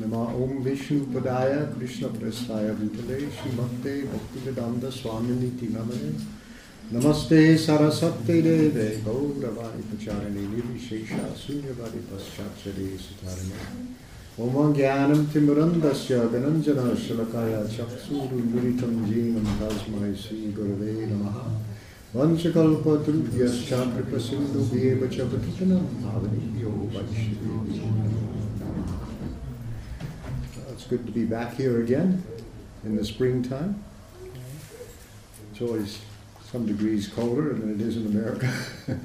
नमा ओम विष्णुपदाय कृष्ण प्रस्थाय भूतले श्रीमते भक्तिवेदांत स्वामिनी तिलमने नमस्ते सरस्वती देवे गौरवाणी प्रचारिणी निर्विशेषा शून्यवाणी पश्चाचरे सुधारणे। ओम ज्ञानं तिमुरन्दस्य गणञ्जनशलकाय चक्षुरुन्मिलितं जीवं तस्मै श्रीगुरवे नमः। वंशकल्पतृभ्यश्च कृपसिन्धुभ्येव च पतितनं। भावनेभ्यो वैष्णवेभ्यो good to be back here again in the springtime. It's always some degrees colder than it is in America.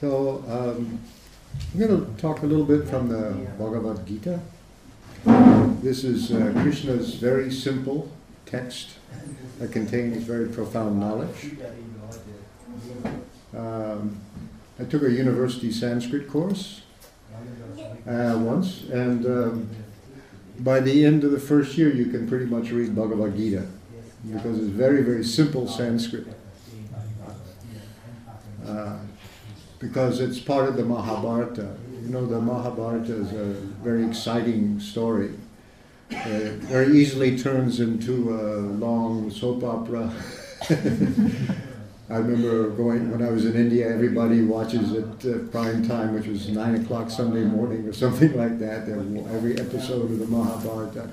so um, I'm going to talk a little bit from the Bhagavad Gita. This is uh, Krishna's very simple text that contains very profound knowledge. Um, I took a university Sanskrit course uh, once, and um, by the end of the first year, you can pretty much read Bhagavad Gita because it's very, very simple Sanskrit. Uh, because it's part of the Mahabharata. You know, the Mahabharata is a very exciting story. Uh, very easily turns into a long soap opera. I remember going when I was in India. Everybody watches it uh, prime time, which was nine o'clock Sunday morning or something like that. Every episode of the Mahabharata.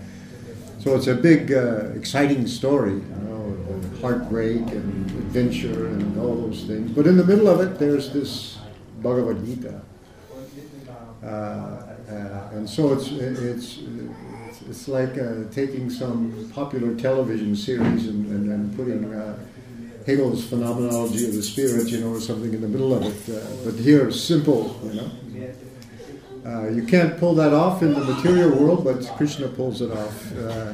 So it's a big, uh, exciting story, you know, heartbreak and adventure and all those things. But in the middle of it, there's this Bhagavad Gita, uh, uh and so it's it's it's like uh, taking some popular television series and, and, and putting uh, Hegel's phenomenology of the spirit, you know, or something in the middle of it. Uh, but here, simple, you know. Uh, you can't pull that off in the material world, but Krishna pulls it off. Uh,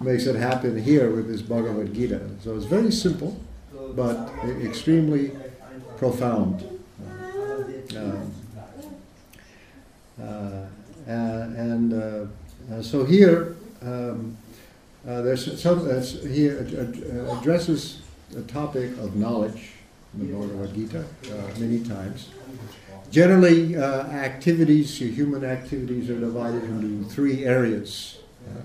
makes it happen here with his Bhagavad Gita. So it's very simple, but extremely profound. Uh, and uh, so here, um, uh, there's some, that's he addresses the topic of knowledge in the Bhagavad Gita uh, many times. Generally, uh, activities, human activities, are divided into three areas. Uh,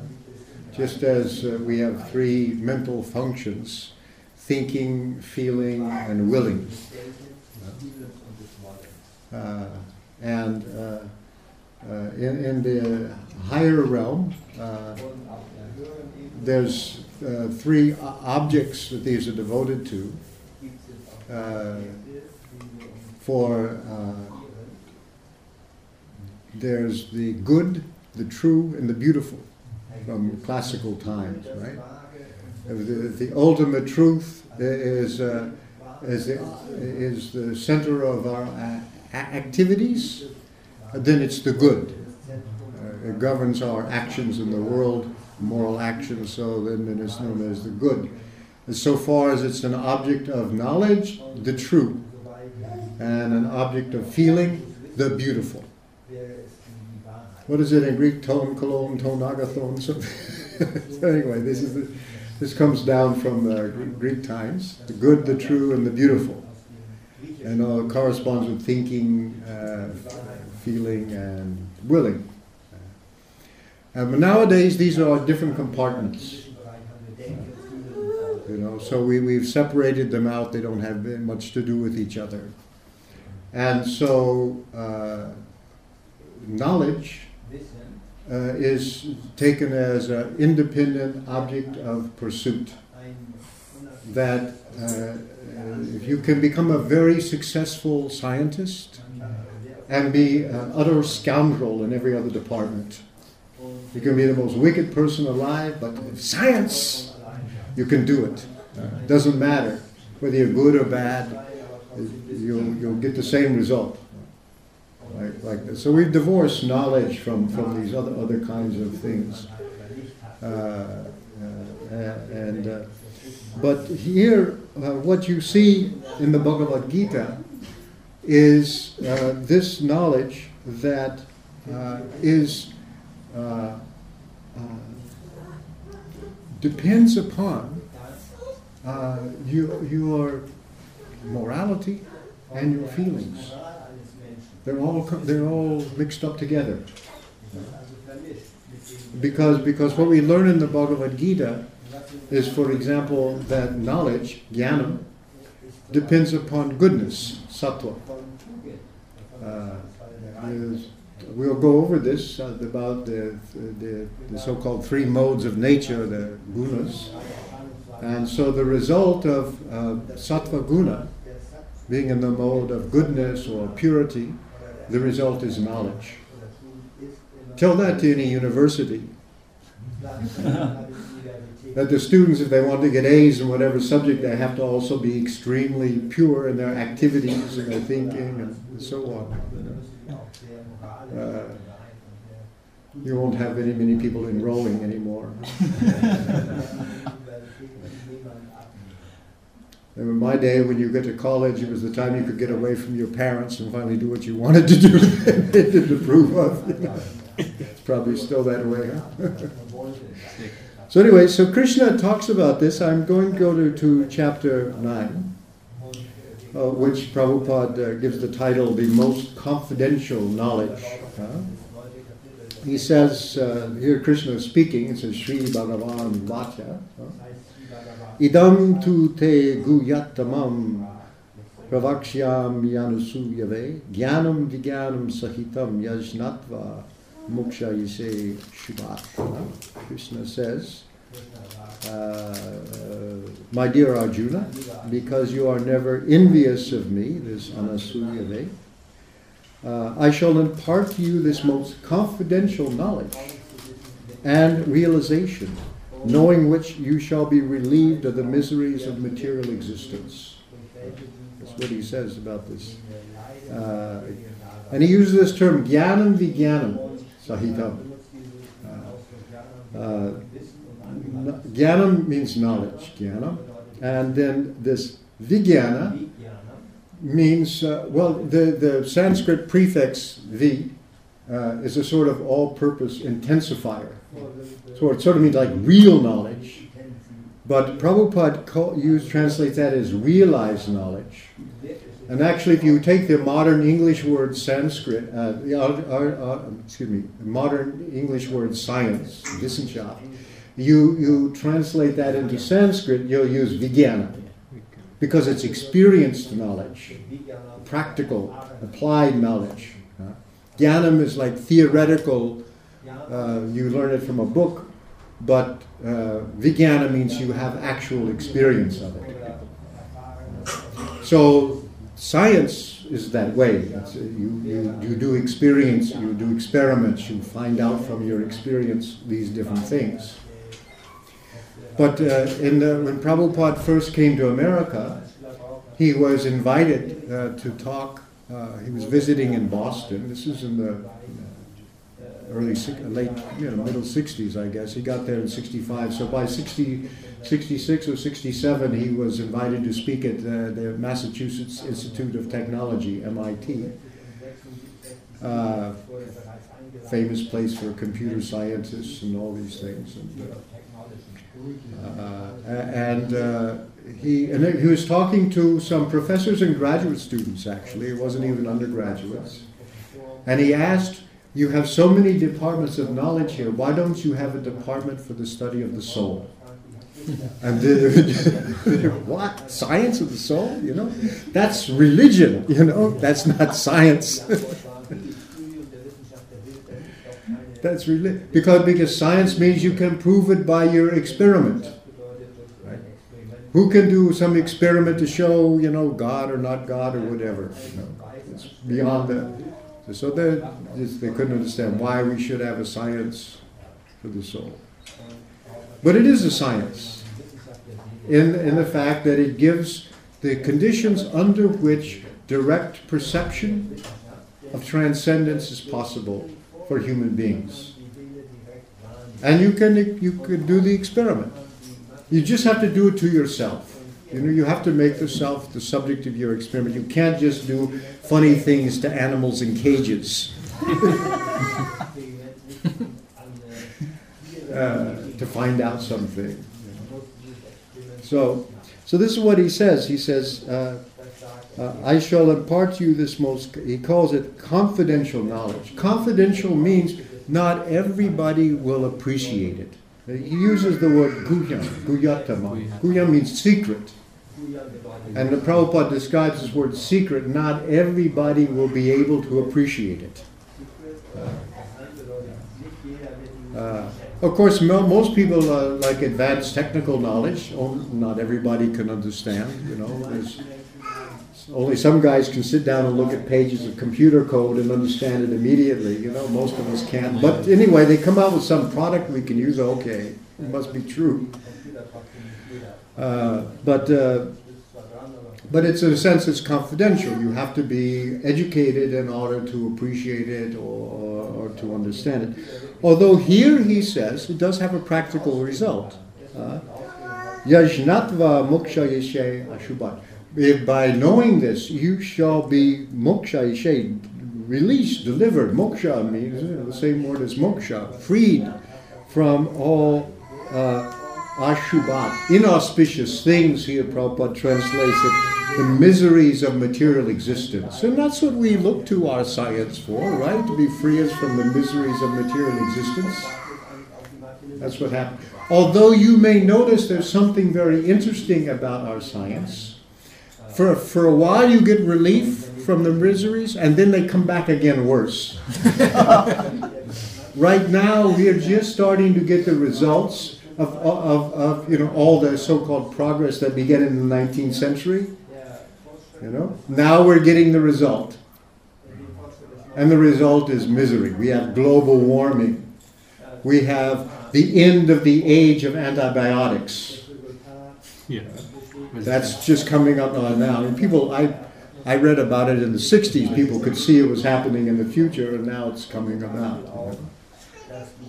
just as uh, we have three mental functions thinking, feeling, and willing. Uh, and uh, in, in, the higher realm, there's uh, three objects that these are devoted to. Uh, for uh, there's the good, the true, and the beautiful from classical times, right? The, the ultimate truth is, uh, is, the, is the center of our activities, then it's the good. Uh, it governs our actions in the world moral action, so then it is known as the good. And so far as it's an object of knowledge, the true, and an object of feeling, the beautiful. What is it in Greek? Tone, kalon, tone, agathon. So, anyway, this is the, this comes down from uh, Greek times: the good, the true, and the beautiful, and uh, corresponds with thinking, uh, feeling, and willing. Uh, nowadays, these are different compartments. You know, so we, we've separated them out. They don't have much to do with each other. And so, uh, knowledge uh, is taken as an independent object of pursuit. That uh, if you can become a very successful scientist and be an utter scoundrel in every other department, you can be the most wicked person alive, but science, you can do it. It doesn't matter whether you're good or bad, you'll, you'll get the same result. Like, like this. So we've divorced knowledge from, from these other, other kinds of things. Uh, uh, and uh, but here, uh, what you see in the Bhagavad Gita is uh, this knowledge that uh, is uh, uh, depends upon uh, you, your morality, and your feelings. They're all they're all mixed up together. Because because what we learn in the Bhagavad Gita is, for example, that knowledge, jnana, depends upon goodness, sattva. Uh, we'll go over this uh, about the, the, the so-called three modes of nature, the gunas. And so the result of uh, sattva guna, being in the mode of goodness or purity, the result is knowledge. Tell that to any university. That the students, if they want to get A's in whatever subject, they have to also be extremely pure in their activities and their thinking and so on. you know. Uh, you won't have very many people enrolling anymore. And in my day, when you get to college, it was the time you could get away from your parents and finally do what you wanted to do they didn't approve of. It's probably still that way, huh? so anyway, so Krishna talks about this. I'm going to go to, to chapter 9, uh, which Prabhupada gives the title, The Most Confidential Knowledge. He says, uh, here Krishna is speaking, it says Sri Bhagavan Vacha. Idam tu te guhyatamam pravakshyam yanusuyave jnanam vigyanam sahitam yajnatva moksha yise shubat. Krishna says, My dear Arjuna, because you are never envious of me, this anasuyave, uh, I shall impart to you this most confidential knowledge and realization knowing which you shall be relieved of the miseries of material existence. That's what he says about this. Uh, and he uses this term, jnanam vijnanam sahitam. Uh, jnanam means knowledge, jnana. And then this vijnana means, uh, well, the, the Sanskrit prefix vi uh, is a sort of all purpose intensifier. So it sort of means like real knowledge. But Prabhupada call, use, translates that as realized knowledge. And actually, if you take the modern English word Sanskrit, uh, the, uh, uh, uh, excuse me, modern English word science, Wissenschaft, you, you translate that into Sanskrit, you'll use Vijnana. Because it's experienced knowledge, practical, applied knowledge. Uh, is like theoretical, uh, you learn it from a book, but uh, Vijnana means you have actual experience of it. So science is that way. Uh, you, you, you do experience, you do experiments, you find out from your experience these different things. But uh, the, when Prabhupada first came to America, he was invited uh, to talk. Uh, he was visiting in Boston. This is in the early, late, you know, middle 60s, I guess. He got there in 65. So by 60, 66 or 67, he was invited to speak at uh, the Massachusetts Institute of Technology, MIT. Uh, famous place for computer scientists and all these things. And, uh, and uh, he and he was talking to some professors and graduate students. Actually, it wasn't even undergraduates. And he asked, "You have so many departments of knowledge here. Why don't you have a department for the study of the soul?" And what science of the soul? You know, that's religion. You know, that's not science. That's really because because science means you can prove it by your experiment. Who can do some experiment to show you know God or not God or whatever? You know, it's beyond that. So they they couldn't understand why we should have a science for the soul. But it is a science in in the fact that it gives the conditions under which direct perception of transcendence is possible for human beings. And you can you can do the experiment. You just have to do it to yourself. You know, you have to make yourself the subject of your experiment. You can't just do funny things to animals in cages. uh, to find out something. So, so this is what he says. He says, uh, Uh, I shall impart to you this most, he calls it confidential knowledge. Confidential means not everybody will appreciate it. He uses the word guhyam, guhyatama. Guhyam means secret. And the Prabhupada describes this word secret, not everybody will be able to appreciate it. Uh, of course, mo- most people uh, like advanced technical knowledge. Not everybody can understand. You know, only some guys can sit down and look at pages of computer code and understand it immediately. You know, most of us can't. But anyway, they come out with some product we can use. Okay, it must be true. Uh, but uh, but it's in a sense it's confidential. You have to be educated in order to appreciate it or, or, to understand it. Although here he says it does have a practical result. Uh, Yajnatva moksha yeshe ashubat. If by knowing this you shall be moksha released, delivered. Moksha means the same word as moksha, freed from all uh, ashubat, inauspicious things. Here Prabhupada translates it the miseries of material existence. And that's what we look to our science for, right? To be free us from the miseries of material existence. That's what happened. Although you may notice there's something very interesting about our science. For, for a while you get relief from the miseries, and then they come back again worse. right now we are just starting to get the results of, of, of you know, all the so-called progress that began in the 19th century. You know? Now we're getting the result. And the result is misery. We have global warming. We have the end of the age of antibiotics. Yeah. That's just coming up now. And people, I, I read about it in the 60s. People could see it was happening in the future, and now it's coming about.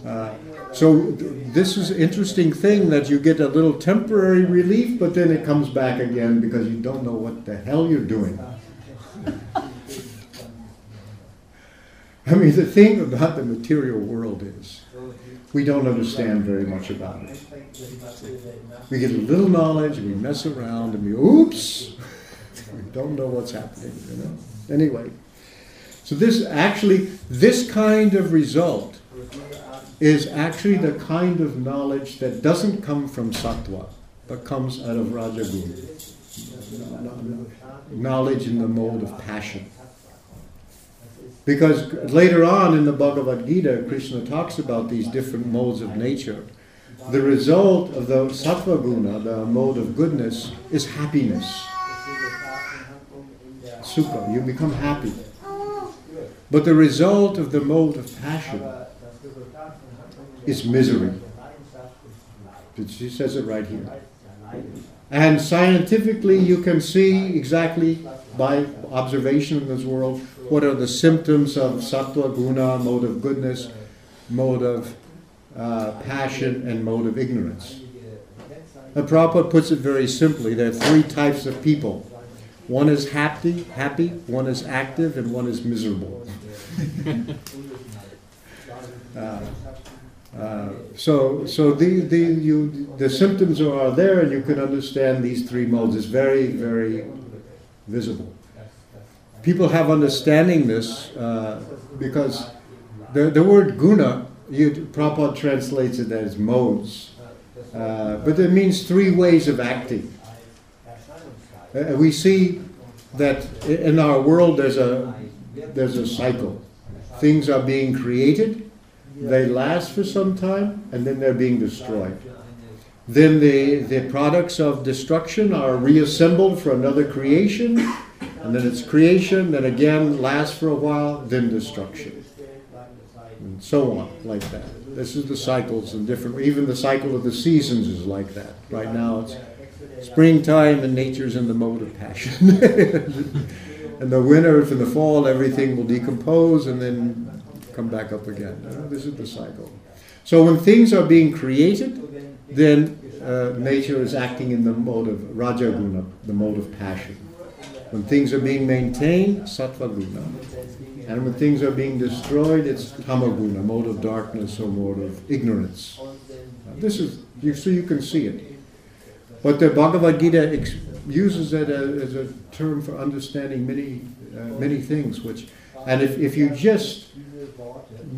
Uh, so this is an interesting thing that you get a little temporary relief, but then it comes back again because you don't know what the hell you're doing. I mean, the thing about the material world is we don't understand very much about it. We get a little knowledge, and we mess around, and we oops, we don't know what's happening. You know. Anyway, so this actually this kind of result is actually the kind of knowledge that doesn't come from sattva, but comes out of rajaguna. Knowledge in the mode of passion. Because later on in the Bhagavad Gita, Krishna talks about these different modes of nature. The result of the sattva guna, the mode of goodness, is happiness. Sukha, you become happy. But the result of the mode of passion is misery. She says it right here. And scientifically, you can see exactly by observation in this world what are the symptoms of sattva guna, mode of goodness, mode of uh, passion, and mode of ignorance. The Prabhupada puts it very simply. There are three types of people. One is happy, happy, one is active, and one is miserable. uh, uh, so, so the, the, you, the symptoms are there, and you can understand these three modes. It's very, very visible. People have understanding this uh, because the, the word guna, you, Prabhupada translates it as modes, uh, but it means three ways of acting. Uh, we see that in our world there's a, there's a cycle. Things are being created, they last for some time, and then they're being destroyed. Then the, the products of destruction are reassembled for another creation, and then it's creation, then again lasts for a while, then destruction. And so on, like that. This is the cycles and different, even the cycle of the seasons is like that. Right now it's springtime and nature's in the mode of passion. and the winter and the fall, everything will decompose and then come back up again. This is the cycle. So when things are being created, then uh, nature is acting in the mode of rajaguna, the mode of passion. When things are being maintained, sattvaguna. And when things are being destroyed, it's tamaguna, mode of darkness or mode of ignorance. This is, you, so you can see it. But the Bhagavad Gita ex- uses it as, as a term for understanding many uh, many things. Which, and if, if you just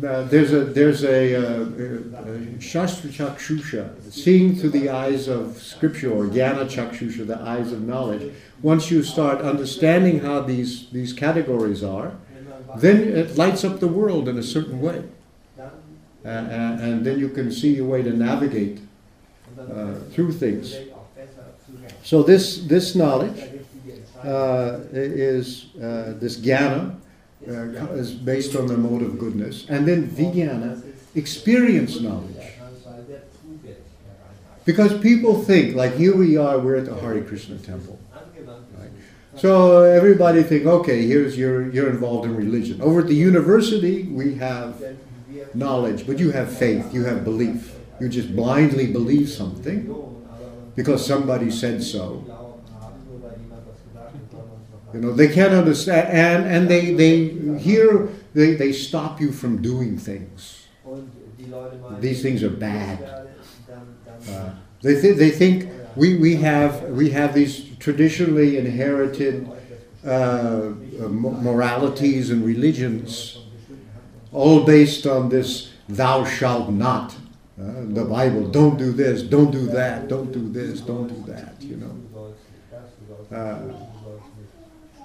uh, there's a there's a, uh, a shastra chakshusha, seeing through the eyes of scripture, or jnana chakshusha, the eyes of knowledge. Once you start understanding how these these categories are, then it lights up the world in a certain way, uh, and, and then you can see your way to navigate uh, through things. So this this knowledge uh, is uh, this jnana uh, is based on the mode of goodness, and then vijnana, experience knowledge. Because people think, like here we are, we're at the Hare Krishna temple. So everybody think, okay, here's you're you're involved in religion. Over at the university, we have knowledge, but you have faith, you have belief. You just blindly believe something because somebody said so. You know, they can't understand, and, and they, they here, they, they stop you from doing things. These things are bad. Uh, they, th- they think we, we, have, we have these traditionally inherited uh, moralities and religions, all based on this thou shalt not. Uh, the Bible, don't do this, don't do that, don't do this, don't do that, you know.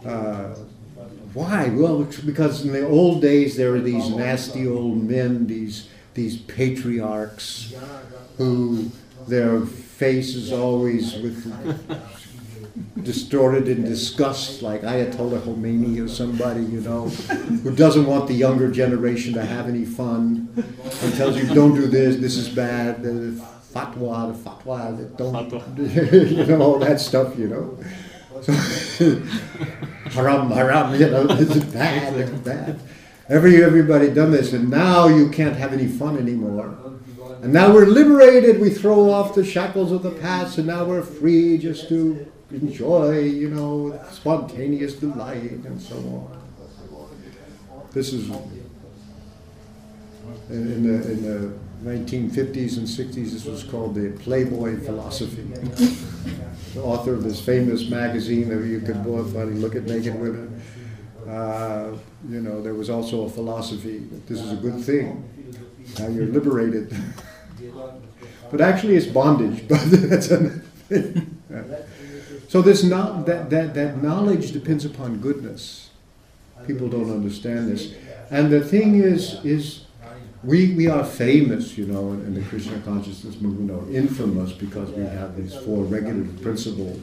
Uh, why? Well, because in the old days there were these nasty old men, these these patriarchs, who their faces always with distorted in disgust, like Ayatollah Khomeini or somebody, you know, who doesn't want the younger generation to have any fun and tells you, don't do this, this is bad, the fatwa, the fatwa, don't, you know, all that stuff, you know. Haram, haram, you know, is bad, it's bad. Every, everybody done this, and now you can't have any fun anymore. And now we're liberated, we throw off the shackles of the past, and now we're free just to enjoy, you know, spontaneous delight and so on. This is in, in the, in the 1950s and 60s, this was called the Playboy philosophy. the author of this famous magazine that you could go up funny look at naked women. Uh, you know, there was also a philosophy that this is a good thing. Now you're liberated. but actually, it's bondage. But that's. So this not, that, that, that knowledge depends upon goodness. People don't understand this. And the thing is, is we, we are famous, you know, in, in the Krishna consciousness movement, or infamous because we have these four regulative principles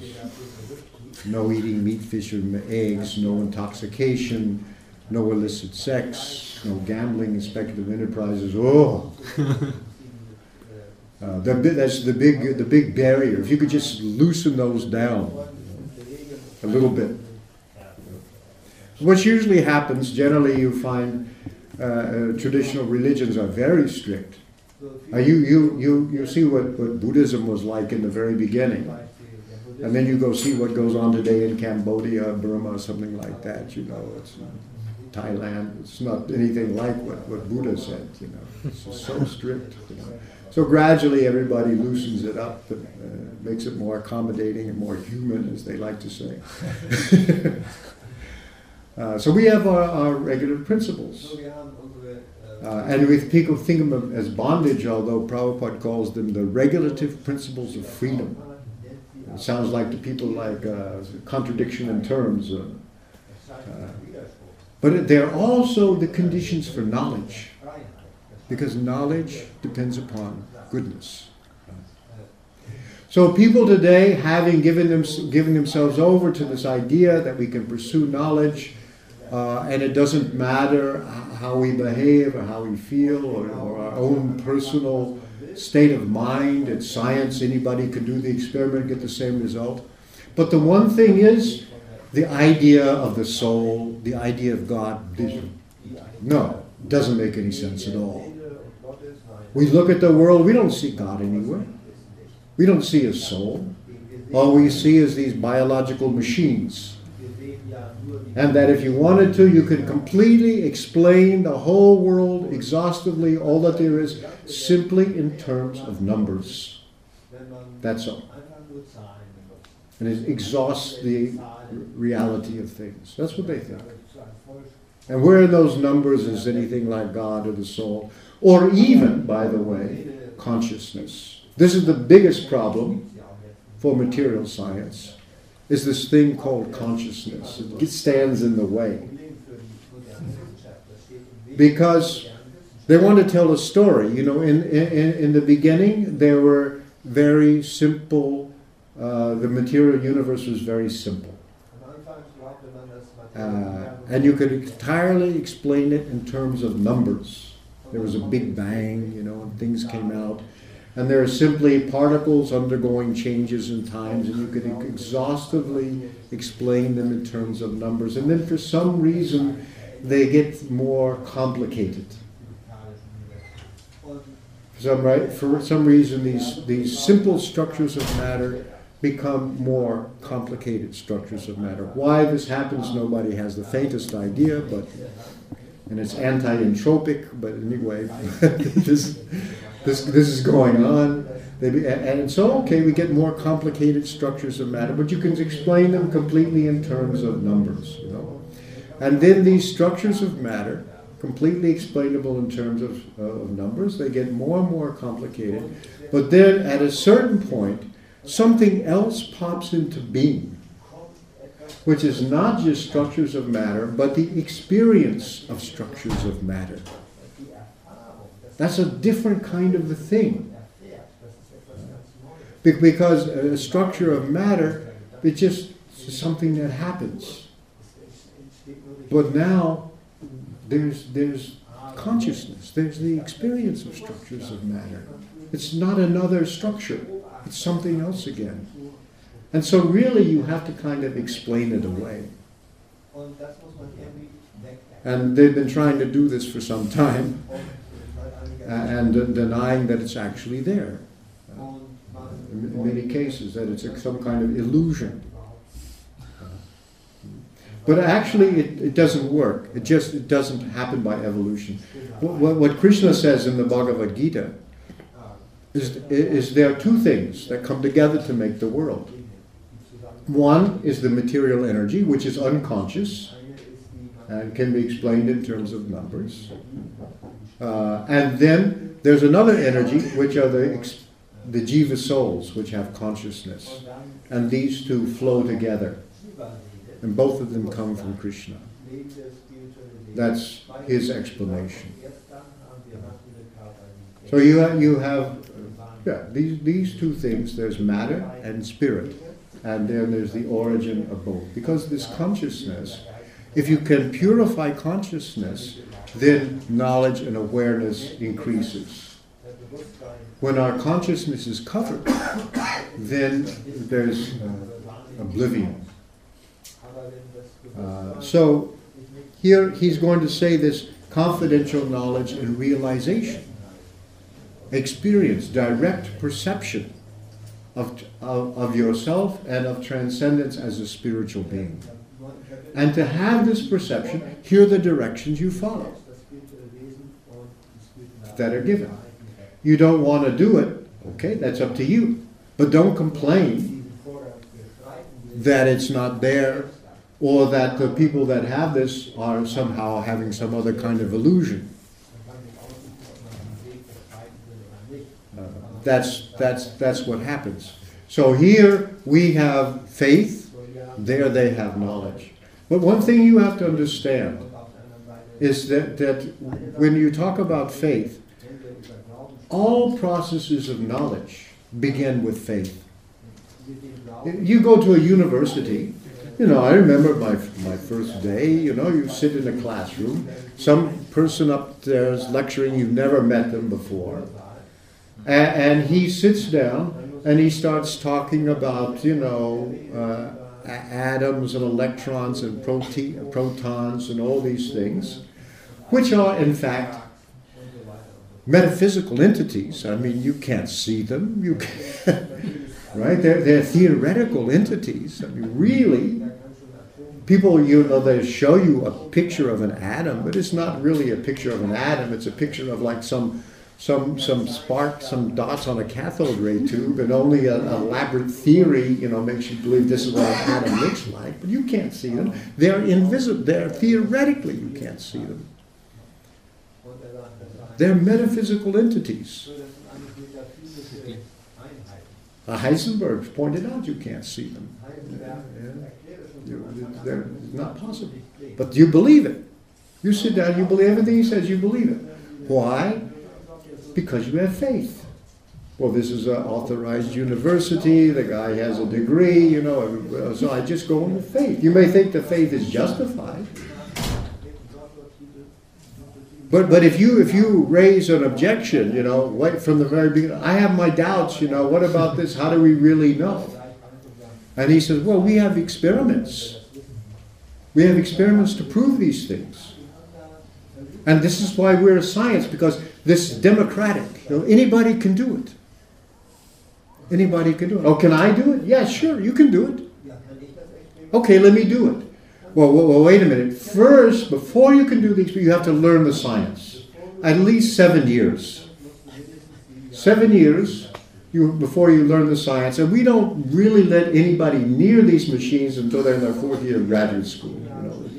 no eating meat, fish, or eggs, no intoxication, no illicit sex, no gambling, and speculative enterprises. Oh, uh, the, that's the big the big barrier. If you could just loosen those down a little bit. What usually happens, generally, you find traditional religions are very strict. Uh, you, you, you, you see what, what Buddhism was like in the very beginning. And then you go see what goes on today in Cambodia, Burma, something like that, you know. It's Thailand. It's not anything like what, what Buddha said, you know. It's so strict. You know. So gradually everybody loosens it up and uh, makes it more accommodating and more human, as they like to say. Uh, so we have our, our regular principles. Uh, and if people think of them as bondage, although Prabhupada calls them the regulative principles of freedom. It sounds like to people like uh, contradiction in terms. Uh, uh, but they're also the conditions for knowledge, because knowledge depends upon goodness. So people today, having given, them, given themselves over to this idea that we can pursue knowledge, uh, and it doesn't matter how we behave or how we feel or, or, our own personal state of mind. It's science, anybody can do the experiment, get the same result. But the one thing is the idea of the soul, the idea of God. No, doesn't make any sense at all. We look at the world, we don't see God anywhere. We don't see a soul. All we see is these biological machines and that if you wanted to, you could completely explain the whole world exhaustively, all that there is, simply in terms of numbers. That's all. and it exhausts the reality of things. That's what they think. And where in those numbers is anything like God or the soul? Or even, by the way, consciousness. This is the biggest problem for material science, is this thing called consciousness. It stands in the way. Because they want to tell a story. You know, in, in, in the beginning, there were very simple, uh, the material universe was very simple. Uh, and you could entirely explain it in terms of numbers. There was a big bang, you know, and things came out. And there are simply particles undergoing changes in times, and you could exhaustively explain them in terms of numbers. And then for some reason, they get more complicated. For some, right, for some reason, these, these simple structures of matter become more complicated structures of matter. Why this happens, nobody has the faintest idea, but and it's anti-entropic. But anyway, this, this this is going on. They, and so, okay, we get more complicated structures of matter, but you can explain them completely in terms of numbers, you know. And then these structures of matter, completely explainable in terms of, uh, of numbers, they get more and more complicated. But then at a certain point, something else pops into being, which is not just structures of matter, but the experience of structures of matter. That's a different kind of a thing. Because a structure of matter, it's just something that happens. But now there's, there's consciousness, there's the experience of structures of matter. It's not another structure. It's something else again. And so, really, you have to kind of explain it away. And they've been trying to do this for some time and denying that it's actually there. Uh, in many cases, that it's a, some kind of illusion. But actually, it, it doesn't work. It just it doesn't happen by evolution. What, what Krishna says in the Bhagavad Gita is, is there are two things that come together to make the world. One is the material energy, which is unconscious and can be explained in terms of numbers. Uh, and then there's another energy, which are the, the jiva souls, which have consciousness. And these two flow together. And both of them come from Krishna. That's his explanation. So you have, you have yeah, these, these two things there's matter and spirit, and then there's the origin of both. Because this consciousness, if you can purify consciousness, then knowledge and awareness increases. When our consciousness is covered, then there's uh, oblivion. Uh, so here he's going to say this confidential knowledge and realization experience, direct perception of, of, of yourself and of transcendence as a spiritual being. And to have this perception, here are the directions you follow that are given. You don't want to do it, okay, that's up to you. But don't complain that it's not there or that the people that have this are somehow having some other kind of illusion. that's, that's, that's what happens. So here we have faith, there they have knowledge. But one thing you have to understand is that, that when you talk about faith, all processes of knowledge begin with faith. You go to a university, you know, I remember my, my first day, you know, you sit in a classroom, some person up there is lecturing, you've never met them before. And, he sits down and he starts talking about, you know, uh, atoms and electrons and prote- protons and all these things, which are in fact metaphysical entities. I mean, you can't see them. You can't, right? They're, they're theoretical entities. I mean, really, people, you know, they show you a picture of an atom, but it's not really a picture of an atom. It's a picture of like some some some spark, some dots on a cathode ray tube, and only an elaborate theory, you know, makes you believe this is what an atom looks like. But you can't see them; they're invisible. They're theoretically you can't see them. They're metaphysical entities. Uh, Heisenberg pointed out you can't see them. Yeah. They're not possible. But you believe it. You sit down, you believe everything he says, you believe it. Why? Because you have faith. Well, this is an authorized university, the guy has a degree, you know, so I just go on with faith. You may think the faith is justified. But but if you if you raise an objection, you know, right from the very beginning, I have my doubts, you know, what about this? How do we really know? And he says, Well, we have experiments. We have experiments to prove these things. And this is why we're a science, because this is democratic. You know, anybody can do it. Anybody can do it. Oh, can I do it? Yeah, sure, you can do it. Okay, let me do it. Well, well, well, wait a minute. First, before you can do these, you have to learn the science. At least seven years. Seven years you, before you learn the science. And we don't really let anybody near these machines until they're in their fourth year of graduate school. You know.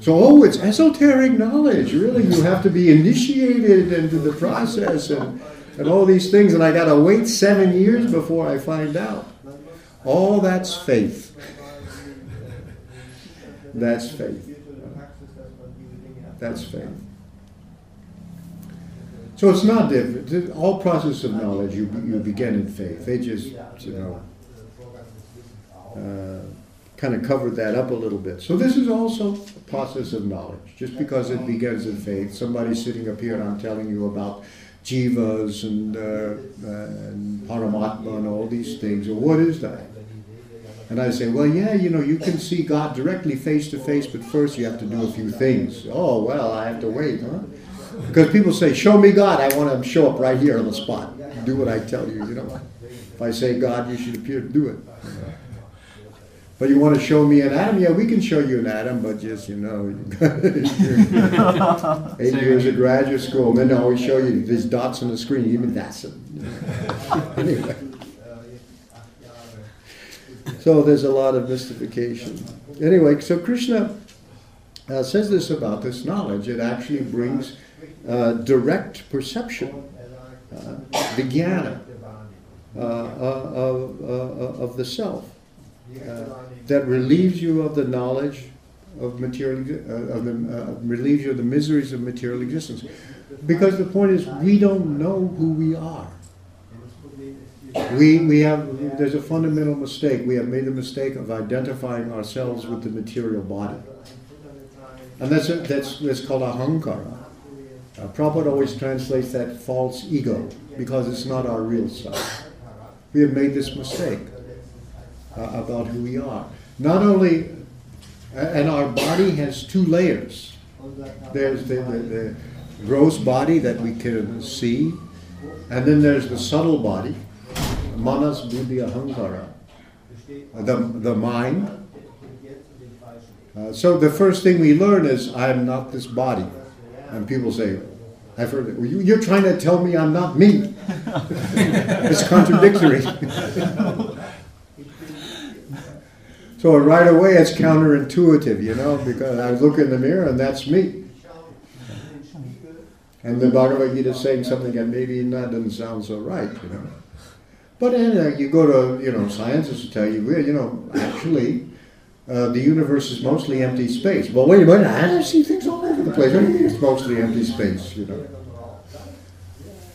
So, oh, it's esoteric knowledge. Really, you have to be initiated into the process and, and all these things. And I got to wait seven years before I find out. All that's faith. That's faith. That's faith. So it's not different. All process of knowledge, you, you begin in faith. They just, you know, uh, kind of covered that up a little bit. So this is also a process of knowledge. Just because it begins in faith, somebody's sitting up here and I'm telling you about jivas and, uh, and paramatma and all these things. What is that? And I say, well, yeah, you know, you can see God directly face to face, but first you have to do a few things. Oh, well, I have to wait, huh? Because people say, show me God. I want to show up right here on the spot. Do what I tell you, you know. If I say God, you should appear to do it. But you want to show me an atom? Yeah, we can show you an atom, but just, you know, eight years of graduate school, and then always show you these dots on the screen. Even that's it. anyway. So there's a lot of mystification. Anyway, so Krishna uh, says this about this knowledge. It actually brings uh, direct perception, uh, the jnana uh, uh, of, uh, of the self, that relieves you of the knowledge of material, of the, relieves you of the miseries of material existence. Because the point is, we don't know who we are. We, we have, there's a fundamental mistake. We have made the mistake of identifying ourselves with the material body. And that's, a, that's, that's called ahankara. Uh, Prabhupada always translates that false ego because it's not our real self. We have made this mistake uh, about who we are. Not only, and our body has two layers. There's the, the, the gross body that we can see, and then there's the subtle body manas buddhi ahankara, the, the mind. Uh, so the first thing we learn is I am not this body. And people say, I've heard it. Well, you, you're trying to tell me I'm not me. it's contradictory. so right away it's counterintuitive, you know, because I look in the mirror and that's me. And the Bhagavad Gita is saying something that maybe that doesn't sound so right, you know. But then uh, you go to, you know, scientists will tell you, well, you know, actually, uh, the universe is mostly empty space. Well, wait a minute, I see things all over the place. What do you mean it's mostly empty space, you know?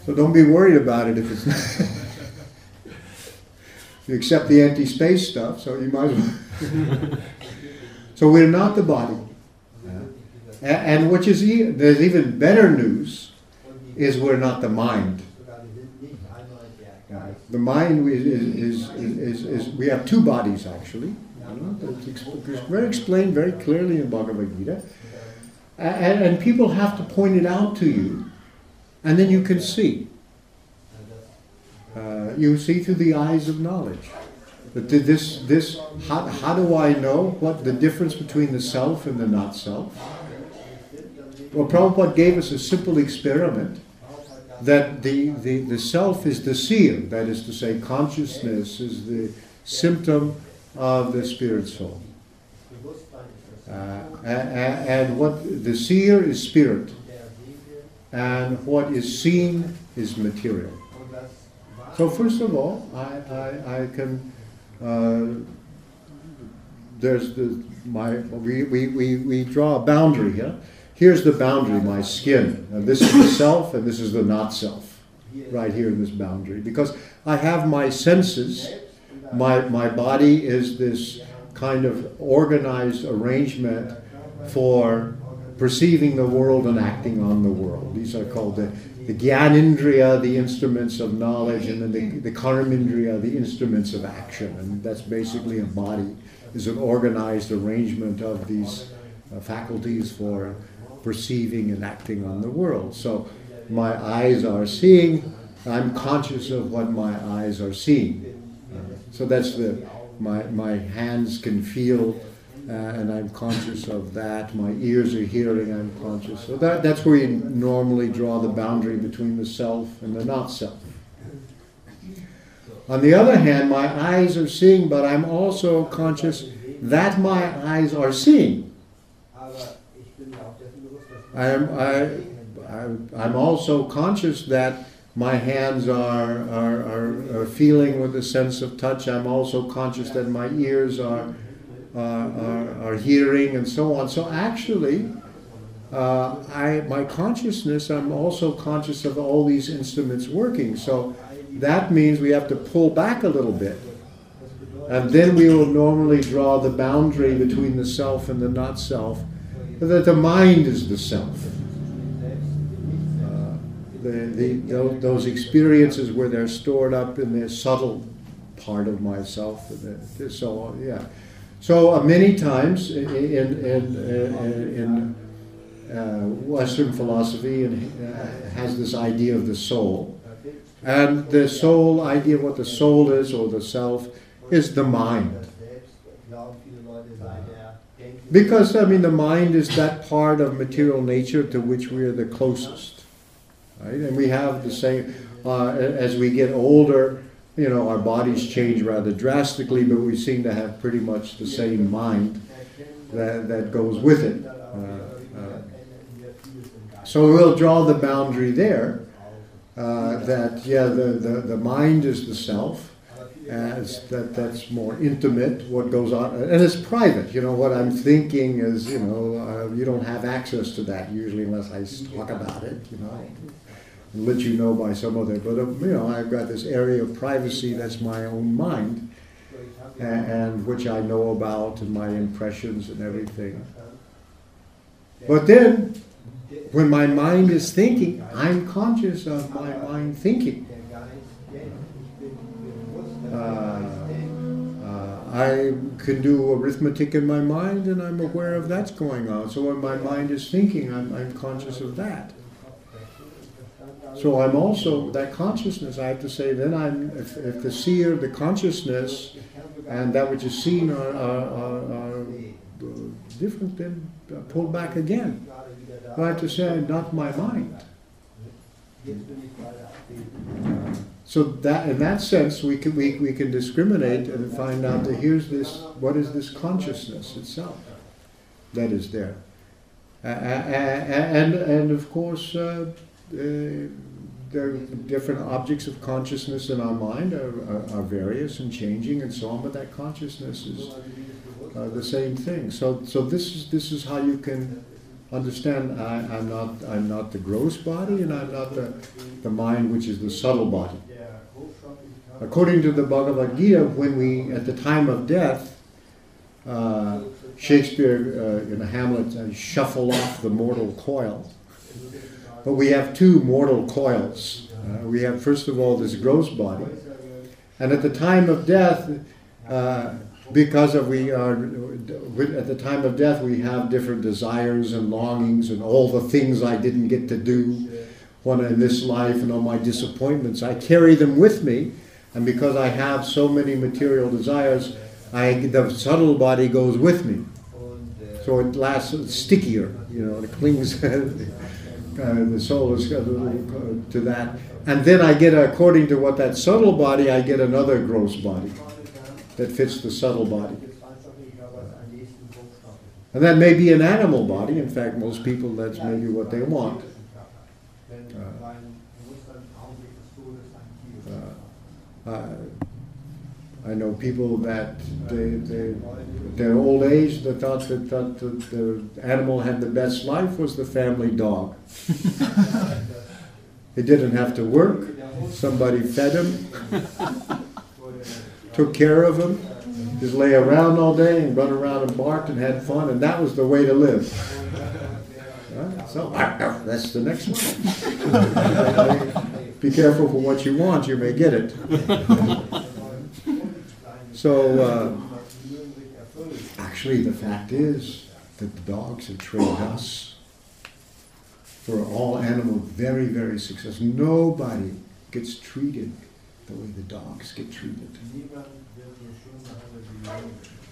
So don't be worried about it if it's not. you accept the empty space stuff, so you might as well. so we're not the body. And, and which is, there's even better news, is we're not the mind. The mind is, is, is, is, we have two bodies actually. It's very explained very clearly in Bhagavad Gita. And, and people have to point it out to you, and then you can see. Uh, you see through the eyes of knowledge. But this, this, how, how do I know what the difference between the self and the not self? Well, Prabhupada gave us a simple experiment that the, the, the self is the seer, that is to say, consciousness is the symptom of the spirit soul. Uh, and, what the seer is spirit, and what is seen is material. So first of all, I, I, I can uh, there's the my we, we, we, we draw a boundary here. Here's the boundary, my skin. And this is the self and this is the not self. Right here in this boundary. Because I have my senses. My my body is this kind of organized arrangement for perceiving the world and acting on the world. These are called the, the Gyanindriya, the instruments of knowledge, and then the, the Karmindriya, the instruments of action. And that's basically a body, is an organized arrangement of these uh, faculties for perceiving and acting on the world. So my eyes are seeing, I'm conscious of what my eyes are seeing. Uh, so that's the my, my hands can feel, uh, and I'm conscious of that. My ears are hearing, I'm conscious. So that, that's where you normally draw the boundary between the self and the not self. On the other hand, my eyes are seeing, but I'm also conscious that my eyes are seeing. I'm, I, I'm also conscious that my hands are, are, are, are, feeling with a sense of touch. I'm also conscious that my ears are, are, are, hearing and so on. So actually, uh, I, my consciousness, I'm also conscious of all these instruments working. So that means we have to pull back a little bit. And then we will normally draw the boundary between the self and the not self, that the mind is the self the, the, those experiences where they're stored up in the subtle part of myself. So, yeah. So, uh, many times in, in, in, in uh, Western philosophy and uh, has this idea of the soul. And the soul idea, what the soul is or the self, is the mind. Because, I mean, the mind is that part of material nature to which we are the closest. Right? And we have the same, uh, as we get older, you know, our bodies change rather drastically, but we seem to have pretty much the same mind that, that goes with it. Uh, uh, so we'll draw the boundary there uh, that, yeah, the, the, the mind is the self. As that that's more intimate what goes on and it's private you know what i'm thinking is you know uh, you don't have access to that usually unless i talk about it you know let you know by some other. But uh, you know, I've got this area of privacy that's my own mind, and, and which I know about and my impressions and everything. But then, when my mind is thinking, I'm conscious of my mind thinking. Uh, uh, I can do arithmetic in my mind and I'm aware of that's going on. So when my mind is thinking, I'm, I'm conscious of that. So I'm also that consciousness. I have to say, then I'm if, if the seer, the consciousness, and that which is seen are, are, are, are different, then pull back again. I have to say, not my mind. So that, in that sense, we can we, we can discriminate and find out that here's this. What is this consciousness itself that is there? And and of course. Uh, uh, there different objects of consciousness in our mind are, are, are, various and changing and so on, but that consciousness is uh, the same thing. So, so this is this is how you can understand. I, am not I'm not the gross body, and I'm not the the mind, which is the subtle body. According to the Bhagavad Gita, when we at the time of death, uh, Shakespeare uh, in Hamlet uh, shuffle off the mortal coil but we have two mortal coils. Uh, we have, first of all, this gross body. And at the time of death, uh, because of we are, at the time of death, we have different desires and longings and all the things I didn't get to do when in this life and all my disappointments. I carry them with me. And because I have so many material desires, I, the subtle body goes with me. So it lasts stickier, you know, it clings. Uh, the soul is uh, to that. And then I get, according to what that subtle body, I get another gross body that fits the subtle body. And that may be an animal body. In fact, most people, that's maybe what they want. Uh, I know people that they, they, their old age, the thought that, that the animal had the best life was the family dog. he didn't have to work. Somebody fed him, took care of him, just lay around all day and run around and barked and had fun, and that was the way to live. So that's the next one. Be careful for what you want, you may get it. So, uh, actually, the fact is that the dogs have trained us for all animal very, very successful. Nobody gets treated the way the dogs get treated.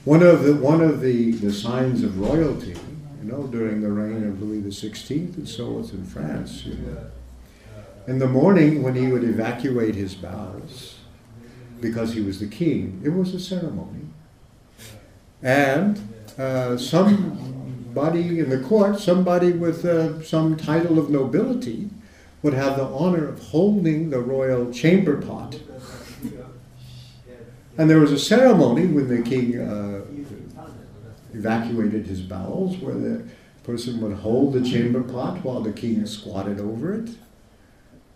One of the one of the, the signs of royalty, you know, during the reign of Louis XVI and so was in France, you know. In the morning when he would evacuate his bowels, because he was the king. It was a ceremony. And uh, somebody in the court, somebody with uh, some title of nobility, would have the honor of holding the royal chamber pot. And there was a ceremony when the king uh, evacuated his bowels where the person would hold the chamber pot while the king squatted over it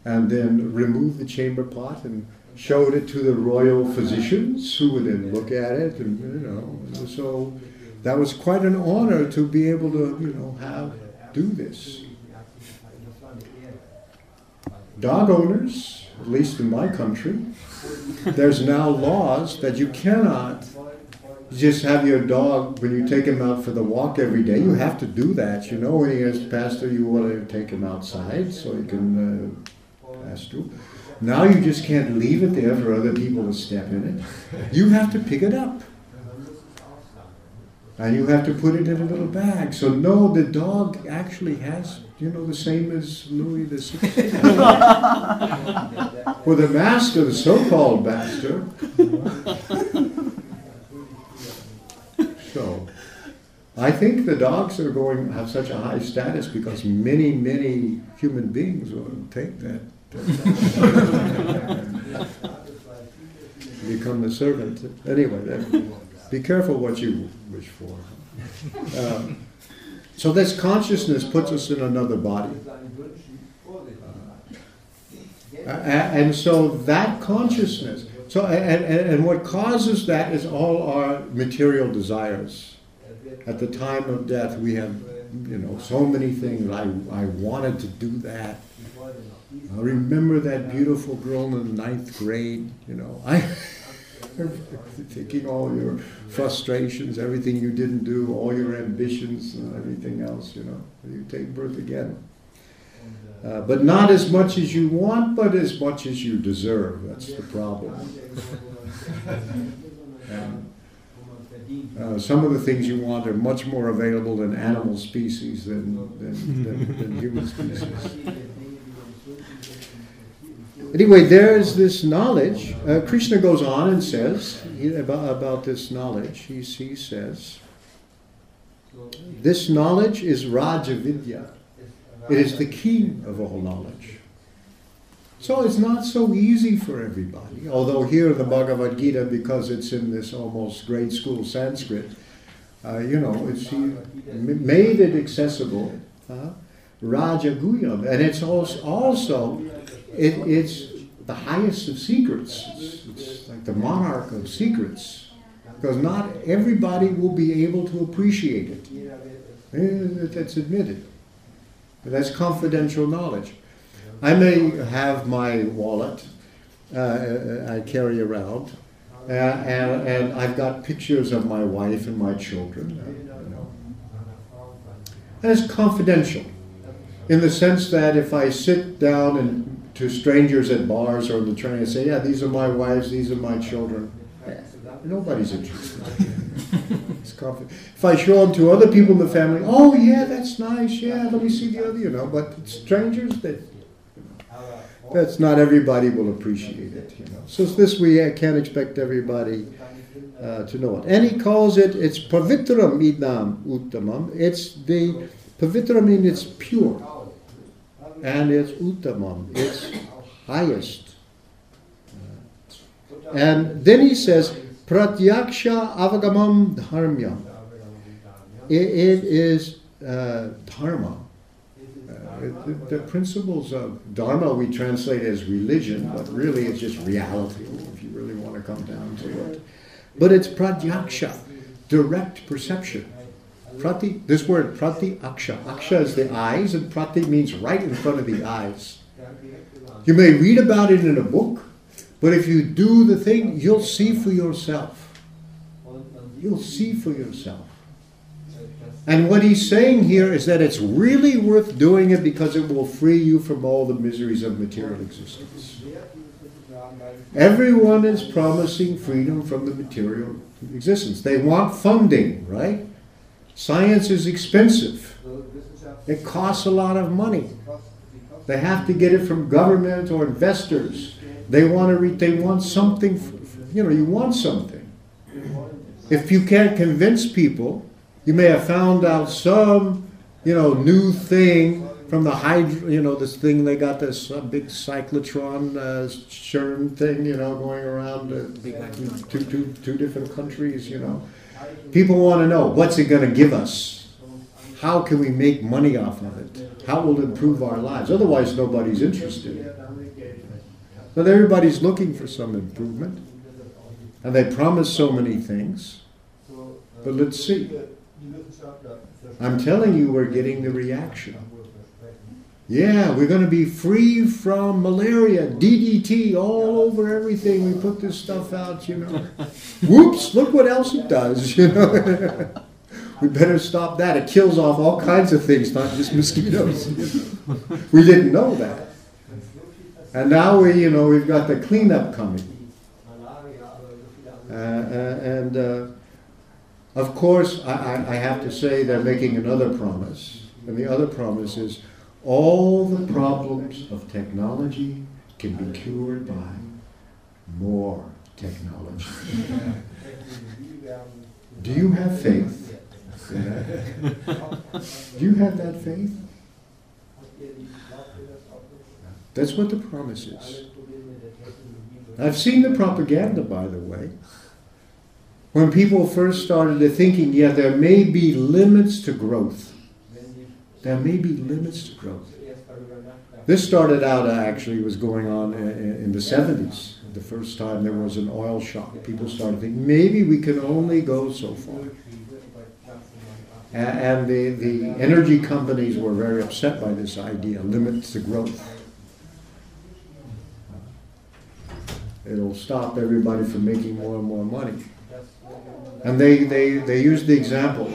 and then remove the chamber pot and showed it to the royal physicians who would then look at it and you know so that was quite an honor to be able to you know have do this. Dog owners at least in my country there's now laws that you cannot just have your dog when you take him out for the walk every day you have to do that you know when he has pastor you want to take him outside so he can uh, pass through now you just can't leave it there for other people to step in it. You have to pick it up. And you have to put it in a little bag. So no, the dog actually has, you know, the same as Louis the Sixteenth. For the master, the so-called master. so, I think the dogs are going have such a high status because many, many human beings will take that Become the servant. Anyway, be careful what you wish for. Um, so this consciousness puts us in another body. Uh, and so that consciousness, so and, and what causes that is all our material desires. At the time of death, we have, you know, so many things. I, I wanted to do that. I remember that beautiful girl in the ninth grade, you know. I taking all your frustrations, everything you didn't do, all your ambitions and everything else, you know. You take birth again. Uh, but not as much as you want, but as much as you deserve. That's the problem. and, uh, some of the things you want are much more available in animal species than, than, than, than human species. Anyway, there's this knowledge. Uh, Krishna goes on and says about, about this knowledge. He, he says, This knowledge is Raja Vidya. It is the key of all knowledge. So it's not so easy for everybody. Although here in the Bhagavad Gita, because it's in this almost grade school Sanskrit, uh, you know, it's he made it accessible. Uh, Raja Guhyam. And it's also, also it, it's the highest of secrets. It's, it's like the monarch of secrets. Because not everybody will be able to appreciate it. Eh, that's admitted. But that's confidential knowledge. I may have my wallet uh, uh I carry around, uh, and, and, I've got pictures of my wife and my children. You know. And it's confidential in the sense that if I sit down and to strangers at bars or on the train and say, "Yeah, these are my wives, these are my children," nobody's interested. it's confident. If I show them to other people in the family, oh yeah, that's nice. Yeah, let me see the other, you know. But strangers, that that's not everybody will appreciate it, you know. So this we can't expect everybody uh, to know it. And he calls it it's pavitram idam uttamam. It's the pavitram means it's pure, and it's uttamam. It's highest. Uh, and then he says pratyaksha avagamam dharmyam. it, it is uh, dharma the, the, principles of Dharma we translate as religion, but really it's just reality if you really want to come down to it. But it's pratyaksha, direct perception. Prati, this word prati aksha. Aksha is the eyes, and prati means right in front of the eyes. You may read about it in a book, but if you do the thing, you'll see for yourself. You'll see for yourself. And what he's saying here is that it's really worth doing it because it will free you from all the miseries of material existence. Everyone is promising freedom from the material existence. They want funding, right? Science is expensive. It costs a lot of money. They have to get it from government or investors. They want to re- they want something, you know, you want something. If you can't convince people you may have found out some, you know, new thing from the hydro, you know, this thing they got this uh, big cyclotron uh, CERN thing, you know, going around uh, two, two, two different countries, you know. People want to know what's it going to give us? How can we make money off of it? How will it improve our lives? Otherwise, nobody's interested. But everybody's looking for some improvement. And they promise so many things. But let's see. I'm telling you, we're getting the reaction. Yeah, we're going to be free from malaria, DDT, all over everything. We put this stuff out, you know. Whoops, look what else it does, you know. we better stop that. It kills off all kinds of things, not just mosquitoes. we didn't know that. And now we, you know, we've got the cleanup coming. Uh, uh, and uh, of course, I, I, have to say they're making another promise. And the other promise is all the problems of technology can be cured by more technology. Do you have faith? Do you have that faith? That's what the promise is. I've seen the propaganda, by the way when people first started thinking, yeah, there may be limits to growth. There may be limits to growth. This started out uh, actually was going on in the 70s. The first time there was an oil shock, people started thinking maybe we can only go so far. And the, the energy companies were very upset by this idea limits to growth. It'll stop everybody from making more and more money. And they, they, they used the example,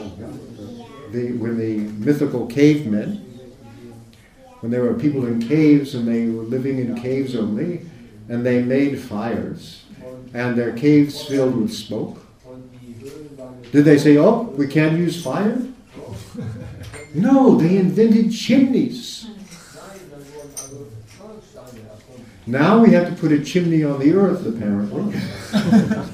the, when the mythical cavemen, when there were people in caves and they were living in caves only, and they made fires, and their caves filled with smoke. Did they say, oh, we can't use fire? No, they invented chimneys. Now we have to put a chimney on the earth, apparently.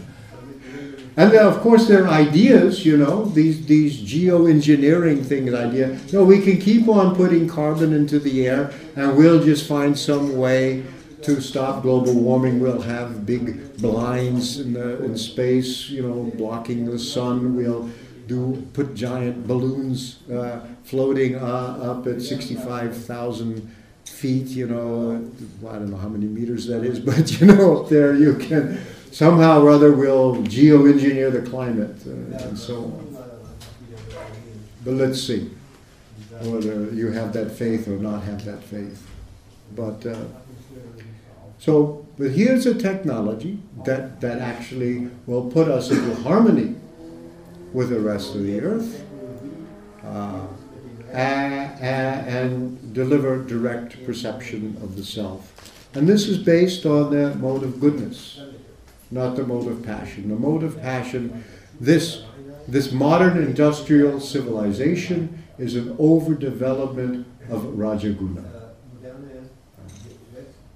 And then, of course, there are ideas, you know, these, these geoengineering things, idea. Know, we can keep on putting carbon into the air and we'll just find some way to stop global warming. We'll have big blinds in, the, in space, you know, blocking the sun. We'll do put giant balloons uh, floating uh, up at 65,000 feet, you know, I don't know how many meters that is, but you know, up there you can somehow or other we'll geoengineer the climate uh, and so on. But let's see whether you have that faith or not have that faith. But uh, so, but here's a technology that, that actually will put us into harmony with the rest of the earth uh, and, and deliver direct perception of the self. And this is based on the mode of goodness not the mode of passion. The mode of passion, this This modern industrial civilization is an overdevelopment of Rajaguna.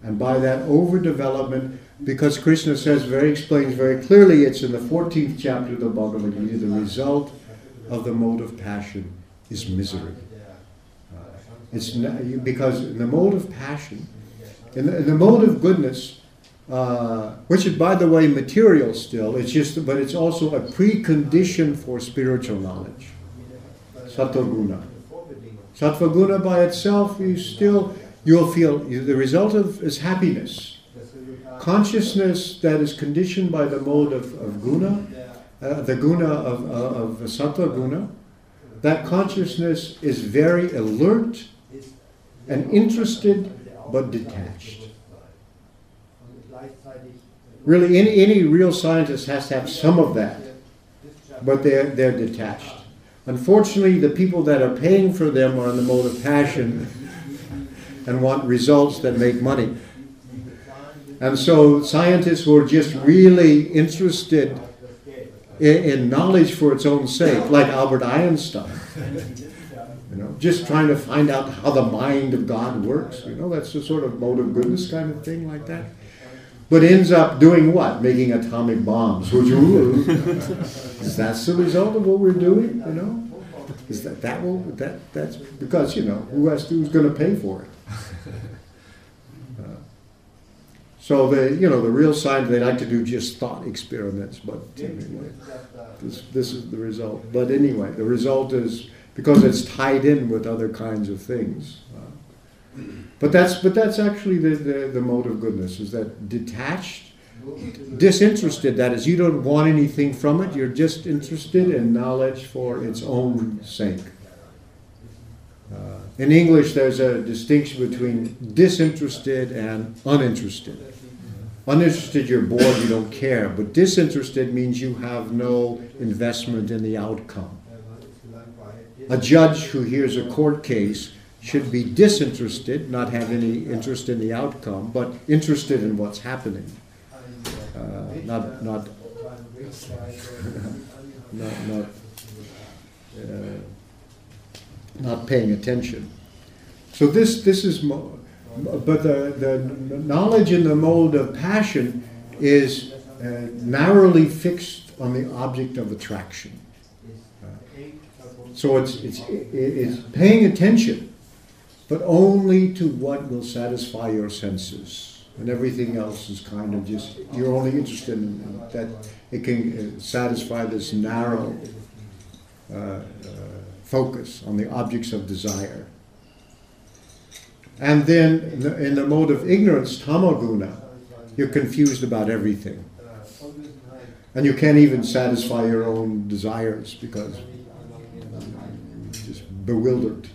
And by that overdevelopment, because Krishna says very explains very clearly, it's in the 14th chapter of the Bhagavad Gita, the result of the mode of passion is misery. Uh, it's not, because in the mode of passion, in the, in the mode of goodness, uh, which is by the way material still, it's just but it's also a precondition for spiritual knowledge. Sattva Sattva by itself, you still you'll feel the result of is happiness. Consciousness that is conditioned by the mode of, of guna, uh, the guna of, uh, of sattva guna, that consciousness is very alert and interested but detached. Really, any, any real scientist has to have some of that, but they're, they're detached. Unfortunately, the people that are paying for them are in the mode of passion and want results that make money. And so, scientists who are just really interested in, in knowledge for its own sake, like Albert Einstein, you know, just trying to find out how the mind of God works, you know, that's the sort of mode of goodness kind of thing, like that but ends up doing what? Making atomic bombs. Which is that's the result of what we're doing? You know, is that that will that that's because you know who has to, who's going to pay for it? Uh, so the you know the real science they like to do just thought experiments, but anyway, this this is the result. But anyway, the result is because it's tied in with other kinds of things. But that's but that's actually the, the, the mode of goodness is that detached, disinterested. That is, you don't want anything from it. You're just interested in knowledge for its own sake. Uh, in English, there's a distinction between disinterested and uninterested. Uninterested, you're bored, you don't care. But disinterested means you have no investment in the outcome. A judge who hears a court case should be disinterested, not have any interest in the outcome, but interested in what's happening. Uh, not, not, not, not, uh, not paying attention. So this, this is, mo- but the, the knowledge in the mode of passion is uh, narrowly fixed on the object of attraction. Uh, so it's, it's, it's paying attention but only to what will satisfy your senses. And everything else is kind of just, you're only interested in that it can uh, satisfy this narrow uh, uh, focus on the objects of desire. And then in the, in the mode of ignorance, tamaguna, you're confused about everything. And you can't even satisfy your own desires because you're just bewildered.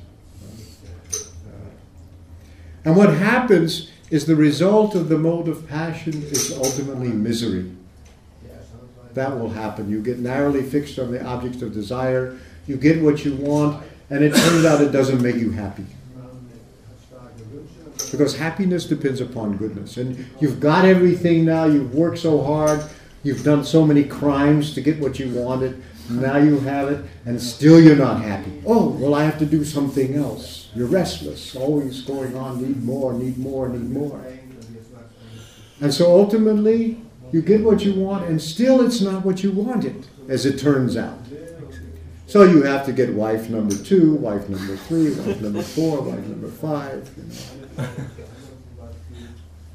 And what happens is the result of the mode of passion is ultimately misery. That will happen. You get narrowly fixed on the object of desire, you get what you want, and it turns out it doesn't make you happy. Because happiness depends upon goodness. And you've got everything now, you've worked so hard, you've done so many crimes to get what you wanted, now you have it, and still you're not happy. Oh, well, I have to do something else. You're restless, always going on, need more, need more, need more. And so ultimately, you get what you want, and still it's not what you wanted, as it turns out. So you have to get wife number two, wife number three, wife number four, wife number five. You know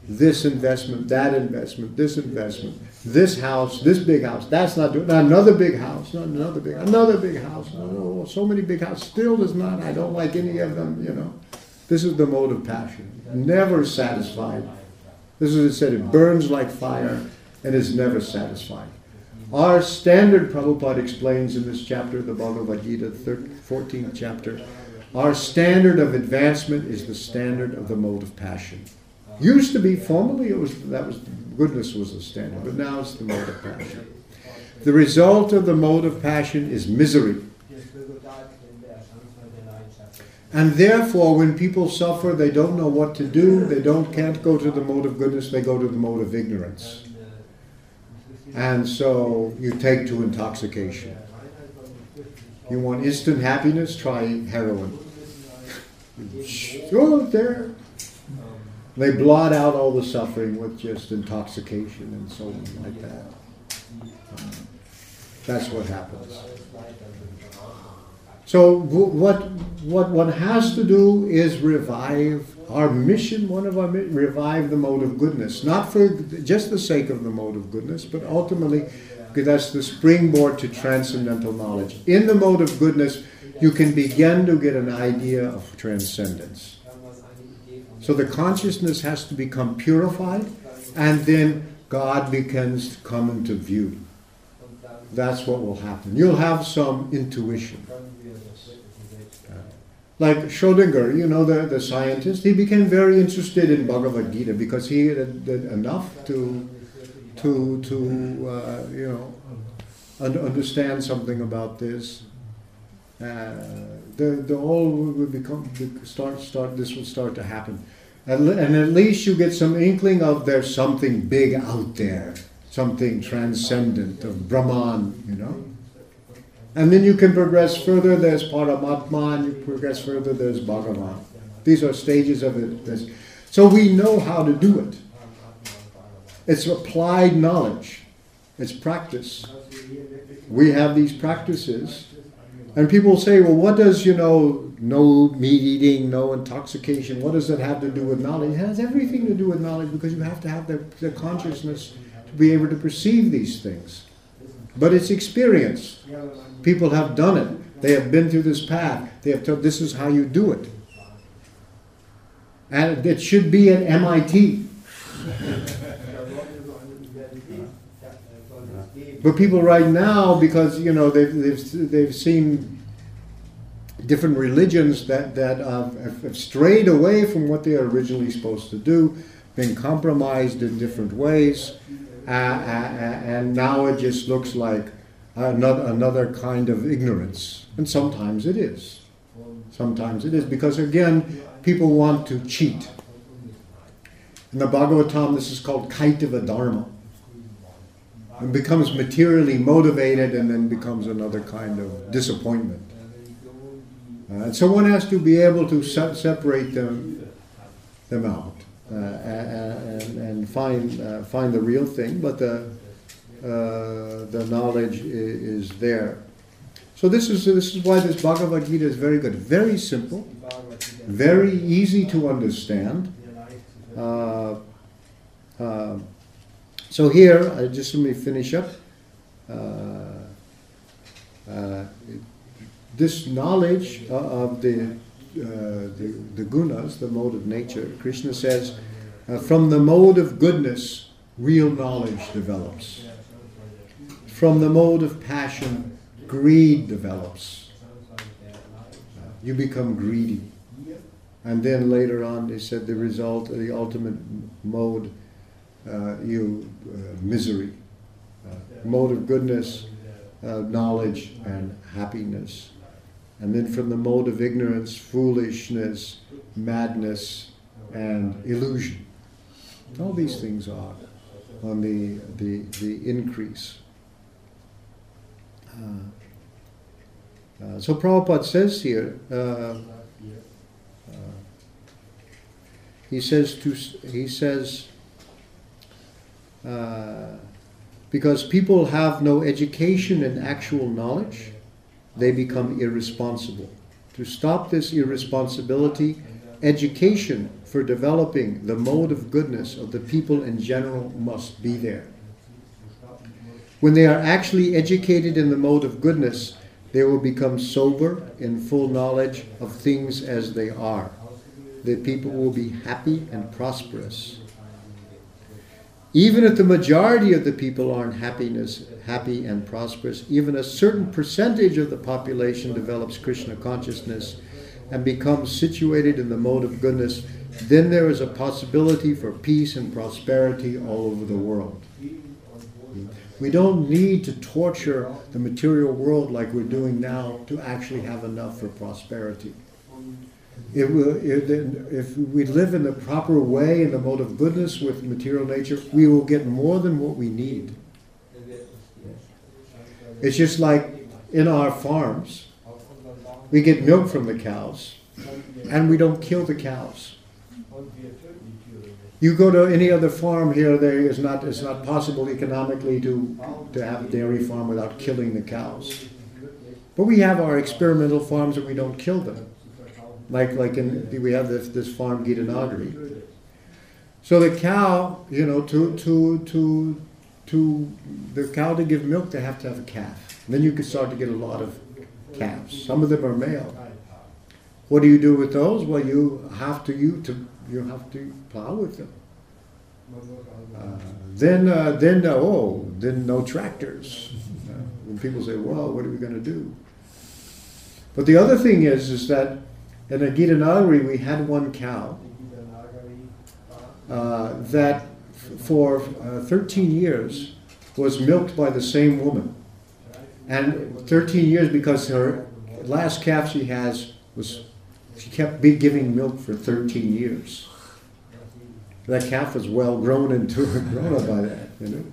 this investment, that investment, this investment, this house, this big house. That's not doing another big house, not another big, another big house. Oh, so many big houses. Still does not. I don't like any of them. You know, this is the mode of passion. Never satisfied. This is what it said. It burns like fire and is never satisfied. Our standard, Prabhupada explains in this chapter, the Bhagavad Gita, 14th chapter, our standard of advancement is the standard of the mode of passion. Used to be formally it was that was goodness was the standard, but now it's the mode of passion. The result of the mode of passion is misery. And therefore, when people suffer, they don't know what to do. They don't can't go to the mode of goodness. They go to the mode of ignorance. And so you take to intoxication. You want instant happiness? Try heroin. oh, there. They blot out all the suffering with just intoxication and so on like that. Uh, that's what happens. So what what one has to do is revive our mission. One of our revive the mode of goodness, not for just the sake of the mode of goodness, but ultimately because that's the springboard to transcendental knowledge. In the mode of goodness, you can begin to get an idea of transcendence. So the consciousness has to become purified, and then God begins to come into view. That's what will happen. You'll have some intuition. Like Schrodinger, you know, the, the scientist, he became very interested in Bhagavad Gita because he had, enough to, to, to uh, you know, un- understand something about this. Uh, the, the whole will become start start this will start to happen, and, and at least you get some inkling of there's something big out there, something transcendent of Brahman, you know. And then you can progress further. There's Paramatma, and you progress further. There's Bhagavan. These are stages of it. So we know how to do it. It's applied knowledge. It's practice. We have these practices. And people say, well, what does, you know, no meat eating, no intoxication, what does that have to do with knowledge? It has everything to do with knowledge because you have to have the, the consciousness to be able to perceive these things. But it's experience. People have done it. They have been through this path. They have told this is how you do it. And it should be at MIT. but people right now, because you know they've they've, they've seen different religions that that uh, have strayed away from what they are originally supposed to do, been compromised in different ways, uh, and now it just looks like another, another kind of ignorance. And sometimes it is. Sometimes it is because, again, people want to cheat. In the Bhagavatam, this is called Kaitava Dharma. It becomes materially motivated and then becomes another kind of disappointment. Uh, and so one has to be able to se- separate them, them out uh, and, and, find, uh, find the real thing. But the, uh, the knowledge is, there. So this is this is why this Bhagavad Gita is very good, very simple, very easy to understand. Uh, uh, so here, uh, just let me finish up. Uh, uh, this knowledge of the, the, the gunas, the mode of nature, Krishna says, from the mode of goodness, real knowledge develops. From the mode of passion, greed develops. You become greedy. And then later on, they said the result, the ultimate mode, you uh, misery. Uh, mode of goodness, uh, knowledge, and happiness. And then from the mode of ignorance, foolishness, madness, and illusion. All these things are on the, the, the increase. Uh, uh, so Prabhupada says here, uh, he says to he says Uh, because people have no education and actual knowledge, they become irresponsible. To stop this irresponsibility, education for developing the mode of goodness of the people in general must be there. When they are actually educated in the mode of goodness, they will become sober in full knowledge of things as they are. The people will be happy and prosperous. Even if the majority of the people aren't happiness, happy and prosperous, even a certain percentage of the population develops Krishna consciousness and becomes situated in the mode of goodness, then there is a possibility for peace and prosperity all over the world. We don't need to torture the material world like we're doing now to actually have enough for prosperity. If we, if we live in the proper way, in the mode of goodness with material nature, we will get more than what we need. It's just like in our farms, we get milk from the cows, and we don't kill the cows. You go to any other farm here, there is not, it's not possible economically to, to have a dairy farm without killing the cows. But we have our experimental farms and we don't kill them. Like, like in, we have this, this farm, Gitanagari. So the cow, you know, to, to, to, to, the cow to give milk, they have to have a calf. And then you can start to get a lot of calves. Some of them are male. What do you do with those? Well, you have to, you, to, you have to plow with them. Uh, then, uh, then, uh, oh, then no tractors. Uh, when people say, "Well, what are we going to do?" But the other thing is, is that in a Gitanagari we had one cow uh, that for uh, 13 years was milked by the same woman, and 13 years because her last calf she has was she kept giving milk for 13 years. That calf was well grown into grown up by that, you know.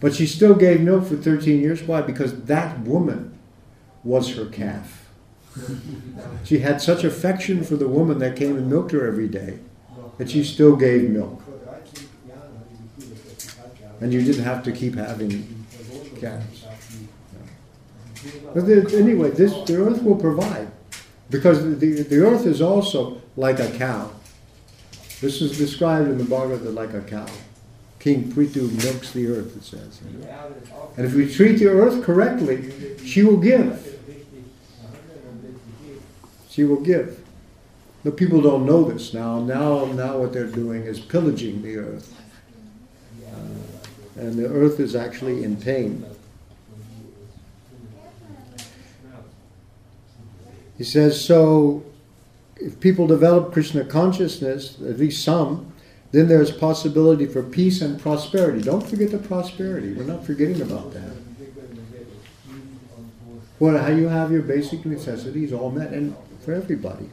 But she still gave milk for 13 years. Why? Because that woman was her calf. She had such affection for the woman that came and milked her every day that she still gave milk. And you didn't have to keep having calves. But anyway, this the earth will provide. Because the, the earth is also like a cow. This is described in the Bhagavad like a cow. King Prithu milks the earth, it says. And if we treat the earth correctly, she will give. She will give. The people don't know this now. Now, now what they're doing is pillaging the earth. Uh, and the earth is actually in pain. He says, so if people develop Krishna consciousness, at least some, then there's possibility for peace and prosperity. Don't forget the prosperity. We're not forgetting about that. Well, how you have your basic necessities all met and for everybody.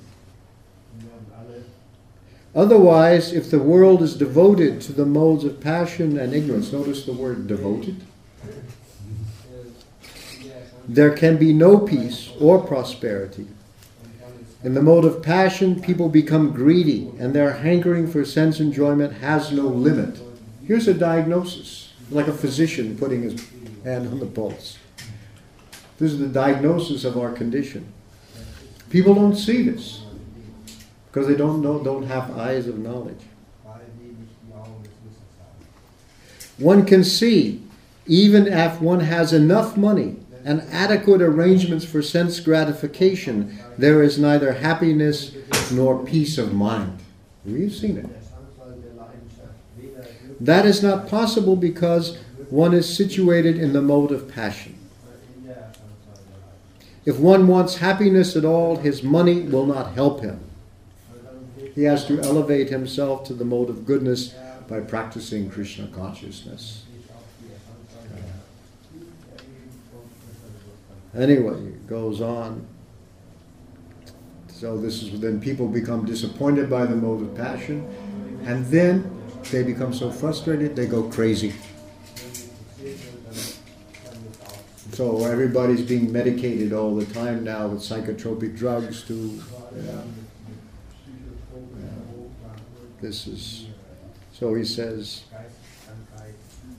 Otherwise, if the world is devoted to the modes of passion and ignorance, notice the word devoted, there can be no peace or prosperity. In the mode of passion, people become greedy, and their hankering for sense enjoyment has no limit. Here's a diagnosis, like a physician putting his hand on the pulse. This is the diagnosis of our condition. People don't see this because they don't know, don't have eyes of knowledge. One can see, even if one has enough money and adequate arrangements for sense gratification, there is neither happiness nor peace of mind. We've seen it. That is not possible because one is situated in the mode of passion. If one wants happiness at all, his money will not help him. He has to elevate himself to the mode of goodness by practicing Krishna consciousness. Anyway, it goes on. So this is then people become disappointed by the mode of passion, and then they become so frustrated they go crazy. So everybody's being medicated all the time now with psychotropic drugs to. Yeah, this is so he says.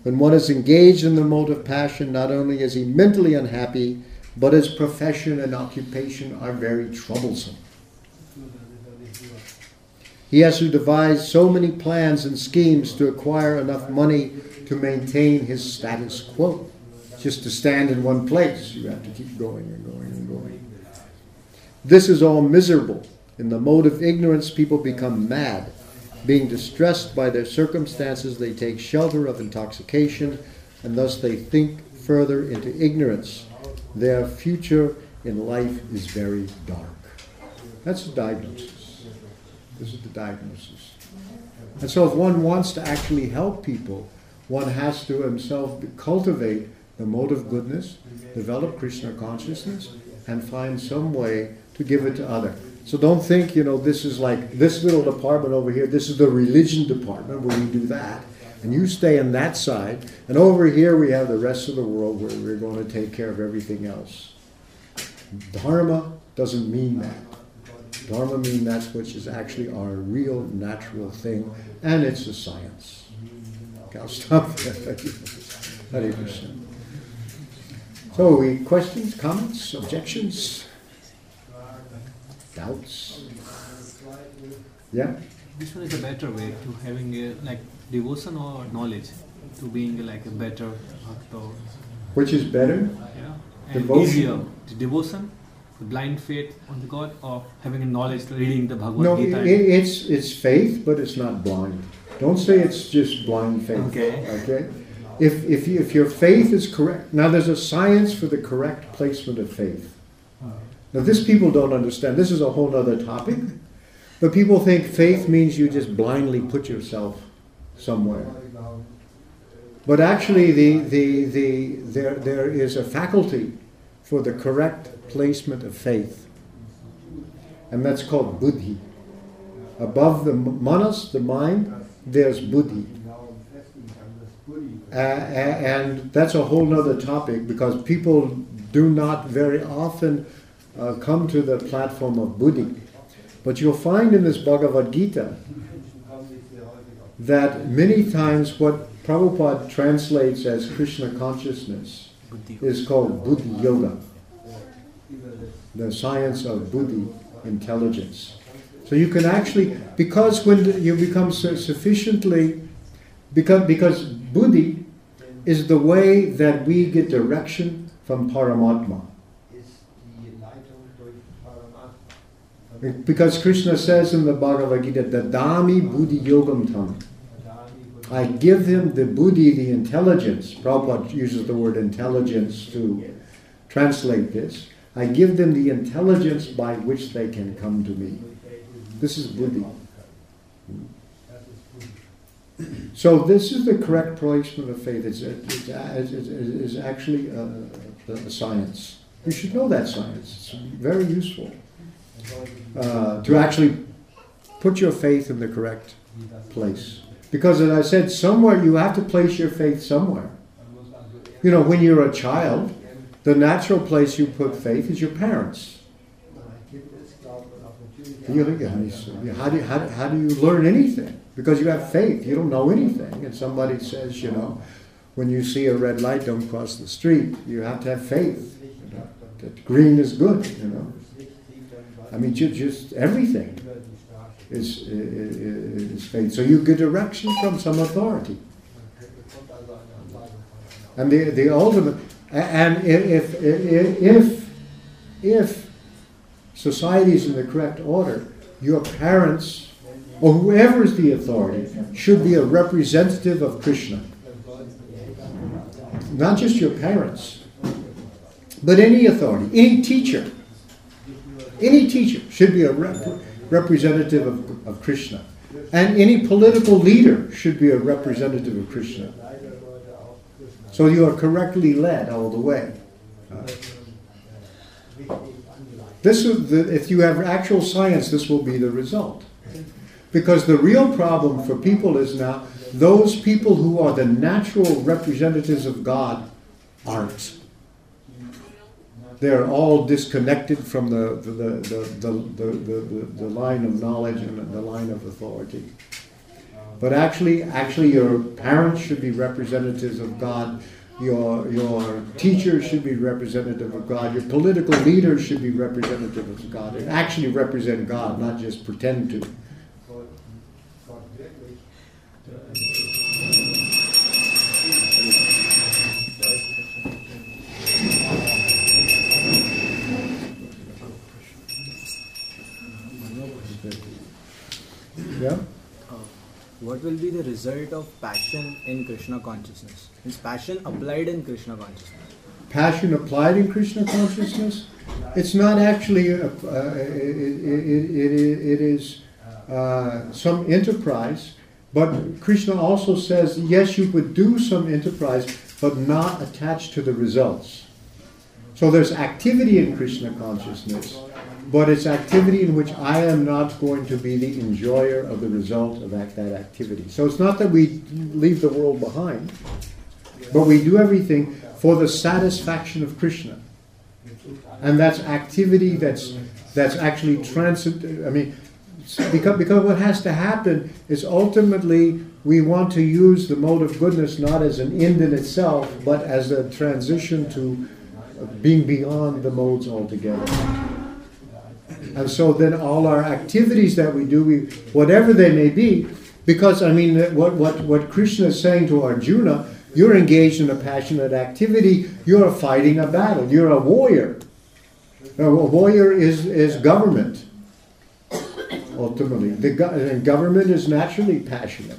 When one is engaged in the mode of passion, not only is he mentally unhappy, but his profession and occupation are very troublesome. He has to devise so many plans and schemes to acquire enough money to maintain his status quo. Just to stand in one place, you have to keep going and going and going. This is all miserable. In the mode of ignorance, people become mad. Being distressed by their circumstances, they take shelter of intoxication, and thus they think further into ignorance. Their future in life is very dark. That's the diagnosis. This is the diagnosis. And so, if one wants to actually help people, one has to himself cultivate the mode of goodness, develop Krishna consciousness, and find some way to give it to other. So don't think, you know, this is like this little department over here, this is the religion department where we do that. And you stay on that side. And over here we have the rest of the world where we're going to take care of everything else. Dharma doesn't mean that. Dharma means that which is actually our real natural thing, and it's a science. Okay, I'll stop there. So, we questions, comments, objections, doubts? Yeah. This one is a better way to having a like devotion or knowledge to being like a better bhakta. Which is better? Yeah. And Devotion. easier. The devotion, the blind faith on the God, or having a knowledge, reading the Bhagavad No, Gita. it, it's it's faith, but it's not blind. Don't say it's just blind faith. Okay. Okay. If if you, if your faith is correct, now there's a science for the correct placement of faith. Now this people don't understand. This is a whole other topic, but people think faith means you just blindly put yourself somewhere. But actually, the, the, the, there, there is a faculty for the correct placement of faith, and that's called buddhi. Above the manas, the mind, there's buddhi. And that's a whole other topic because people do not very often uh, come to the platform of buddhi. But you'll find in this Bhagavad Gita that many times what Prabhupada translates as Krishna consciousness is called Buddhi Yoga, the science of Buddhi intelligence. So you can actually, because when you become sufficiently, because, because Buddhi is the way that we get direction from Paramatma. Because Krishna says in the Bhagavad Gita, Dadami Buddhi Yogam Tam. I give him the buddhi, the intelligence. Prabhupada uses the word intelligence to translate this. I give them the intelligence by which they can come to me. This is buddhi. So this is the correct placement of faith. It's, it's, actually a, a science. You should know that science. It's very useful uh, to actually put your faith in the correct place. Because as I said, somewhere you have to place your faith somewhere. You know, when you're a child, the natural place you put faith is your parents. How do you, how, how do you learn anything? Because you have faith. You don't know anything. And somebody says, you know, when you see a red light, don't cross the street. You have to have faith. You know, that green is good, you know. I mean, ju- just everything is, is, is faith. So you get direction from some authority. And the, the ultimate, and if, if, if, if society is in the correct order, your parents, or whoever is the authority, should be a representative of Krishna. Not just your parents, but any authority, any teacher. Any teacher should be a rep- representative of, of Krishna. And any political leader should be a representative of Krishna. So you are correctly led all the way. Uh, this is the, if you have actual science, this will be the result. Because the real problem for people is now those people who are the natural representatives of God aren't. They're all disconnected from the, the, the, the, the, the, the, line of knowledge and the line of authority. But actually, actually, your parents should be representatives of God. Your your teachers should be representative of God. Your political leaders should be representatives of God and actually represent God, not just pretend to. Yeah. Uh, what will be the result of passion in Krishna consciousness? Is passion applied in Krishna consciousness? passion applied in Krishna consciousness, it's not actually, a, uh, it, it, it, it is uh, some enterprise, but Krishna also says, yes, you could do some enterprise, but not attached to the results. So there's activity in Krishna consciousness, but it's activity in which I am not going to be the enjoyer of the result of that, that activity. So it's not that we leave the world behind, but we do everything for the satisfaction of Krishna. And that's activity that's that's actually transcend. I mean, because, because what has to happen is ultimately we want to use the mode of goodness not as an end in itself, but as a transition to being beyond the modes altogether. And so then all our activities that we do, we, whatever they may be, because I mean, what, what, what Krishna is saying to Arjuna, you're engaged in a passionate activity, you're fighting a battle, you're a warrior. A warrior is, is government, ultimately. The go- government is naturally passionate.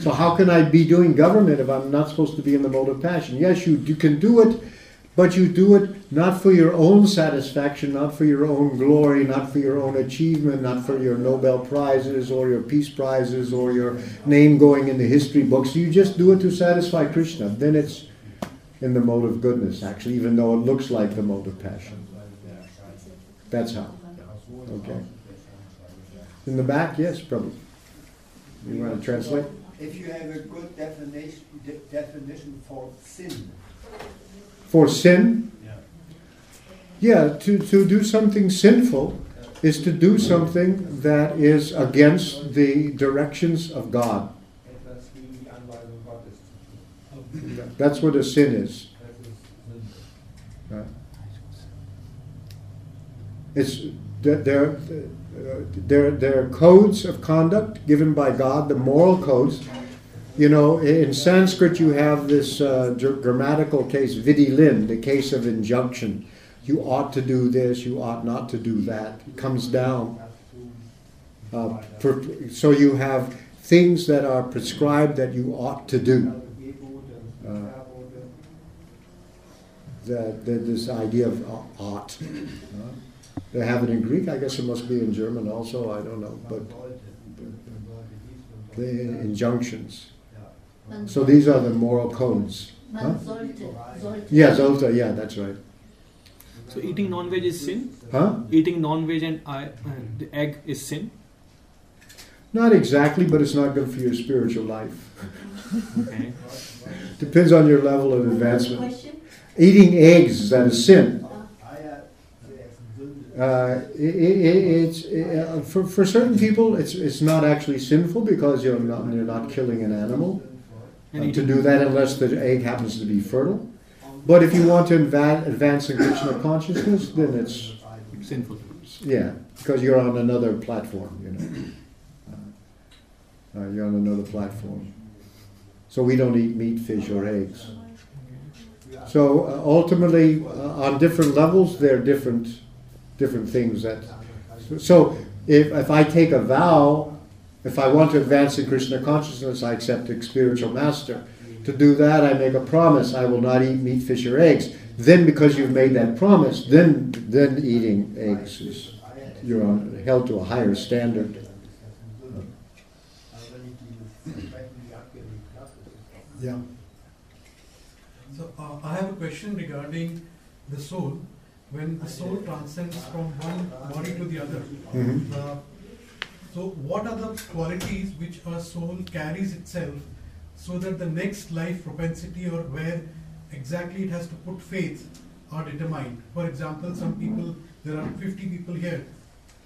So, how can I be doing government if I'm not supposed to be in the mode of passion? Yes, you, you can do it but you do it not for your own satisfaction, not for your own glory, not for your own achievement, not for your Nobel Prizes or your Peace Prizes or your name going in the history books. You just do it to satisfy Krishna. Then it's in the mode of goodness, actually, even though it looks like the mode of passion. That's how. Okay. In the back, yes, probably. You want to translate? If you have a good definition, de- definition for sin, for sin? Yeah, to, to do something sinful is to do something that is against the directions of God. That's what a sin is. It's there, uh, there, there are codes of conduct given by God, the moral codes you know, in Sanskrit, you have this uh, grammatical case, vidhi-lin, the case of injunction. You ought to do this, you ought not to do that. It comes down. Uh, so you have things that are prescribed that you ought to do. Uh, the, the, this idea of ought. Uh, they have it in Greek, I guess it must be in German also, I don't know. But, but the injunctions. So these are the moral codes. Huh? Yeah, Zolta, yeah, that's right. So eating non-veg is sin? Huh? Eating non-veg and uh, the egg is sin? Not exactly, but it's not good for your spiritual life. okay. Depends on your level of advancement. Eating eggs, is that a sin? Uh, it, it, it's it, uh, for, for certain people it's it's not actually sinful because you're not you're not killing an animal to do that unless the egg happens to be fertile. But if you want to advance in Krishna consciousness, then it's sinful. Yeah, because you're on another platform, you know. Uh, uh, you're on another platform. So we don't eat meat, fish, or eggs. So uh, ultimately, uh, on different levels, there are different, different things that. So if, if I take a vow if I want to advance in Krishna consciousness, I accept a spiritual master. To do that, I make a promise I will not eat meat, fish, or eggs. Then, because you've made that promise, then then eating eggs is you're on, held to a higher standard. Yeah. So uh, I have a question regarding the soul. When the soul transcends from one body to the other, mm-hmm. uh, so, what are the qualities which a soul carries itself so that the next life propensity or where exactly it has to put faith are determined? For example, some people, there are 50 people here,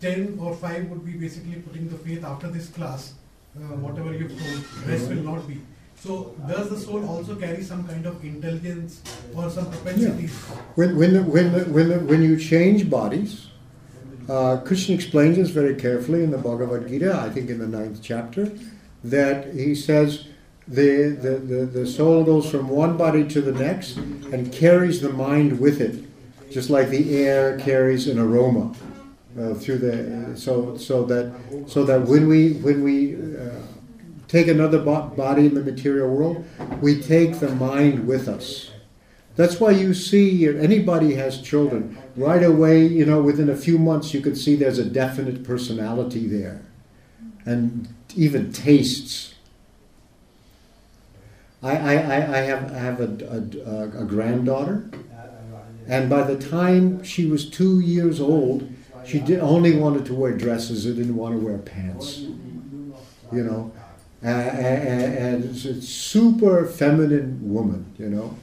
10 or 5 would be basically putting the faith after this class, uh, whatever you've told, rest will not be. So, does the soul also carry some kind of intelligence or some propensity? Yeah. When, when, when, when, when you change bodies, uh, Krishna explains this very carefully in the Bhagavad Gita, I think in the ninth chapter, that he says the, the, the, the soul goes from one body to the next and carries the mind with it, just like the air carries an aroma. Uh, through the so so that so that when we when we uh, take another body in the material world, we take the mind with us. That's why you see anybody has children, right away, you know, within a few months, you can see there's a definite personality there, and even tastes. I, I, I have, I have a, a, a granddaughter, and by the time she was two years old, she did, only wanted to wear dresses and didn't want to wear pants. You know, uh, and, and it's a super feminine woman, you know.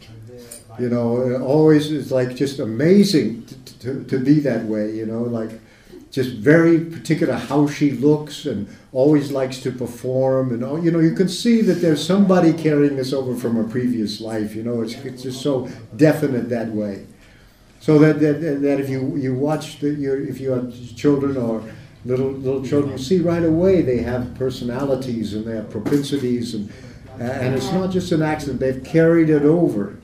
You know, always it's like just amazing to, to, to be that way. You know, like just very particular how she looks and always likes to perform and all you know you can see that there's somebody carrying this over from a previous life you know it's, it's just so definite that way so that, that, that if you, you watch the, your, if you have children or little little children you see right away they have personalities and they have propensities and and it's not just an accident they've carried it over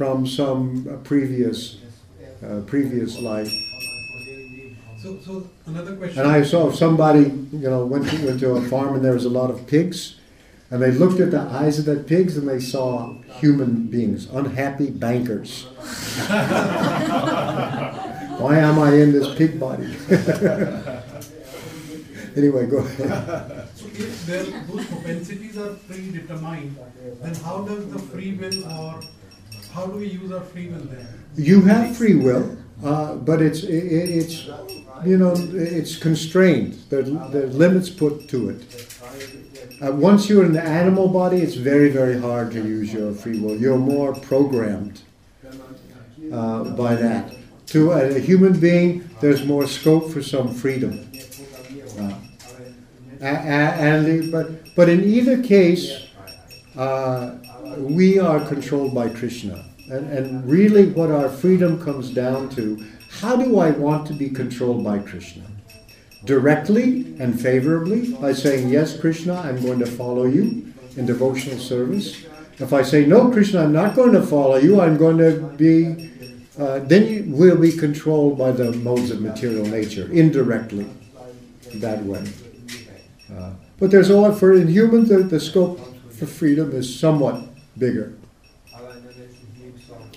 from some previous uh, previous life So, so another question. and I saw somebody, you know, went to, went to a farm and there was a lot of pigs, and they looked at the eyes of the pigs and they saw human beings, unhappy bankers. Why am I in this pig body? anyway, go ahead. So if there, those propensities are predetermined, then how does the free will or how do we use our free will then? You have free will, uh, but it's it, it's you know it's constrained. There there are limits put to it. Uh, once you're in the animal body, it's very, very hard to use your free will. You're more programmed uh, by that. To a, human being, there's more scope for some freedom. Uh, and but, but in either case, uh, we are controlled by Krishna. And, and really, what our freedom comes down to how do I want to be controlled by Krishna? directly and favorably by saying, Yes, Krishna, I'm going to follow you in devotional service. If I say, No, Krishna, I'm not going to follow you, I'm going to be, uh, then you will be controlled by the modes of material nature, indirectly, that way. Uh, but there's all, for in humans, the, the scope for freedom is somewhat bigger.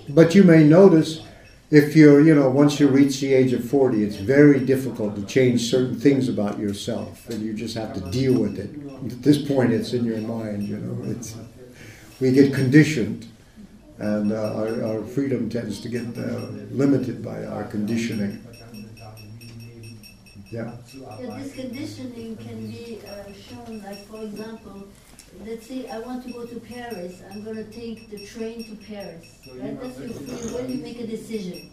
But you may notice if you're, you know, once you reach the age of 40, it's very difficult to change certain things about yourself, and you just have to deal with it. At this point, it's in your mind, you know. It's, we get conditioned, and uh, our, our freedom tends to get uh, limited by our conditioning. Yeah. Yeah, this conditioning can be uh, shown, like for example, let's say I want to go to Paris, I'm going to take the train to Paris. Right? That's your free will, you make a decision.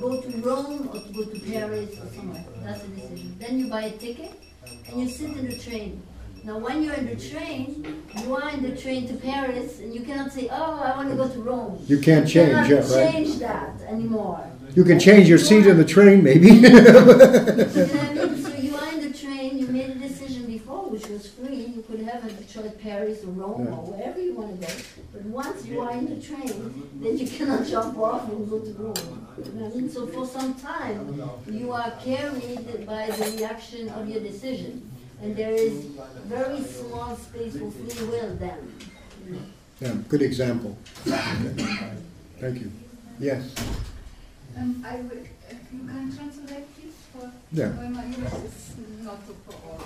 go to Rome or to go to Paris or somewhere. That's a decision. Then you buy a ticket and you sit in the train. Now, when you're in the train, you are in the train to Paris, and you cannot say, "Oh, I want to go to Rome." You can't change, cannot yeah, right? change that anymore. You can change your seat in the train, maybe. You know what I mean? So you are in the train, you made a decision before, which was free. You could have a choice Paris or Rome Yeah. or wherever you want to go. But once you are in the train, then you cannot jump off and go to Rome. You know I mean? So for some time, you are carried by the reaction of your decision. And there is very small space for free will then. yeah, good example. Thank you. Yes. Um, I will, uh, you can translate please for Yeah. weil my English is not so for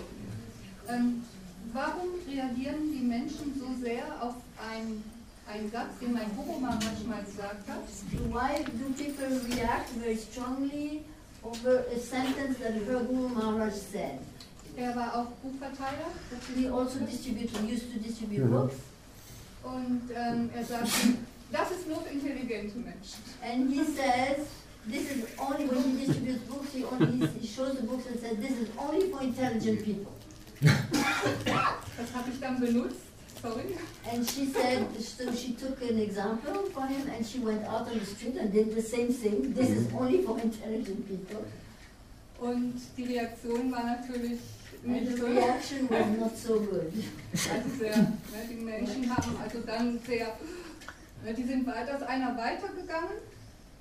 Ähm, warum reagieren die Menschen so sehr auf ein, einen Satz, den mein Guru mal manchmal gesagt hat? Why do people react very strongly over a sentence that her Guru Maharaj said? Er war auch Buchverteiler He also distributed, used to distribute Mhm. books. und ähm, er sagte, das ist nur für intelligente Menschen. And he says, this is only, when he distributes books, he only, he shows the books and says, this is only for intelligent people. Das habe ich dann benutzt, sorry. And she said, so she took an example for him and she went out on the street and did the same thing. This is only for intelligent people. Und die Reaktion war natürlich And nicht the so. reaction was not so good. Also sehr, ne, die Menschen haben also dann sehr, ne, die sind weiter, ist einer weitergegangen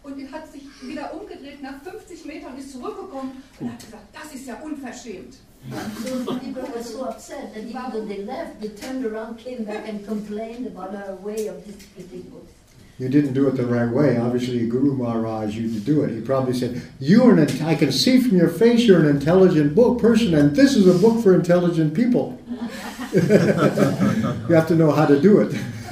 und die hat sich wieder umgedreht nach 50 Metern und ist zurückgekommen und hat gesagt, das ist ja unverschämt. So people were so upset that even though they left, they turned around, came back and complained about our way of distributing books. You didn't do it the right way. Obviously, Guru Maharaj you to do it. He probably said, "You're an. int- I can see from your face you're an intelligent book person, and this is a book for intelligent people. you have to know how to do it."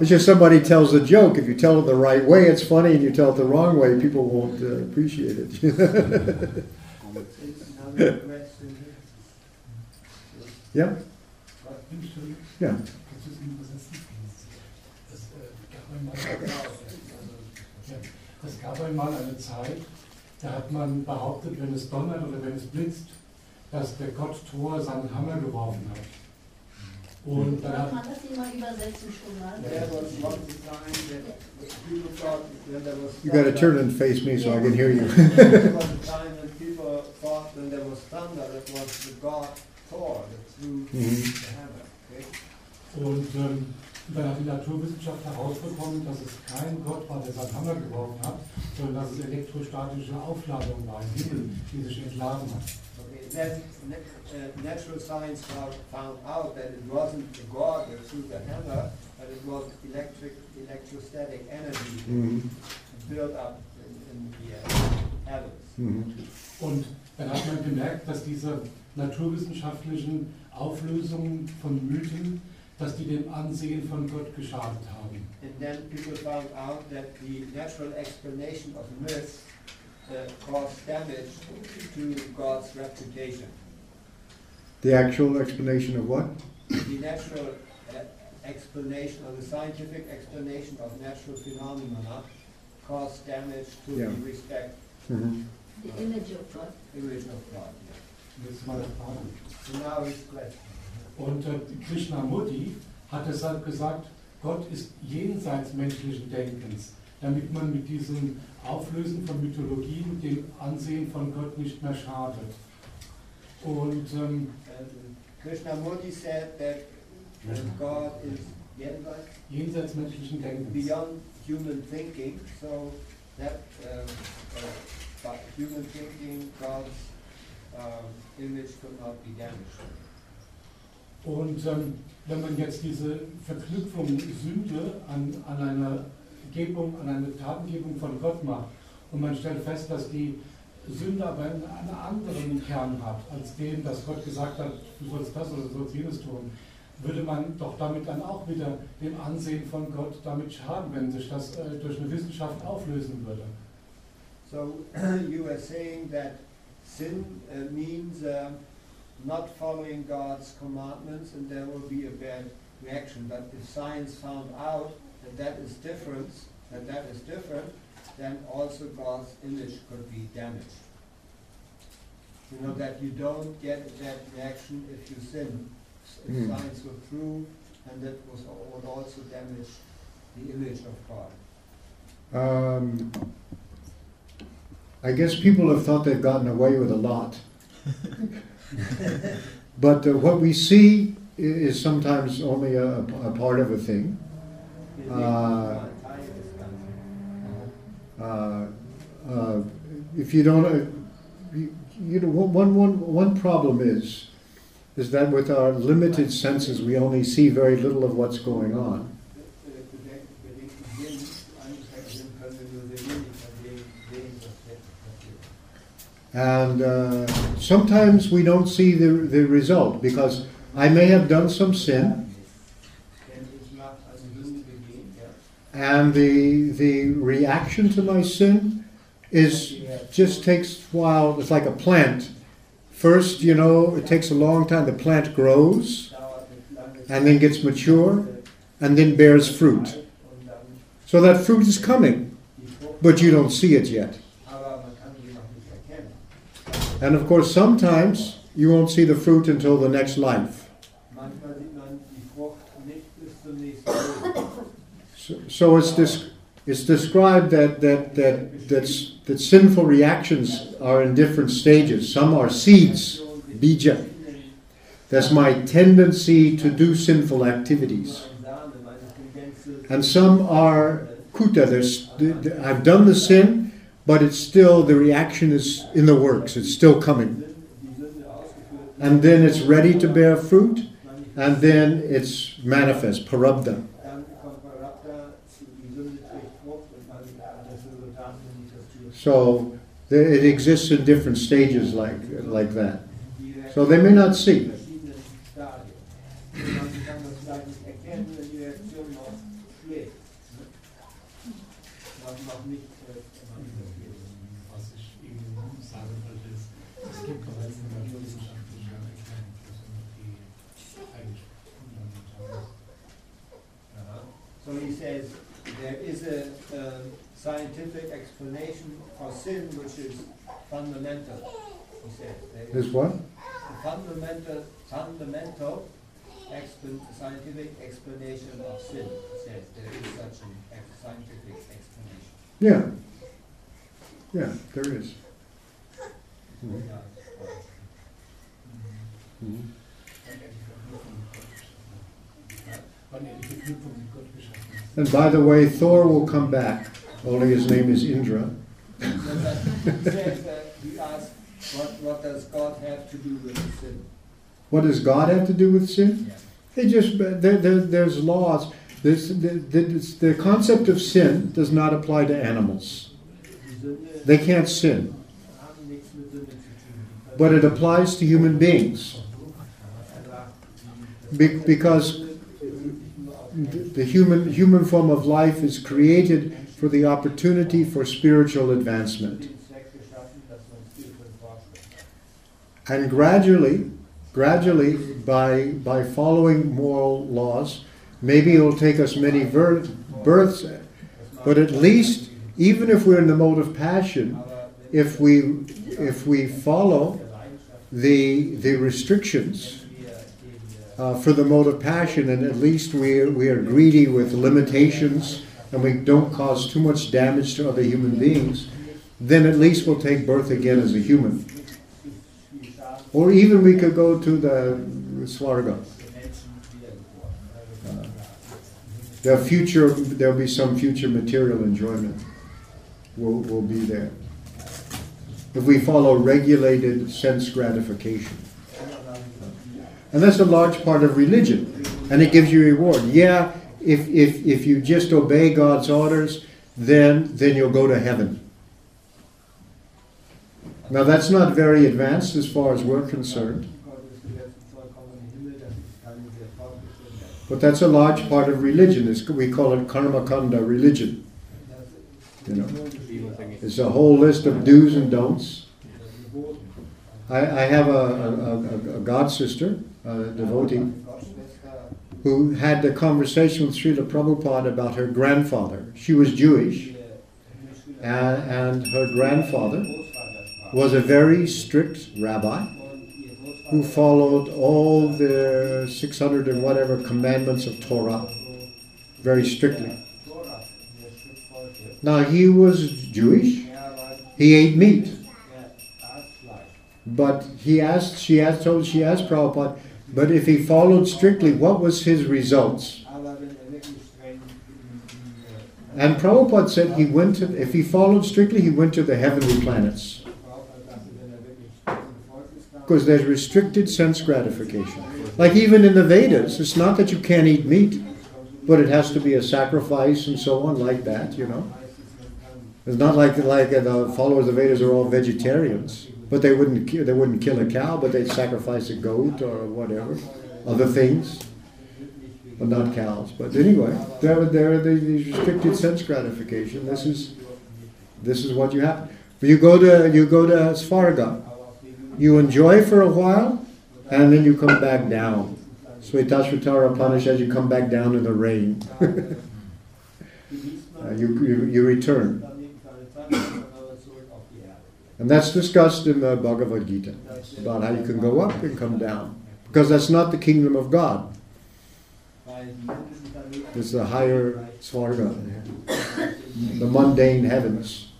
it's just somebody tells a joke. If you tell it the right way, it's funny, and you tell it the wrong way, people won't uh, appreciate it. Einmal, ja, es gab einmal eine Zeit, da hat man behauptet, wenn es donnert oder wenn es blitzt, dass der Gott Thor seinen Hammer geworfen hat. Und dann hat, Kann das jemand übersetzen schon mal? You got to thunder- turn and face me so I can hear you. There was a time when people thought when there was thunder, it was the god Thor that threw the hammer. Okay? und ähm, dann hat die Naturwissenschaft herausbekommen, dass es kein Gott war, der seinen Hammer geworfen hat, sondern dass es elektrostatische Aufladung war im Himmel, die sich entladen hat. Uh, natural science found, found out that it wasn't the god that threw the hammer, but it was electric, electrostatic energy Mhm. built up in, in the uh, atoms. Mhm. Und dann hat man gemerkt, dass diese naturwissenschaftlichen Auflösungen von Mythen, dass die dem Ansehen von Gott geschadet haben. And then people found out that the natural explanation of myths uh, caused damage to God's reputation. The actual explanation of what? The natural uh, explanation or the scientific explanation of natural phenomena caused damage to Yeah. the respect Mhm. The image of God. The image of God. Das war das Frage. So now his question. Und äh, Krishnamurti hat deshalb gesagt, Gott ist jenseits menschlichen Denkens, damit man mit diesem Auflösen von Mythologien dem Ansehen von Gott nicht mehr schadet. Und ähm, And Krishnamurti said that God is jenseits menschlichen Denkens. beyond human thinking, so that um, uh, by human thinking, God's um, image could not be damaged. Und ähm, wenn man jetzt diese Verknüpfung Sünde an, an eine Gebung, an eine Tatengebung von Gott macht und man stellt fest, dass die Sünde aber einen, anderen Kern hat, als dem, dass Gott gesagt hat, du sollst das oder du sollst jenes tun, würde man doch damit dann auch wieder dem Ansehen von Gott damit schaden, wenn sich das äh, durch eine Wissenschaft auflösen würde. So you are saying that sin uh, means uh, not following God's commandments and there will be a bad reaction. But if science found out that that is different, that that is different, then also God's image could be damaged. You know that you don't get that reaction if you sin. If Hmm. science would prove, and that was, would also damage the image of God. Um, I guess people have thought they've gotten away with a lot. but uh, what we see is sometimes only a, a part of a thing. Uh, Uh, uh, if you don't, you, you know, one, one, one problem is, is that with our limited senses, we only see very little of what's going on. And uh, sometimes we don't see the, the result because I may have done some sin, and the, the reaction to my sin is just takes while. It's like a plant. First, you know, it takes a long time. The plant grows and then gets mature and then bears fruit. So that fruit is coming, but you don't see it yet. And of course, sometimes you won't see the fruit until the next life. So, so it's, dis- it's described that, that, that, that sinful reactions are in different stages. Some are seeds, bija. That's my tendency to do sinful activities. And some are kuta. There's, the, the, I've done the sin, but it's still, the reaction is in the works. It's still coming. And then it's ready to bear fruit, and then it's manifest, prarabdha. So it exists in different stages like, like that. So they may not see. So he says there is a um, scientific explanation for sin which is fundamental. He says there Is what? a fundamental, fundamental explan- scientific explanation of sin. He says there is such a ex- scientific explanation. Yeah. Yeah, there is. Yeah. Mhm. And by the way, Thor will come back, only his name is Indra. He says that what, what does God have to do with sin? What does God have to do with sin? Yeah. They just there, there, there's laws. This, the, the, the concept of sin does not apply to animals. They can't sin, haben nichts mit Sünde zu tun. but it applies to human beings Be- because the the human human form of life is created for the opportunity for spiritual advancement. And gradually, gradually, by by following moral laws, maybe it'll take us many ver- births, but at least, even if we're in the mode of passion, if we if we follow the the restrictions uh, for the mode of passion, and at least we we are greedy with limitations, and we don't cause too much damage to other human beings, then at least we'll take birth again as a human. Or even we could go to the Swarga. Also, The future, there'll be some future material enjoyment will, will be there. If we follow regulated sense gratification. Uh, and that's a large part of religion. And it gives you reward. Yeah, if, if, if you just obey God's orders, then, then you'll go to heaven. Now that's not very advanced as far as we're concerned. But that's a large part of religion. It's, we call it karma kanda religion. You know. It's a whole list of do's and don'ts. I, I have a, a, a, a god sister, a devotee, who had a conversation with Srila Prabhupada about her grandfather. She was Jewish, and, and her grandfather was a very strict rabbi Und ihr Großvater who followed all the 600 and whatever commandments of Torah very strictly. Torah sehr strikt folgte. Now, he was Jewish, he ate meat. But he asked, she asked, told, she asked Prabhupada, but if he followed strictly, what was his results? And Prabhupada said he went to, if he followed strictly, he went to the heavenly planets. Because there's restricted sense gratification. Like even in the Vedas, it's not that you can't eat meat, but it has to be a sacrifice and so on, like that, you know. It's not like like the followers of the Vedas are all vegetarians, but they wouldn't they wouldn't kill a cow, but they'd sacrifice a goat or whatever, other things, but not cows. But anyway, there there these restricted sense gratification. This is this is what you have. You go to you go to Svarga, you enjoy for a while, and then you come back down. Svetashvatara Upanishad, you come back down in the rain. Uh, you, you you return. And that's discussed in the Bhagavad Gita about how you can go up and come down. Because that's not the kingdom of God. It's the higher Svarga, the mundane heavens.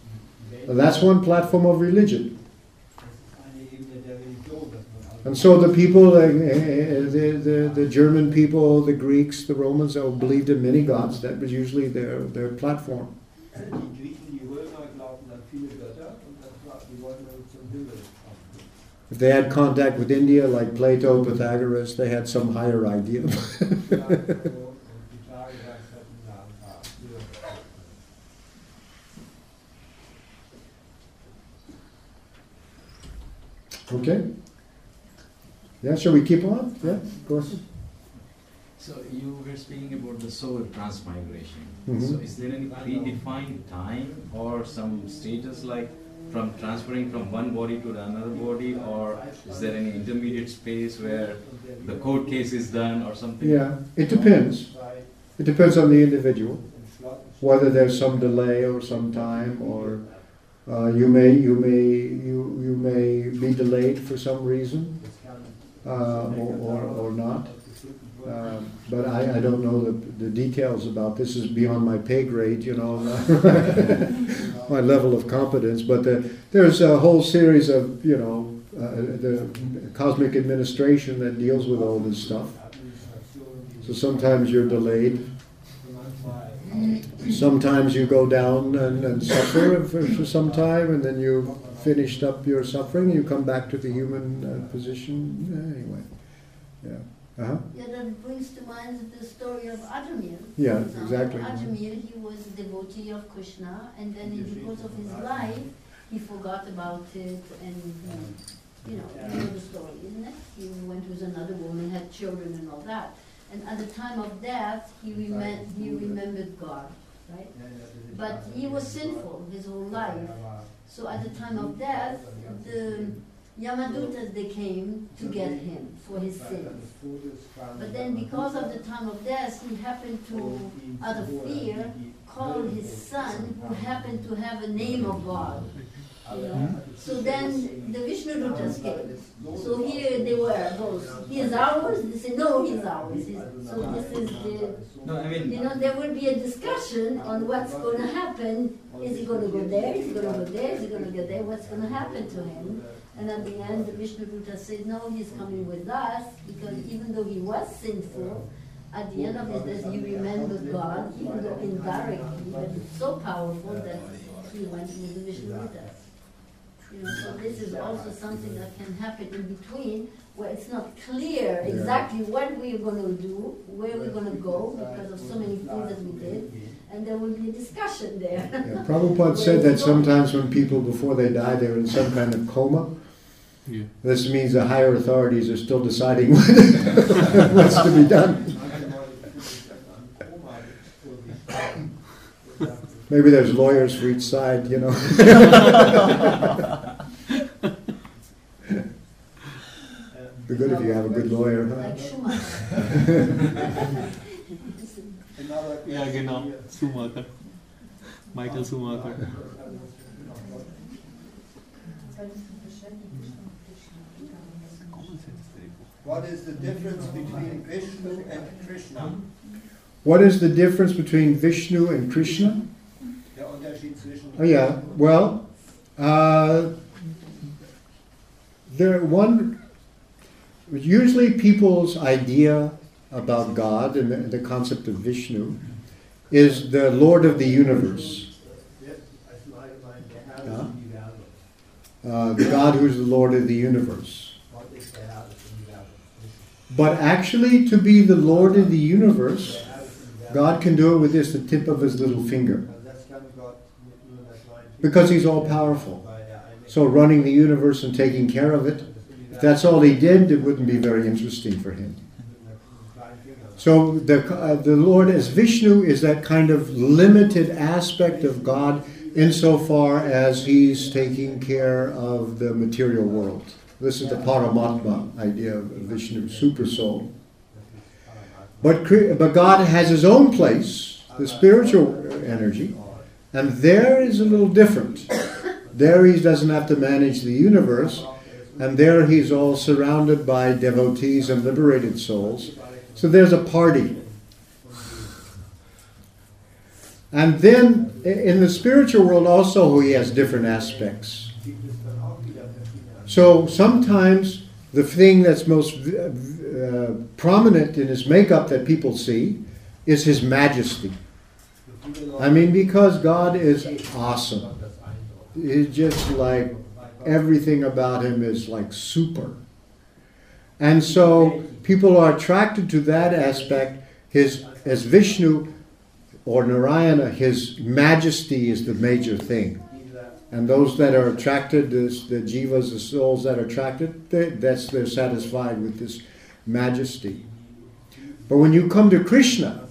And that's one platform of religion. And so the people, the, the, the German people, the Greeks, the Romans, all believed in many gods. That was usually their, their platform. If they had contact with India, like Plato, Pythagoras, they had some higher idea. Ja, so, und die Tage gesagt hatten, na, na, früher. okay? Yeah, shall we keep on? Yeah, of course. So you were speaking about the soul transmigration. Mhm. So is there any predefined time or some status like from transferring from one body to another body or is there any intermediate space where the court case is done or something? Yeah, it depends. It depends on the individual. whether there's some delay or some time, or uh, you may you may you you may be delayed for some reason, uh, or, or or not. Um, but I, I don't know the, the details about this is beyond my pay grade, you know, my level of competence. But the, there's a whole series of you know uh, the cosmic administration that deals with all this stuff. So sometimes you're delayed. Sometimes you go down and, and suffer for, for some time, and then you finished up your suffering, you come back to the human uh, position anyway. Yeah. Uh-huh. Yeah, that brings to mind the story of Ajamil. Yeah, example, exactly. Ajamil, he was a devotee of Krishna, and then in the course of his life, he forgot about it, and you know, you know the story, isn't it? He went with another woman, had children, and all that. And at the time of death, he remem- he remembered God, right? But he was sinful his whole life. So at the time of death, the Yamadutas they came to get him for his sins. But then because of the time of death, he happened to, out of fear, call his son, who happened to have a name of God. So then the Vishnu Dutas came. So here they were both. He is ours. They say no, he's ours. He's, so this is the. No, I mean, You know, there will be a discussion on what's going to happen. Is he going to go there? Is he going to go there? Is he going to go there? What's going to happen to him? And at the end, the Vishnu Duta said, no, he's coming with us because even though he was sinful, at the end of his days, he remembered God, even though indirectly, but it's so powerful that he went with the Vishnu Dutas. You know, so this is also something that can happen in between, where it's not clear exactly what we're gonna do, where we're gonna go, because of so many things that we did, and there will be a discussion there. Yeah, Prabhupada said that sometimes when people, before they die, they're in some kind of coma. Yeah. This means the higher authorities are still deciding what's to be done. Maybe there's lawyers for each side, you know. Be good if you have a good lawyer, huh? Like Ja, genau. question Schumacher. Michael Schumacher. What is the difference between Vishnu and Krishna? What is the difference between Vishnu and Krishna? Der Unterschied zwischen Oh yeah. Well, uh, there one. Usually, people's idea about God and the, the concept of Vishnu is the Lord of the universe. Yeah? Uh, the God who's the Lord of the universe. But actually, to be the Lord of the universe, God can do it with just the tip of his little finger. Because he's all powerful. So running the universe and taking care of it, if that's all he did, it wouldn't be very interesting for him. So the, uh, the Lord as Vishnu is that kind of limited aspect of God insofar as he's taking care of the material world. This is the Paramatma idea of Vishnu, super soul. But, but God has his own place, the spiritual energy, and there is a little different. There he doesn't have to manage the universe, and there he's all surrounded by devotees and liberated souls. So there's a party. And then in the spiritual world also he has different aspects. So sometimes the thing that's most uh, prominent in his makeup that people see is his majesty. I mean, because God is awesome. It's just like everything about him is like super. And so people are attracted to that aspect. His as Vishnu or Narayana, his majesty is the major thing. And those that are attracted, this, the jivas, the souls that are attracted, they, that's they're satisfied with this majesty. But when you come to Krishna,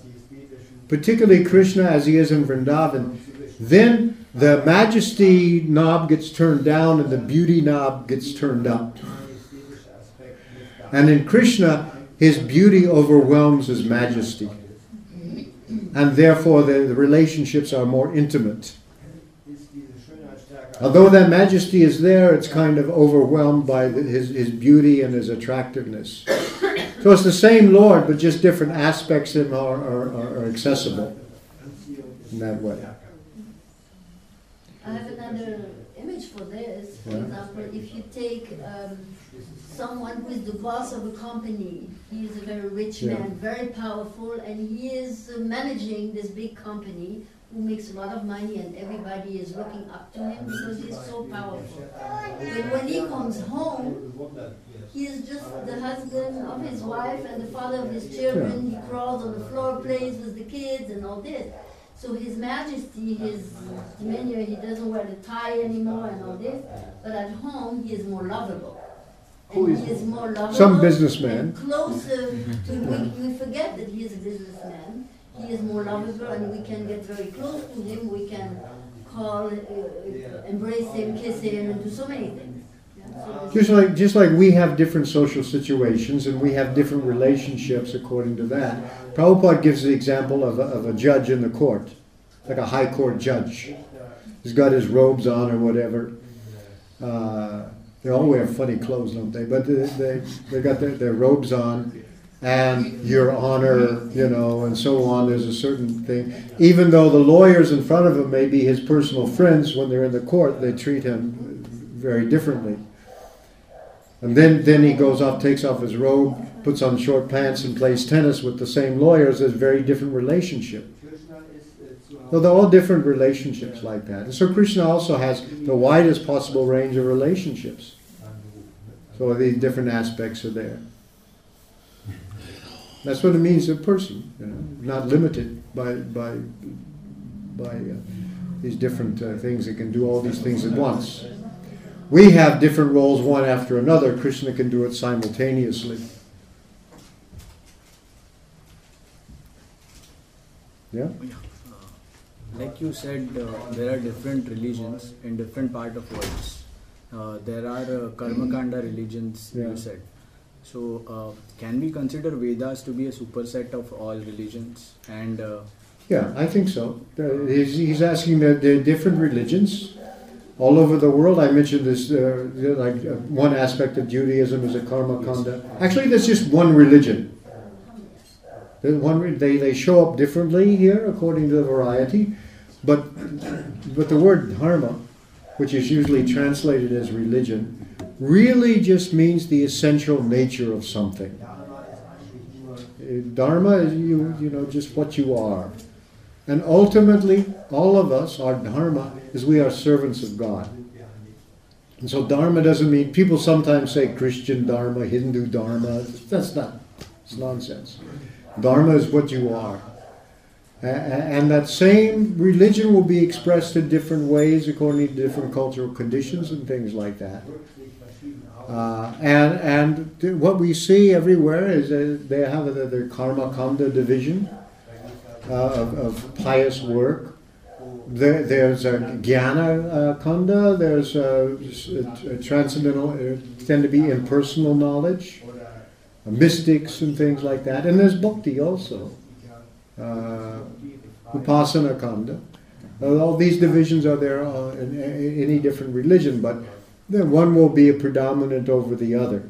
particularly Krishna as he is in Vrindavan, then the majesty knob gets turned down and the beauty knob gets turned up. And in Krishna, his beauty overwhelms his majesty. and therefore the, the relationships are more intimate. Although that majesty is there, it's kind of overwhelmed by the, his, his beauty and his attractiveness. So it's the same Lord, but just different aspects of him are, are, are, accessible in that way. I have another image for this. For Yeah. example, if you take um, someone who is the boss of a company, he is a very rich Yeah. man, very powerful, and he is managing this big company who makes a lot of money, and everybody is looking up to him because he's so powerful. But when he comes home, he is just the husband of his wife and the father of his children. He crawls on the floor, plays with the kids, and all this. So His Majesty, his demeanor, he doesn't wear the tie anymore and all this. But at home, he is more lovable. Who is- he is more lovable. Some businessman. Closer to, we, we forget that he is a businessman. He is more lovable and we can get very close to him. We can call, uh, embrace him, kiss him, and do so many things. Just like, just like we have different social situations and we have different relationships according to that. Prabhupada gives the example of a, of a judge in the court, like a high court judge. He's got his robes on or whatever. Uh, they all wear funny clothes, don't they? But they, they, they got their, their robes on and your honor, you know, and so on. There's a certain thing. Even though the lawyers in front of him may be his personal friends, when they're in the court, they treat him very differently. And then, then he goes off, takes off his robe, puts on short pants, and plays tennis with the same lawyers. There's a very different relationship. So they're all different relationships like that. And so Krishna also has the widest possible range of relationships. So these different aspects are there. That's what it means a person, you know, not limited by by by uh, these different uh, things. It can do all these things at once. We have different roles one after another. Krishna can do it simultaneously. Yeah. Like you said, uh, there are different religions in different part of worlds. Uh, there are uh, karmakanda religions. Yeah. You said. So uh, can we consider Vedas to be a superset of all religions? And uh, Yeah, I think so. Uh, He's, he's asking that there are different religions all over the world. I mentioned this, uh, like uh, one aspect of Judaism is a karma kanda. Actually, there's just one religion. One re- they, they show up differently here according to the variety, but but the word dharma, which is usually translated as religion, really just means the essential nature of something. Uh, Dharma is you you know just what you are. And ultimately, all of us, our dharma is we are servants of God. And so dharma doesn't mean, people sometimes say Christian dharma, Hindu dharma. That's not, it's nonsense. Dharma is what you are. And that same religion will be expressed in different ways according to different cultural conditions and things like that. Uh, and and what we see everywhere is uh, they have the, the karma kanda division of, of pious work. There, there's a jnana uh, kanda. There's a, a, a transcendental, uh, tend to be impersonal knowledge, uh, mystics and things like that. And there's bhakti also, uh, upasana kanda. Uh, all these divisions are there uh, in, any different religion, but then one will be a predominant over the other.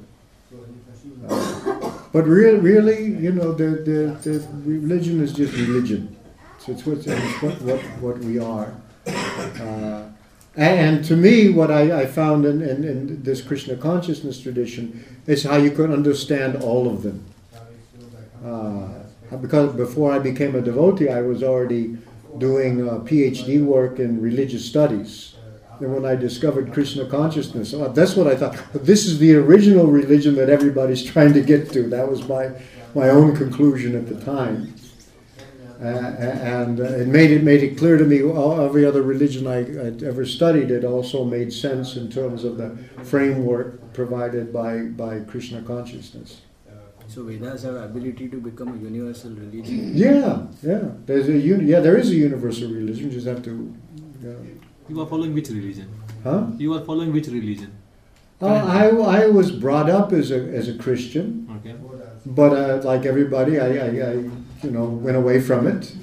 But really, really, you know, the, the, the religion is just religion. So it's what, it's what, what, what we are. Uh, and to me, what I, I found in, in, in this Krishna consciousness tradition is how you can understand all of them. Uh, because before I became a devotee, I was already doing uh, PhD work in religious studies. And when I discovered Krishna consciousness, uh, that's what I thought. This is the original religion that everybody's trying to get to. That was my, my own conclusion at the time. Uh, and uh, it made it made it clear to me all, every other religion I, I'd ever studied it also made sense in terms of the framework provided by, by Krishna consciousness. so Vedas have ability to become a universal religion. Yeah, yeah. There's a uni- yeah, there is a universal religion. You just have to. Yeah. You are following which religion? Huh? You are following which religion? Uh, I, I was brought up as a as a Christian, Okay. but uh, like everybody, I, I, I you know went away from it.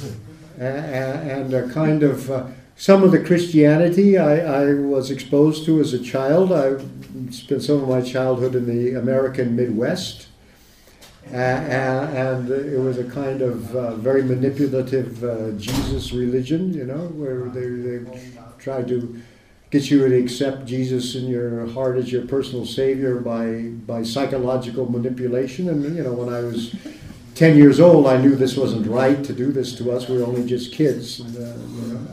and a kind of uh, some of the Christianity I, I, was exposed to as a child. I spent some of my childhood in the American Midwest, uh, and it was a kind of uh, very manipulative uh, Jesus religion, you know, where they, they tried to get you to accept Jesus in your heart as your personal savior by by psychological manipulation. And you know, when I was 10 years old, I knew this wasn't right to do this to us. We were only just kids. And, uh, you know.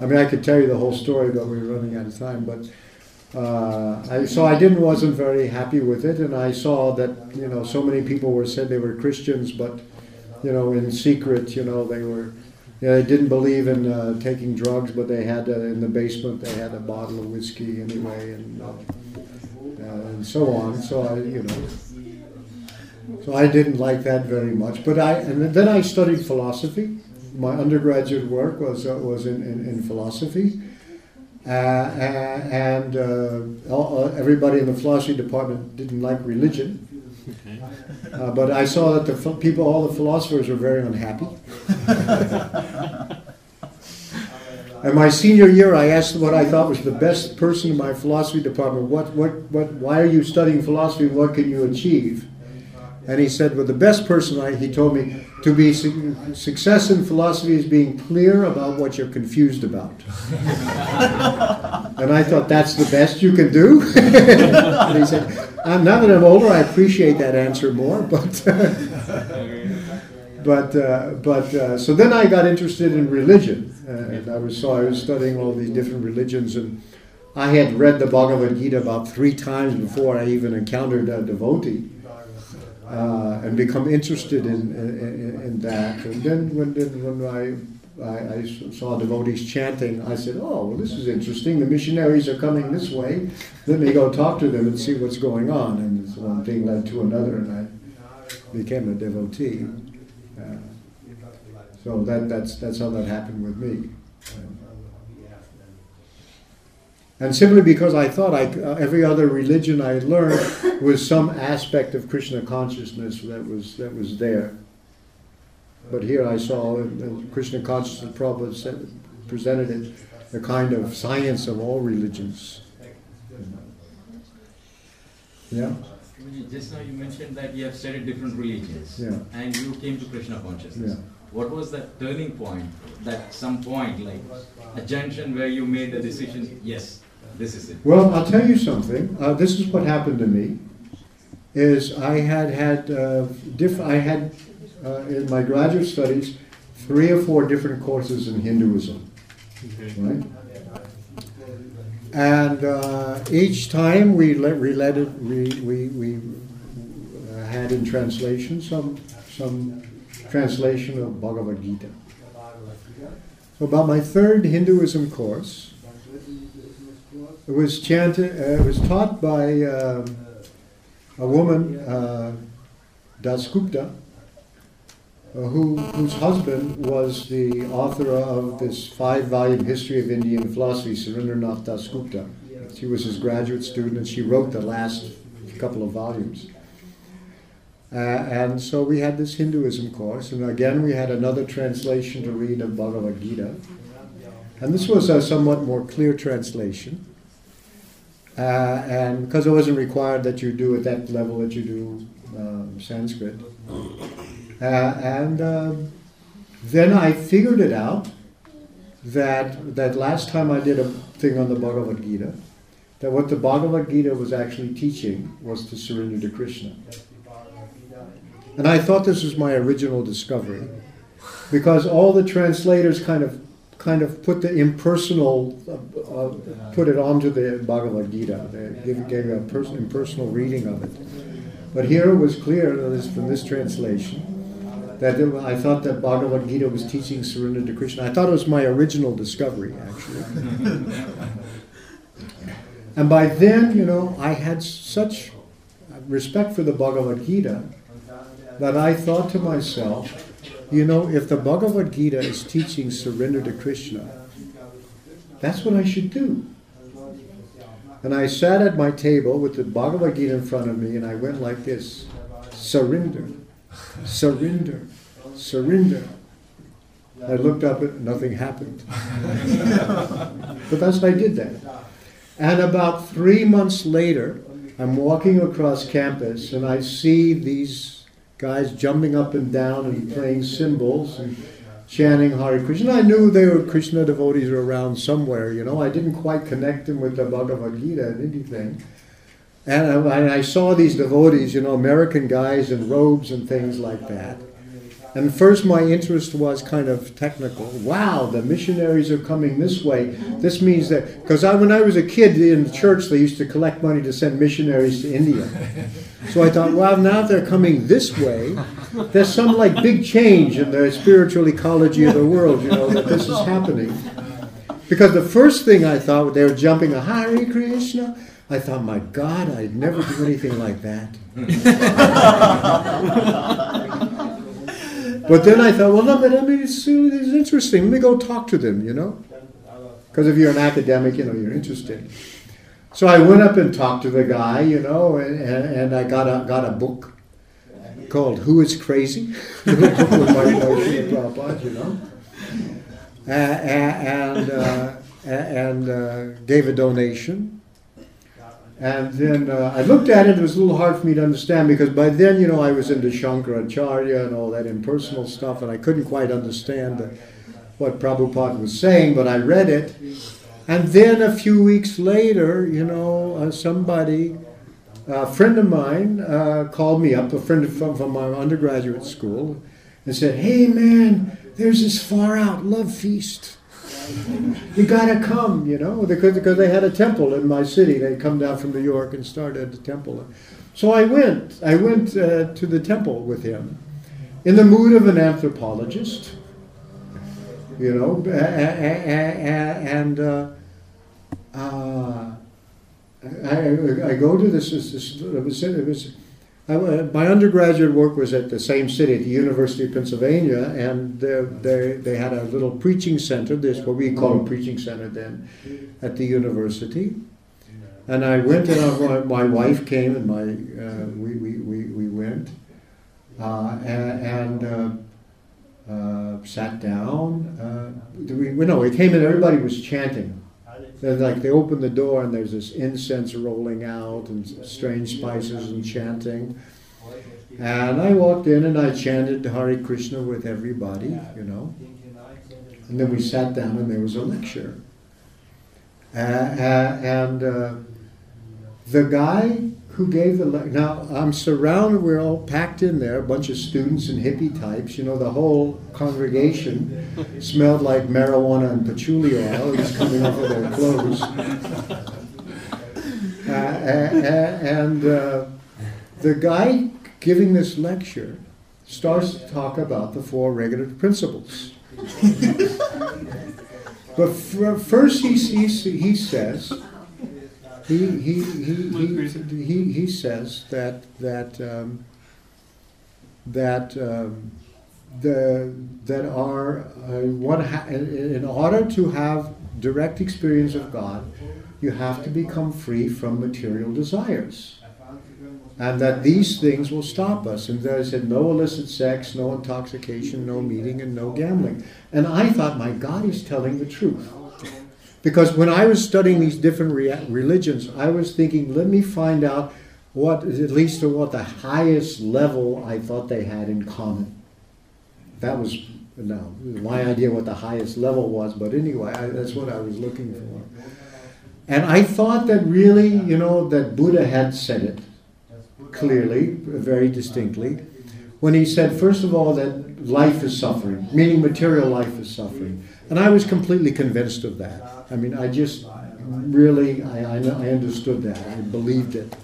I mean, I could tell you the whole story, but we were running out of time. But uh, I, so I didn't wasn't very happy with it, and I saw that you know so many people were said they were Christians, but you know in secret, you know they were. You know, they didn't believe in uh, taking drugs, but they had uh, in the basement they had a bottle of whiskey anyway, and uh, and so on. So I, you know, so I didn't like that very much. But I and then I studied philosophy. My undergraduate work was uh, was in, in, in philosophy, uh, and uh, all, everybody in the philosophy department didn't like religion. Uh, but I saw that the people, all the philosophers, were very unhappy. And my senior year, I asked what I thought was the best person in my philosophy department. What, what, what? Why are you studying philosophy? What can you achieve? And he said, well, the best person, I, he told me, to be su- success in philosophy is being clear about what you're confused about. and I thought, that's the best you can do? and he said, now that I'm older, I appreciate that answer more, but. but uh, but uh, so then I got interested in religion, uh, and I was so I was studying all these different religions, and I had read the Bhagavad Gita about three times before I even encountered a devotee uh, and become interested in, in, in, that. And then when, when I, I, I, saw devotees chanting, I said, oh, well, this is interesting. The missionaries are coming this way. Let me go talk to them and see what's going on. And one thing led to another, and I became a devotee. Uh, so that, that's, that's how that happened with me. And simply because I thought I, uh, every other religion I had learned was some aspect of Krishna consciousness that was, that was there. But here I saw uh, Krishna consciousness, Prabhupada said, presented it, the kind of science of all religions. Yeah? Just now you mentioned that you have studied different religions yeah. and you came to Krishna consciousness. Yeah. What was that turning point, that some point, like a junction where you made the decision, yes, this is it. Well, I'll tell you something. Uh, this is what happened to me. Is I had had uh, diff- I had uh, in my graduate studies three or four different courses in Hinduism, right? And uh, each time we le- related, we, we, we uh, had in translation some some translation of Bhagavad Gita. So about my third Hinduism course, it was chanted. Uh, it was taught by uh, a woman, uh, Dasgupta, uh, who whose husband was the author of this five-volume history of Indian philosophy, Surendranath Dasgupta. She was his graduate student, and she wrote the last couple of volumes. Uh, and so we had this Hinduism course, and again we had another translation to read of Bhagavad Gita. And this was a somewhat more clear translation. Uh, and because it wasn't required that you do at that level that you do um, Sanskrit. Uh, and uh, then I figured it out that that last time I did a thing on the Bhagavad Gita, that what the Bhagavad Gita was actually teaching was to surrender to Krishna. And I thought this was my original discovery, because all the translators kind of kind of put the impersonal, uh, uh, put it onto the Bhagavad Gita. They gave, gave a pers- impersonal reading of it. But here it was clear from this translation that it, I thought that Bhagavad Gita was teaching surrender to Krishna. I thought it was my original discovery, actually. and by then, you know, I had such respect for the Bhagavad Gita that I thought to myself, you know, if the Bhagavad Gita is teaching surrender to Krishna, that's what I should do. And I sat at my table with the Bhagavad Gita in front of me and I went like this surrender, surrender, surrender. I looked up and nothing happened. but that's what I did that. And about three months later, I'm walking across campus and I see these guys jumping up and down and playing cymbals and chanting Hare Krishna. I knew they were Krishna devotees around somewhere, you know. I didn't quite connect them with the Bhagavad Gita and anything. And I, I saw these devotees, you know, American guys in robes and things like that. And first, my interest was kind of technical. Wow, the missionaries are coming this way. This means that, because I, when I was a kid in the church, they used to collect money to send missionaries to India. So I thought, wow, now they're coming this way. There's some like big change in the spiritual ecology of the world, you know, that this is happening. Because the first thing I thought, they were jumping a Hare Krishna. I thought, my God, I'd never do anything like that. But then I thought, well, no, but I mean, it's, it's interesting. Let me go talk to them, you know? Because if you're an academic, you know, you're interested. So I went up and talked to the guy, you know, and, and I got a, got a book called Who is Crazy? you know? Uh, and, uh, and uh, gave a donation. And then uh, I looked at it, it was a little hard for me to understand because by then, you know, I was into Shankaracharya and all that impersonal stuff, and I couldn't quite understand the, what Prabhupada was saying, but I read it. And then a few weeks later, you know, uh, somebody, a friend of mine, uh, called me up, a friend from, from my undergraduate school, and said, Hey man, there's this far out love feast you gotta come, you know, because, because they had a temple in my city. They'd come down from New York and started a temple. So I went. I went uh, to the temple with him in the mood of an anthropologist, you know, and uh, uh, I, I, go to this, this, this was I, my undergraduate work was at the same city, at the University of Pennsylvania, and they, they, had a little preaching center, this what we call a preaching center then, at the university. And I went, and my, my wife came, and my uh, we, we, we, we went, uh, and, and uh, uh sat down. Uh, we, no, we came in, everybody was chanting. They're like they open the door and there's this incense rolling out and strange spices and chanting. And I walked in and I chanted Hare Krishna with everybody, you know. And then we sat down and there was a lecture. Uh, uh, and uh, the guy who gave the lecture. Now I'm surrounded. We're all packed in there, a bunch of students and hippie types. You know, the whole congregation smelled like marijuana and patchouli oil. Was coming off of their clothes. Uh, and uh, the guy giving this lecture starts to talk about the four regulative principles. but first he, he, he says he, he, he, he, he, he says that, that, um, that um, the, that are uh, one ha- in order to have direct experience of God, you have to become free from material desires. And that these things will stop us. And they said, no illicit sex, no intoxication, no meeting, and no gambling. And I thought, my God, he's telling the truth. Because when I was studying these different rea- religions, I was thinking, let me find out what, at least what the highest level I thought they had in common. That was now my idea what the highest level was, but anyway, I, that's what I was looking for. And I thought that really, you know, that Buddha had said it clearly, very distinctly, when he said, first of all, that life is suffering, meaning material life is suffering. And I was completely convinced of that. I mean, I just really, I, I, I understood that. I believed it.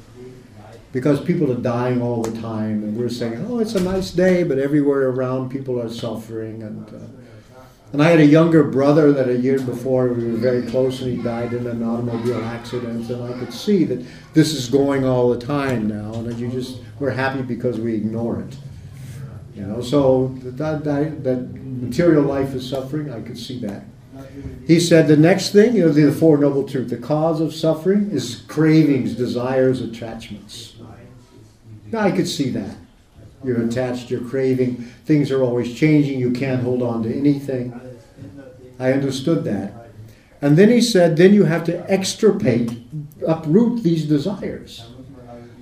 Because people are dying all the time, and we're saying, oh, it's a nice day, but everywhere around people are suffering. And, uh, and I had a younger brother that a year before we were very close, and he died in an automobile accident. And I could see that this is going all the time now, and that you just, we're happy because we ignore it. You know, so that, that, that material life is suffering, I could see that. He said the next thing, you know, the Four Noble Truths, the cause of suffering is cravings, desires, attachments. Now I could see that. You're attached, you're craving, things are always changing, you can't hold on to anything. I understood that. And then he said, then you have to extirpate, uproot these desires.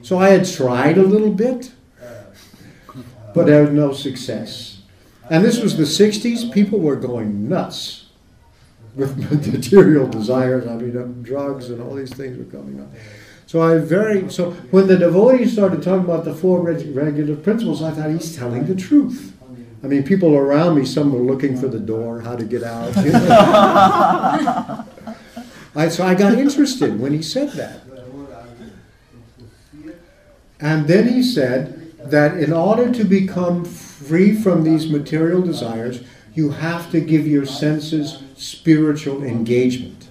So I had tried a little bit, but had no success. And this was the 60s, people were going nuts with material desires. I mean, um, drugs and all these things were coming up. So I very so when the devotees started talking about the four reg- regular principles, I thought he's telling the truth. I mean, people around me, some were looking for the door, how to get out. You know? I, so I got interested when he said that. And then he said that in order to become free from these material desires, you have to give your senses spiritual engagement.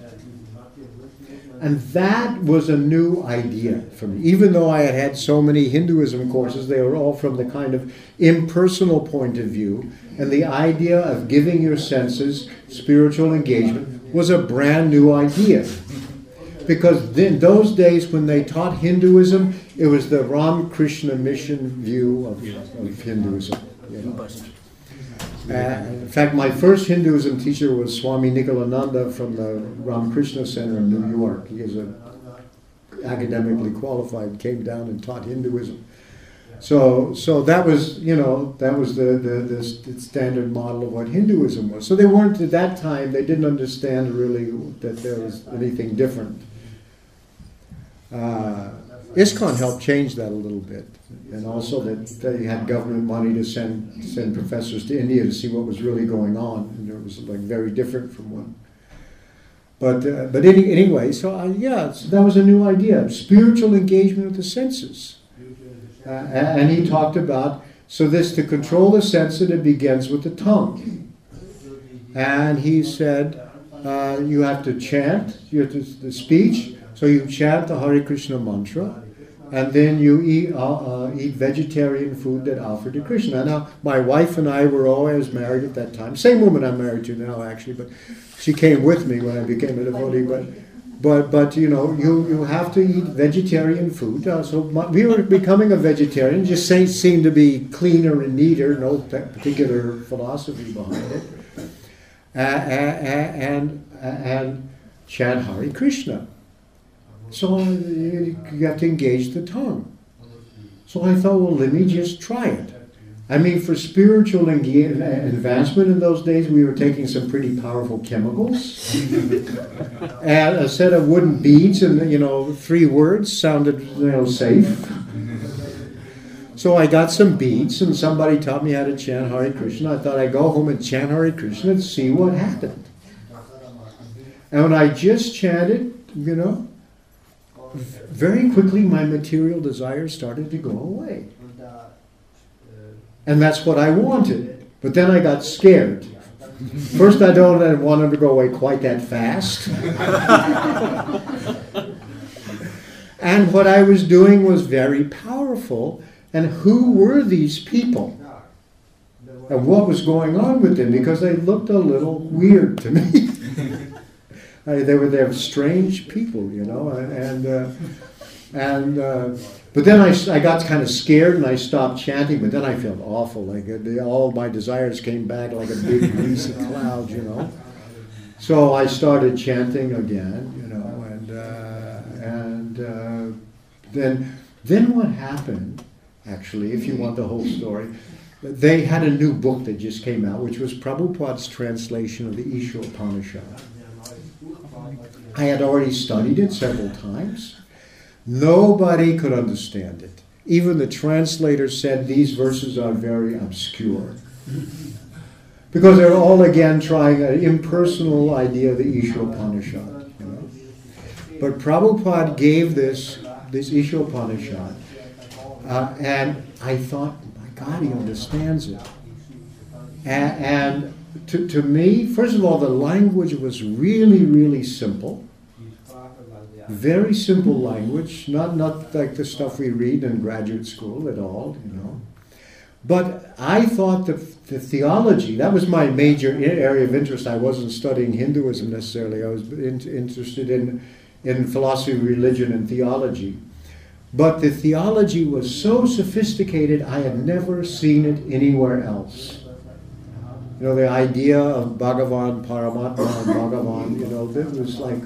And that was a new idea for me. Even though I had had so many Hinduism courses, they were all from the kind of impersonal point of view. And the idea of giving your senses spiritual engagement was a brand new idea. Because in those days when they taught Hinduism, it was the Ramakrishna mission view of, of Hinduism. You know. Uh, in fact, my first Hinduism teacher was Swami Nikhilananda from the Ramakrishna Center in New York. He is a academically qualified, came down and taught Hinduism. So, so that was, you know, that was the, the, the standard model of what Hinduism was. So they weren't at that time. They didn't understand really that there was anything different. Uh, ISKCON helped change that a little bit, and also that they had government money to send send professors to India to see what was really going on, and it was like very different from one. But uh, but any, anyway, so I, yeah, so that was a new idea: spiritual engagement with the senses. Uh, and he talked about so this to control the senses it begins with the tongue, and he said uh, you have to chant, you have to the speech. So you chant the Hare Krishna mantra, and then you eat, uh, uh, eat vegetarian food that offered to Krishna. Now, my wife and I were always married at that time. Same woman I'm married to now, actually, but she came with me when I became a devotee. But, but, but you know, you, you have to eat vegetarian food. Uh, so my, we were becoming a vegetarian. Just seemed to be cleaner and neater. No particular philosophy behind it. Uh, and and chant Hare Krishna. So you got to engage the tongue. So I thought, well, let me just try it. I mean, for spiritual advancement in those days, we were taking some pretty powerful chemicals. and a set of wooden beads and, you know, three words sounded, you know, safe. So I got some beads and somebody taught me how to chant Hare Krishna. I thought I'd go home and chant Hare Krishna and see what happened. And when I just chanted, you know, very quickly my material desires started to go away. And that's what I wanted. But then I got scared. First, I don't want them to go away quite that fast. and what I was doing was very powerful. And who were these people? And what was going on with them? Because they looked a little weird to me. I they were they were strange people, you know, and uh, and uh, but then I, I got kind of scared and I stopped chanting. But then I felt awful, like uh, all my desires came back like a big greasy cloud, you know. So I started chanting again, you know, and uh, and uh, then then what happened? Actually, if you want the whole story, they had a new book that just came out, which was Prabhupada's translation of the Isha Upanishad. I had already studied it several times. Nobody could understand it. Even the translator said these verses are very obscure. Because they're all again trying an impersonal idea of the Isha Upanishad. You know? But Prabhupada gave this, this Isha Upanishad, uh, and I thought, my God, he understands it. And, and to, to me, first of all, the language was really, really simple. Very simple language, not, not like the stuff we read in graduate school at all, you know. But I thought the, the theology, that was my major area of interest. I wasn't studying Hinduism necessarily, I was in, interested in, in philosophy, religion, and theology. But the theology was so sophisticated, I had never seen it anywhere else. You know, the idea of Bhagavan, Paramatma, and Bhagavan, you know, it was like,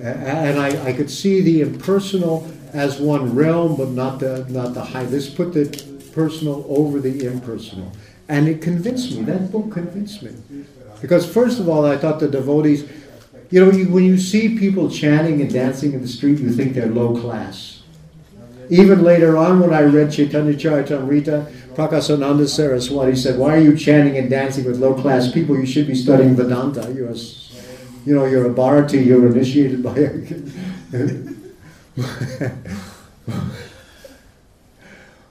and I, I could see the impersonal as one realm, but not the, not the high. This put the personal over the impersonal. And it convinced me, that book convinced me. Because, first of all, I thought the devotees, you know, you, when you see people chanting and dancing in the street, you think they're low class. Even later on, when I read Chaitanya Charitamrita, Prakasananda Saraswati said, "Why are you chanting and dancing with low-class people? You should be studying Vedanta. You're, a, you know, you're a Bharati. You're initiated by."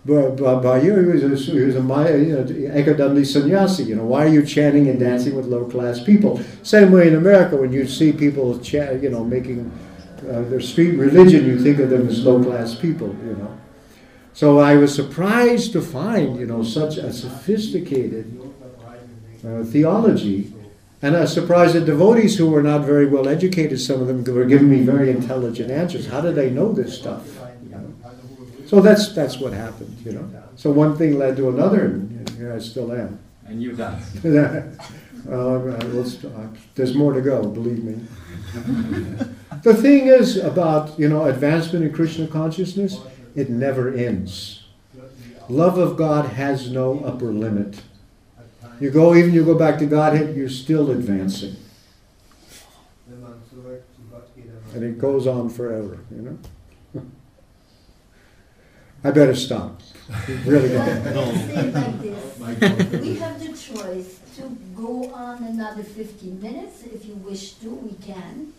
But, but, but you, he was a, he was a Maya, you know, Ekadandi sannyasi. You know, why are you chanting and dancing with low-class people? Same way in America, when you see people, chat, you know, making uh, their street religion, you think of them as low class people, you know. So I was surprised to find, you know, such a sophisticated uh, theology. And I was surprised that devotees who were not very well educated, some of them were giving me very intelligent answers. How did they know this stuff? You know? So that's that's what happened, you know. So one thing led to another, and here I still am. And you done. well, there's more to go, believe me. the thing is about you know advancement in Krishna consciousness, it never ends. Love of God has no upper limit. You go even you go back to Godhead, you're still advancing. And it goes on forever, you know. I better stop. really no. like we have the choice to go on another 15 minutes. If you wish to, we can.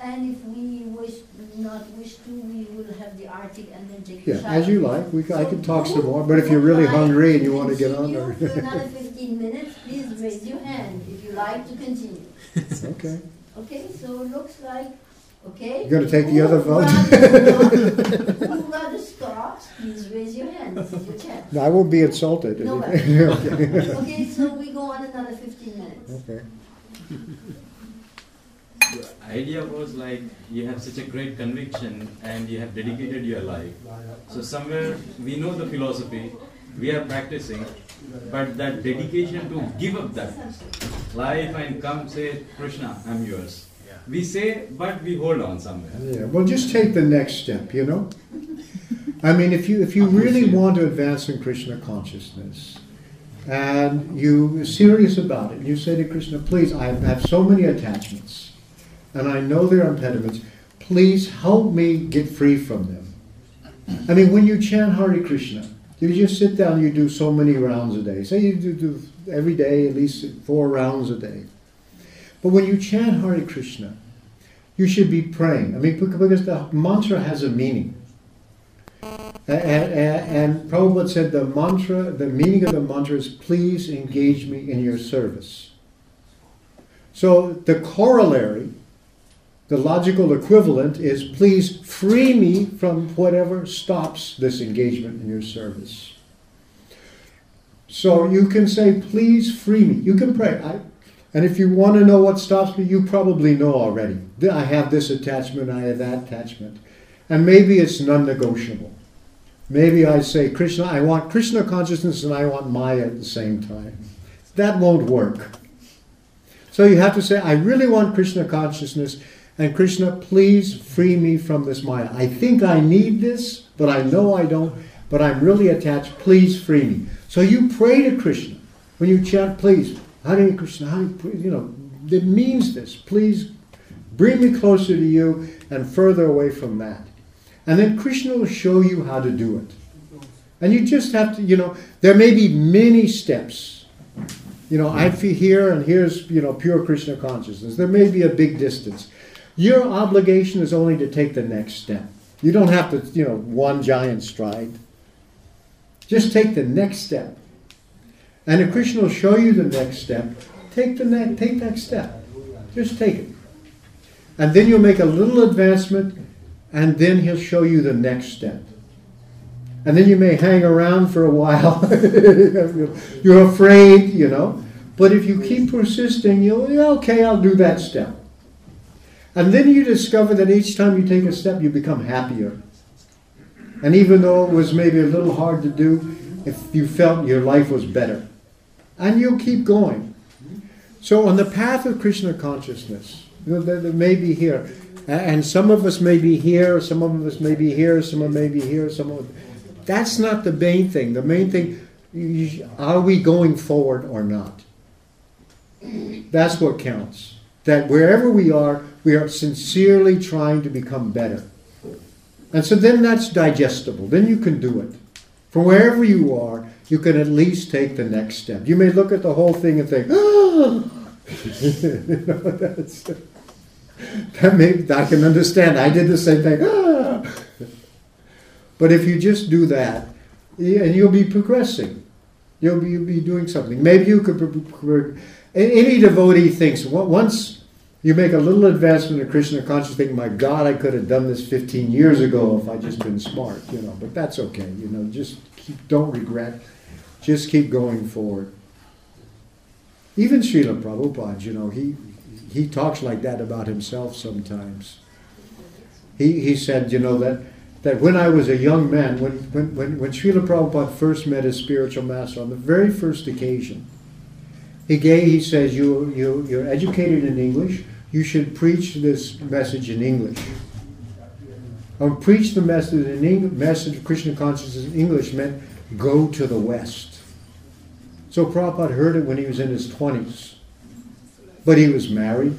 And if we wish not wish to, we will have the Arctic and then take yeah, as you like. We, I can talk some more, but if you're really hungry and you want to get on there. for another 15 minutes, please raise your hand if you like to continue. okay. Okay, so it looks like Okay? You're going to take the other vote? Who rather stop? Please raise your hand. This is your. No, I won't be insulted. No, okay. okay, so we go on another 15 minutes. Okay. The idea was like you have such a great conviction and you have dedicated your life. So somewhere we know the philosophy, we are practicing, but that dedication to give up that life and come say, Krishna, I'm yours we say, but we hold on somewhere. Yeah, well, just take the next step, you know? I mean, if you, if you really want to advance in Krishna consciousness, and you're serious about it, you say to Krishna, please, I have so many attachments, and I know there are impediments, please help me get free from them. I mean, when you chant Hare Krishna, you just sit down you do so many rounds a day. Say you do, do every day at least four rounds a day. But when you chant Hare Krishna, you should be praying. I mean, because the mantra has a meaning. And, and, and Prabhupada said the mantra, the meaning of the mantra is please engage me in your service. So the corollary, the logical equivalent is please free me from whatever stops this engagement in your service. So you can say, please free me. You can pray. I, and if you want to know what stops me, you probably know already. I have this attachment, I have that attachment. And maybe it's non negotiable. Maybe I say, Krishna, I want Krishna consciousness and I want Maya at the same time. That won't work. So you have to say, I really want Krishna consciousness, and Krishna, please free me from this Maya. I think I need this, but I know I don't, but I'm really attached. Please free me. So you pray to Krishna. When you chant, please, Hare Krishna, Hare, you know, it means this. Please bring me closer to you and further away from that. And then Krishna will show you how to do it. And you just have to, you know, there may be many steps. You know, I feel here and here's, you know, pure Krishna consciousness. There may be a big distance. Your obligation is only to take the next step. You don't have to, you know, one giant stride. Just take the next step. And if Krishna will show you the next step, take the ne- take that step. Just take it. And then you'll make a little advancement, and then he'll show you the next step. And then you may hang around for a while. You're afraid, you know. But if you keep persisting, you'll, okay, I'll do that step. And then you discover that each time you take a step, you become happier. And even though it was maybe a little hard to do, if you felt your life was better. And you'll keep going. So on the path of Krishna consciousness, that may be here. And some of us may be here, some of us may be here, some of us may be here, some of that's not the main thing. The main thing are we going forward or not? That's what counts. That wherever we are, we are sincerely trying to become better. And so then that's digestible. Then you can do it. From wherever you are, you can at least take the next step. You may look at the whole thing and think, oh, that's, that may, I can understand. I did the same thing. Ah. But if you just do that, and you'll be progressing, you'll be, you'll be doing something. Maybe you could. Any devotee thinks once you make a little advancement in Krishna consciousness, think, my God, I could have done this 15 years ago if I just been smart, you know. But that's okay, you know. Just keep, don't regret. Just keep going forward. Even Srila Prabhupada, you know, he he talks like that about himself sometimes. He he said, you know, that that when I was a young man, when when when, when Srila Prabhupada first met his spiritual master on the very first occasion, he gave he says you you you're educated in English you should preach this message in English. Um, preach the message in English, message of Krishna consciousness in English meant go to the West. So Prabhupada heard it when he was in his 20s. But he was married.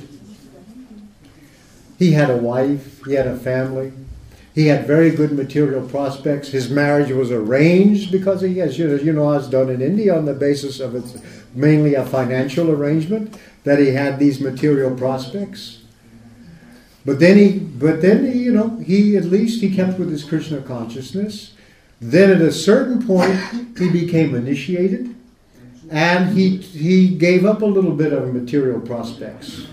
He had a wife. He had a family. He had very good material prospects. His marriage was arranged because he, as you, you know, as done in India on the basis of it's mainly a financial arrangement that he had these material prospects. But then he, but then he, you know, he at least he kept with his Krishna consciousness. Then at a certain point, he became initiated, and he he gave up a little bit of material prospects.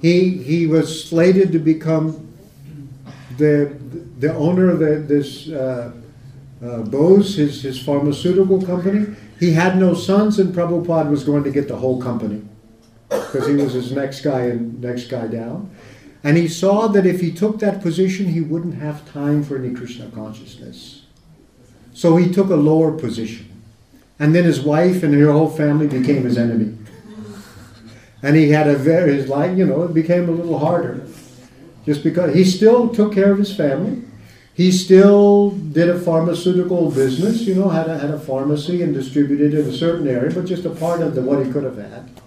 He he was slated to become the the owner of the, this uh, uh, Bose, his his pharmaceutical company. He had no sons, and Prabhupada was going to get the whole company because he was his next guy and next guy down. And he saw that if he took that position, he wouldn't have time for any Krishna consciousness. So he took a lower position. And then his wife and her whole family became his enemy. And he had a very, his life, you know, it became a little harder. Just because he still took care of his family. He still did a pharmaceutical business, you know, had a, had a pharmacy and distributed in a certain area, but just a part of the, what he could have had.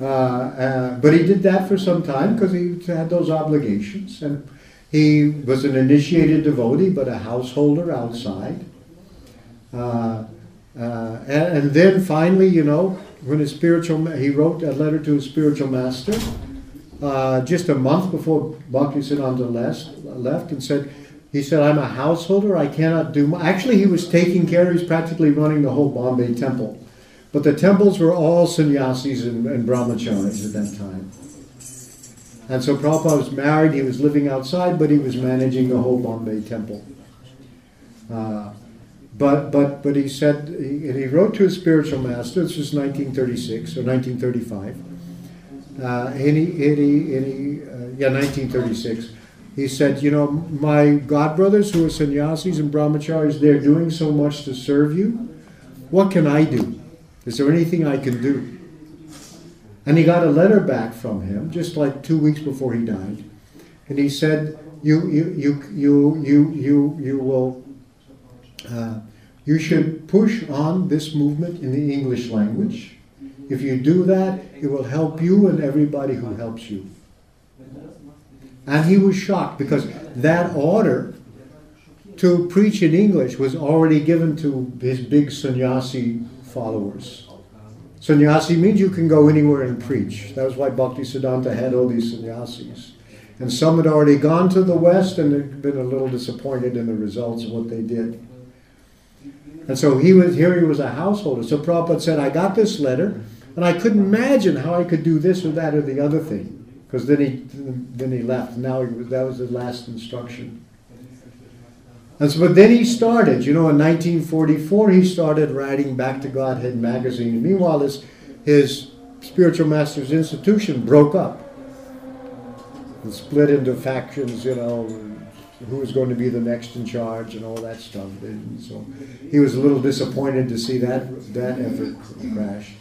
Uh, uh, but he did that for some time because he had those obligations. And he was an initiated devotee, but a householder outside. Uh, uh, and, and, then finally, you know, when his spiritual, he wrote a letter to his spiritual master uh, just a month before Bhaktisiddhanta left, left and said, he said, I'm a householder, I cannot do, actually he was taking care, he was practically running the whole Bombay temple. But the temples were all sannyasis and, and brahmacharis at that time. And so Prabhupada was married, he was living outside, but he was managing the whole Bombay temple. Uh, but, but, but he said, he, he wrote to his spiritual master, this was 1936 or 1935, uh, and he, and he, and he uh, yeah, 1936. He said, you know, my godbrothers who are sannyasis and brahmacharis, they're doing so much to serve you. What can I do? Is there anything I can do? And he got a letter back from him just like two weeks before he died. And he said, You, you, you, you, you, you, you will, uh, you should push on this movement in the English language. If you do that, it will help you and everybody who helps you. And he was shocked because that order to preach in English was already given to his big sannyasi followers. Sannyasi means you can go anywhere and preach. That was why Bhakti Siddhanta had all these sannyasis. And some had already gone to the West and had been a little disappointed in the results of what they did. And so he was here he was a householder. So Prabhupada said, I got this letter, and I couldn't imagine how I could do this or that or the other thing. Because then he then he left. Now he, that was the last instruction. So, but then he started, you know, in 1944, he started writing Back to Godhead magazine. And meanwhile, his, his spiritual master's institution broke up and split into factions, you know, who was going to be the next in charge and all that stuff. And so he was a little disappointed to see that that effort crash.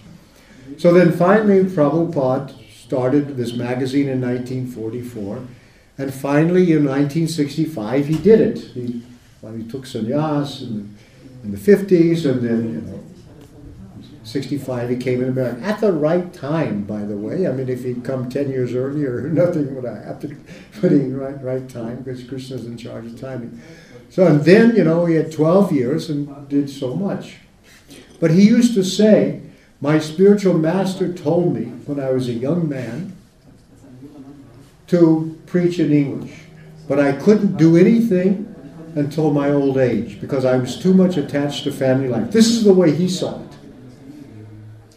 So then finally, Prabhupada started this magazine in 1944, and finally in 1965 he did it. He, well, he took sannyas in the, in the 50s, and then you know 65, he came in America at the right time, by the way. I mean, if he'd come 10 years earlier, nothing would have happened. But in right, right time, because Krishna's in charge of timing. So, and then, you know, he had 12 years and did so much. But he used to say, My spiritual master told me when I was a young man to preach in English. But I couldn't do anything until my old age because I was too much attached to family life. This is the way he saw it.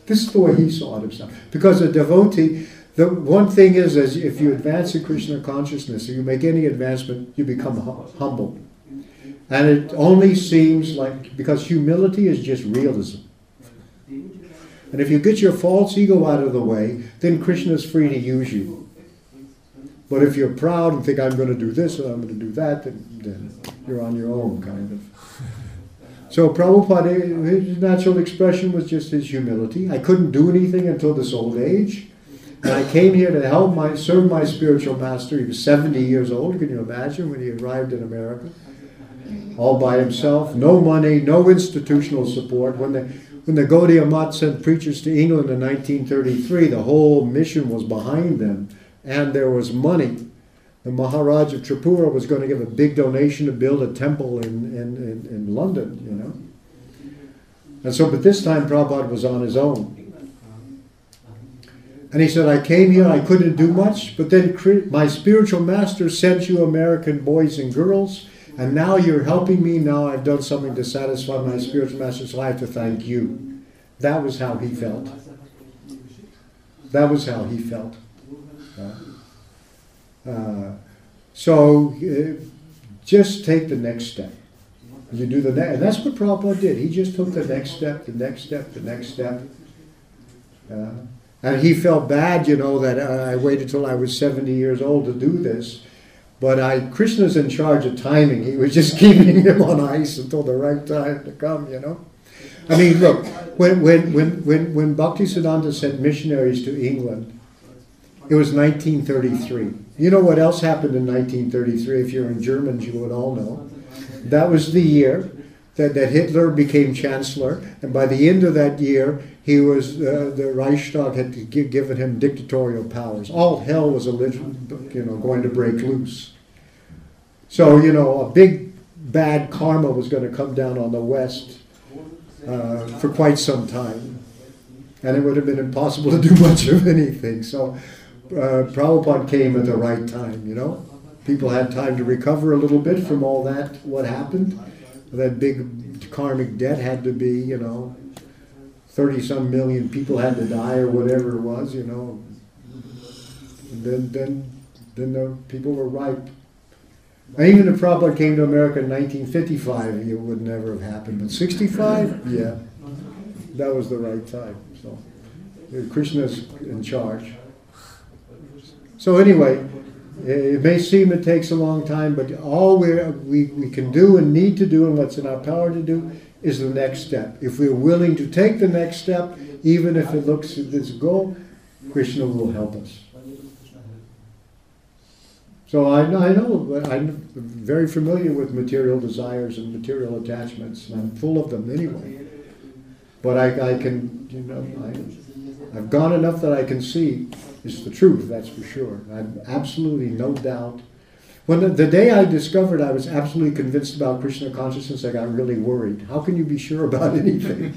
This is the way he saw it himself. Because a devotee, the one thing is, as if you advance in Krishna consciousness, if you make any advancement, you become hum- humble. And it only seems like, because humility is just realism. And if you get your false ego out of the way, then Krishna is free to use you. But if you're proud and think, I'm going to do this or I'm going to do that, then, then you're on your own, kind of. So Prabhupada, his natural expression was just his humility. I couldn't do anything until this old age. And I came here to help my serve my spiritual master. He was 70 years old, can you imagine, when he arrived in America? All by himself, no money, no institutional support. When the when the Gaudiya Math sent preachers to England in 1933, the whole mission was behind them, and there was money. The Maharaj of Tripura was going to give a big donation to build a temple in, in, in, in London, you know. And so, but this time Prabhupada was on his own. And he said, I came here, I couldn't do much, but then my spiritual master sent you American boys and girls, and now you're helping me. Now I've done something to satisfy my spiritual master, so I have to thank you. That was how he felt. That was how he felt. Uh, so uh, just take the next step. You do the next, and that's what Prabhupada did. He just took the next step, the next step, the next step. Uh, and he felt bad, you know, that uh, I waited till I was 70 years old to do this. But I, Krishna's in charge of timing. He was just keeping him on ice until the right time to come, you know. I mean, look, when, when, when, when, when Bhaktisiddhanta sent missionaries to England, it was 1933. You know what else happened in 1933? If you're in Germans, you would all know. That was the year that, that Hitler became chancellor, and by the end of that year, he was uh, the Reichstag had given him dictatorial powers. All hell was you know going to break loose. So you know a big bad karma was going to come down on the West uh, for quite some time, and it would have been impossible to do much of anything. So uh, Prabhupada came at the right time. You know, people had time to recover a little bit from all that what happened. That big karmic debt had to be you know 30 some million people had to die or whatever it was, you know. And then, then, then the people were ripe. And even if Prabhupada came to America in 1955, it would never have happened. But 65, yeah, that was the right time. So Krishna's in charge. So anyway, it may seem it takes a long time, but all we we can do and need to do and what's in our power to do is the next step. If we're willing to take the next step, even if it looks at this goal, Krishna will help us. So I, I know, I'm very familiar with material desires and material attachments, and I'm full of them anyway. But I, I can, you know, I, I've gone enough that I can see it's the truth, that's for sure. I've absolutely no doubt when the, the, day I discovered I was absolutely convinced about Krishna consciousness, I got really worried. How can you be sure about anything?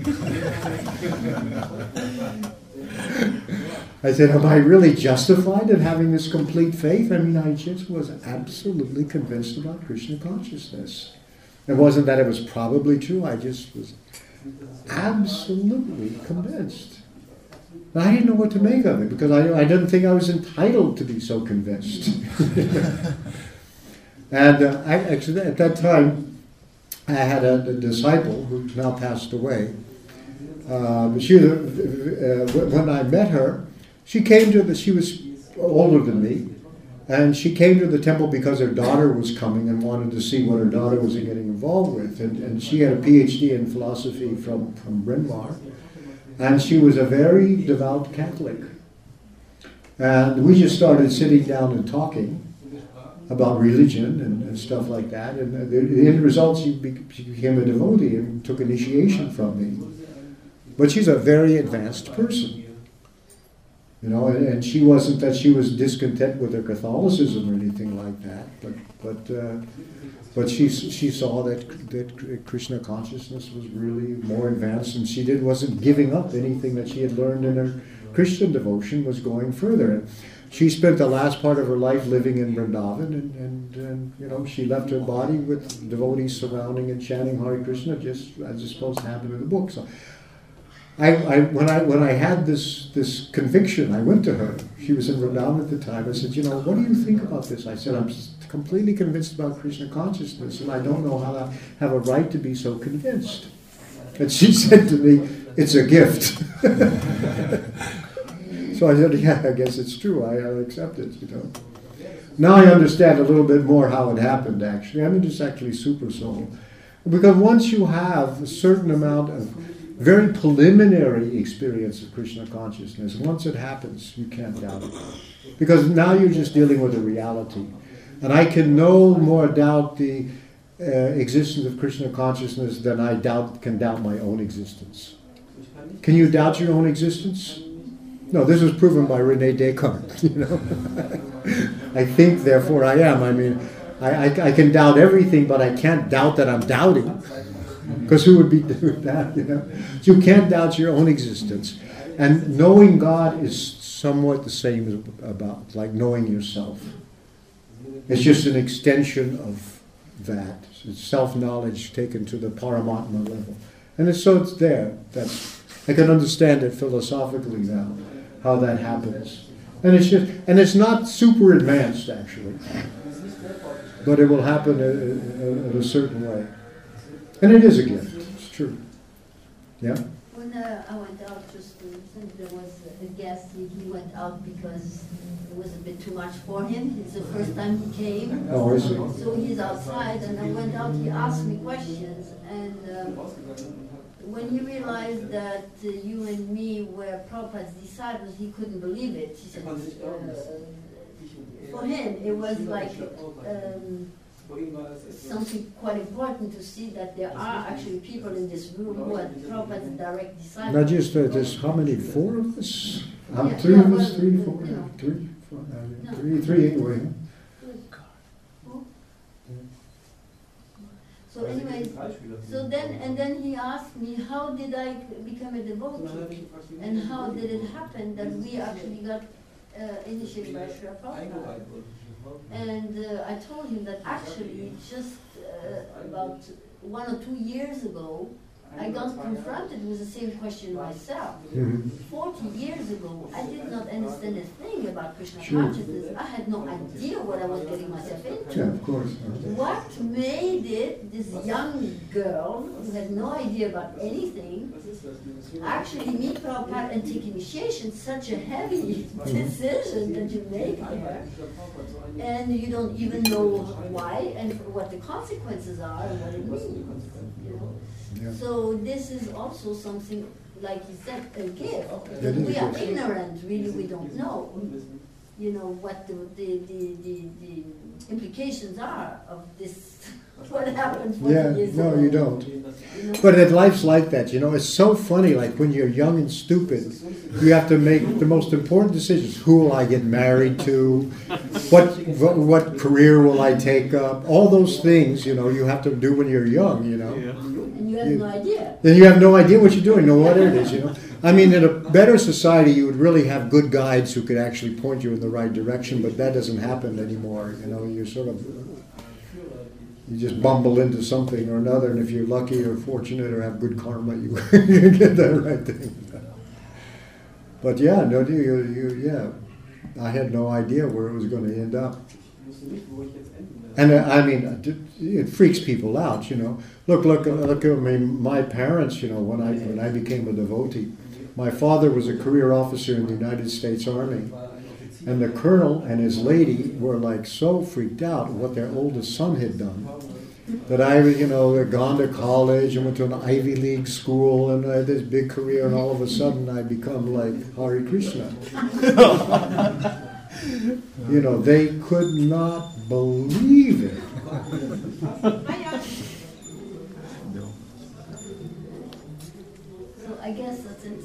I said, Am I really justified in having this complete faith? I mean, I just was absolutely convinced about Krishna consciousness. It wasn't that it was probably true, I just was absolutely convinced. And I didn't know what to make of it because I, I didn't think I was entitled to be so convinced. And uh, I, actually, at that time, I had a, a disciple who now passed away. Uh, she, uh, when I met her, she came to the, she was older than me, And she came to the temple because her daughter was coming and wanted to see what her daughter was getting involved with. And, and she had a PhD in philosophy from, from Bryn Mawr. And she was a very devout Catholic. And we just started sitting down and talking about religion and, and stuff like that. And the, the end result, she, be, she became a devotee and took initiation from me. But she's a very advanced person. You know, and, and she wasn't that she was discontent with her Catholicism or anything like that, but but uh, but she she saw that that Krishna consciousness was really more advanced, and she did wasn't giving up anything that she had learned in her Christian devotion was going further. And she spent the last part of her life living in Vrindavan, and, and, and you know she left her body with devotees surrounding and chanting Hare Krishna, just as is supposed to happen in the book. So I, I, when I when I had this this conviction, I went to her. She was in Vrindavan at the time. I said, you know, what do you think about this? I said, I'm completely convinced about Krishna consciousness, and I don't know how I have a right to be so convinced. And she said to me, it's a gift. so I said, yeah, I guess it's true. I, I accept it. You know. Now I understand a little bit more how it happened. Actually, I mean, it's actually super soul, because once you have a certain amount of very preliminary experience of Krishna consciousness. Once it happens, you can't doubt it. Because now you're just dealing with a reality. And I can no more doubt the uh, existence of Krishna consciousness than I doubt, can doubt my own existence. Can you doubt your own existence? No, this was proven by Rene Descartes. You know, I think, therefore I am. I mean, I, I, I can doubt everything, but I can't doubt that I'm doubting. Because who would be doing that? You know, you can't doubt your own existence, and knowing God is somewhat the same as about like knowing yourself. It's just an extension of that. It's self-knowledge taken to the Paramatma level, and it's, so it's there. That's I can understand it philosophically now, how that happens, and it's just and it's not super advanced actually, but it will happen in a certain way. And it is a gift. It's true. Yeah? When uh, I went out to since there was a guest, he went out because it was a bit too much for him. It's the first time he came. Oh, I see. So he's outside, and I went out, he asked me questions, and um, when he realized that uh, you and me were Prabhupada's disciples, he couldn't believe it. He said, uh, for him, it was like um, something quite important to see that there are actually people in this room who are Prabhupada's direct disciples. Not just uh, there's how many? Four of us? Uh, Yeah, three yeah, of us? well, Three, you four? know. Three? Four, three, three anyway. So anyways, so then, and then he asked me, how did I become a devotee? And how did it happen that we actually got uh, initiated by Srila Prabhupada? And uh, I told him that actually just uh, about one or two years ago, I got confronted with the same question myself. Mhm. 40 years ago, I did not understand a thing about Krishna Sure. consciousness. I had no idea what I was getting myself into. Yeah, of course. What made it this young girl who had no idea about anything actually meet Prabhupada and take initiation, such a heavy decision that you make there, and you don't even know why and what the consequences are and what it means. You know? Yeah. So this is also something, like you said, a gift. It is We are gift. ignorant, really, we don't know you know, what the, the, the, the, the implications are of this, what happened 40 Yeah, years no, ago. you don't. you know? But it, life's like that, you know. It's so funny. Like when you're young and stupid, you have to make the most important decisions. Who will I get married to? What what, what career will I take up? All those things, you know, you have to do when you're young, you know. And you have no idea. Then you have no idea what you're doing, no whatever it is, you know. I mean, in a better society, you would really have good guides who could actually point you in the right direction, but that doesn't happen anymore. You know, you sort of you just bumble into something or another, and if you're lucky or fortunate or have good karma, you, you get that right thing. But yeah, no, you, you, yeah, I had no idea where it was going to end up. And uh, I mean, it- freaks people out, you know. Look, look, look at me. My parents, you know, when I when I became a devotee, my father was a career officer in the United States Army, And the colonel and his lady were like so freaked out what their oldest son had done that I, you know, gone to college and went to an Ivy League school and I had this big career, and all of a sudden I become like Hare Krishna. you know, they could not believe it. So I guess that's it.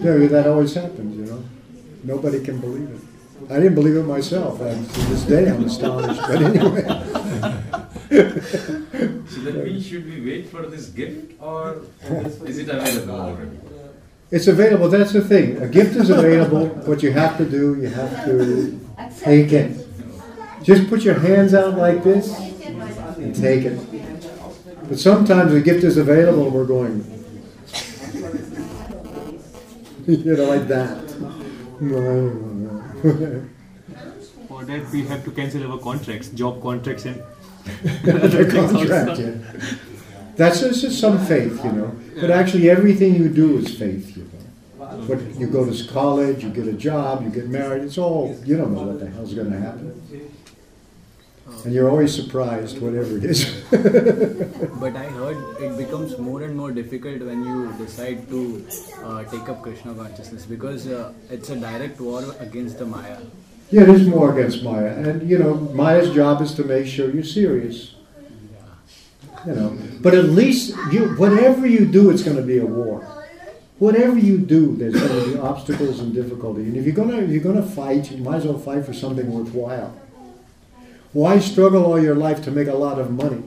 Yeah, that always happens, you know. Nobody can believe it. I didn't believe it myself. And to this day, I'm astonished. But anyway. So then we should we wait for this gift or is it available already? It's available. That's the thing. A gift is available. What you have to do, you have to Accept take it. Just put your hands out like this and take it. But sometimes the gift is available and we're going, you know, like that. For that, we have to cancel our contracts, job contracts, and contract, yeah. That's just, just some faith, you know. But actually, everything you do is faith, you know. But you go to college, you get a job, you get married. It's all you don't know what the hell's going to happen, and you're always surprised, whatever it is. But I heard it becomes more and more difficult when you decide to uh, take up Krishna consciousness because uh, it's a direct war against the Maya. yeah, there's more against Maya, and you know, Maya's job is to make sure you're serious. You know, but at least you, whatever you do, it's going to be a war. Whatever you do, there's going to be obstacles and difficulty. And if you're going to, if you're going to fight, you might as well fight for something worthwhile. Why struggle all your life to make a lot of money?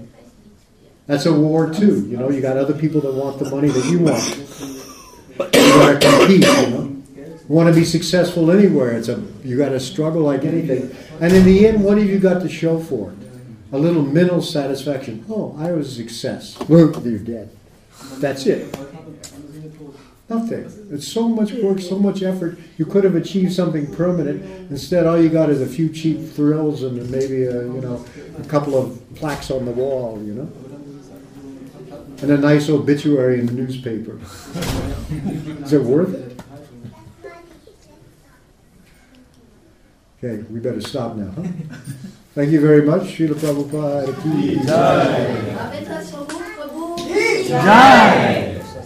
That's a war too. You know, you got other people that want the money that you want. You got to compete. You know, you want to be successful anywhere. It's a you got to struggle like anything. And in the end, what have you got to show for it? A little mental satisfaction. Oh, I was a success. You're dead. That's it. Nothing. It's so much work, so much effort. You could have achieved something permanent. Instead, all you got is a few cheap thrills and maybe a, you know a couple of plaques on the wall. You know, and a nice obituary in the newspaper. is it worth it? Okay, we better stop now. Huh? Thank you very much, Srila Prabhupada. Ki jai. Aveta Swarup Prabhu. Jai.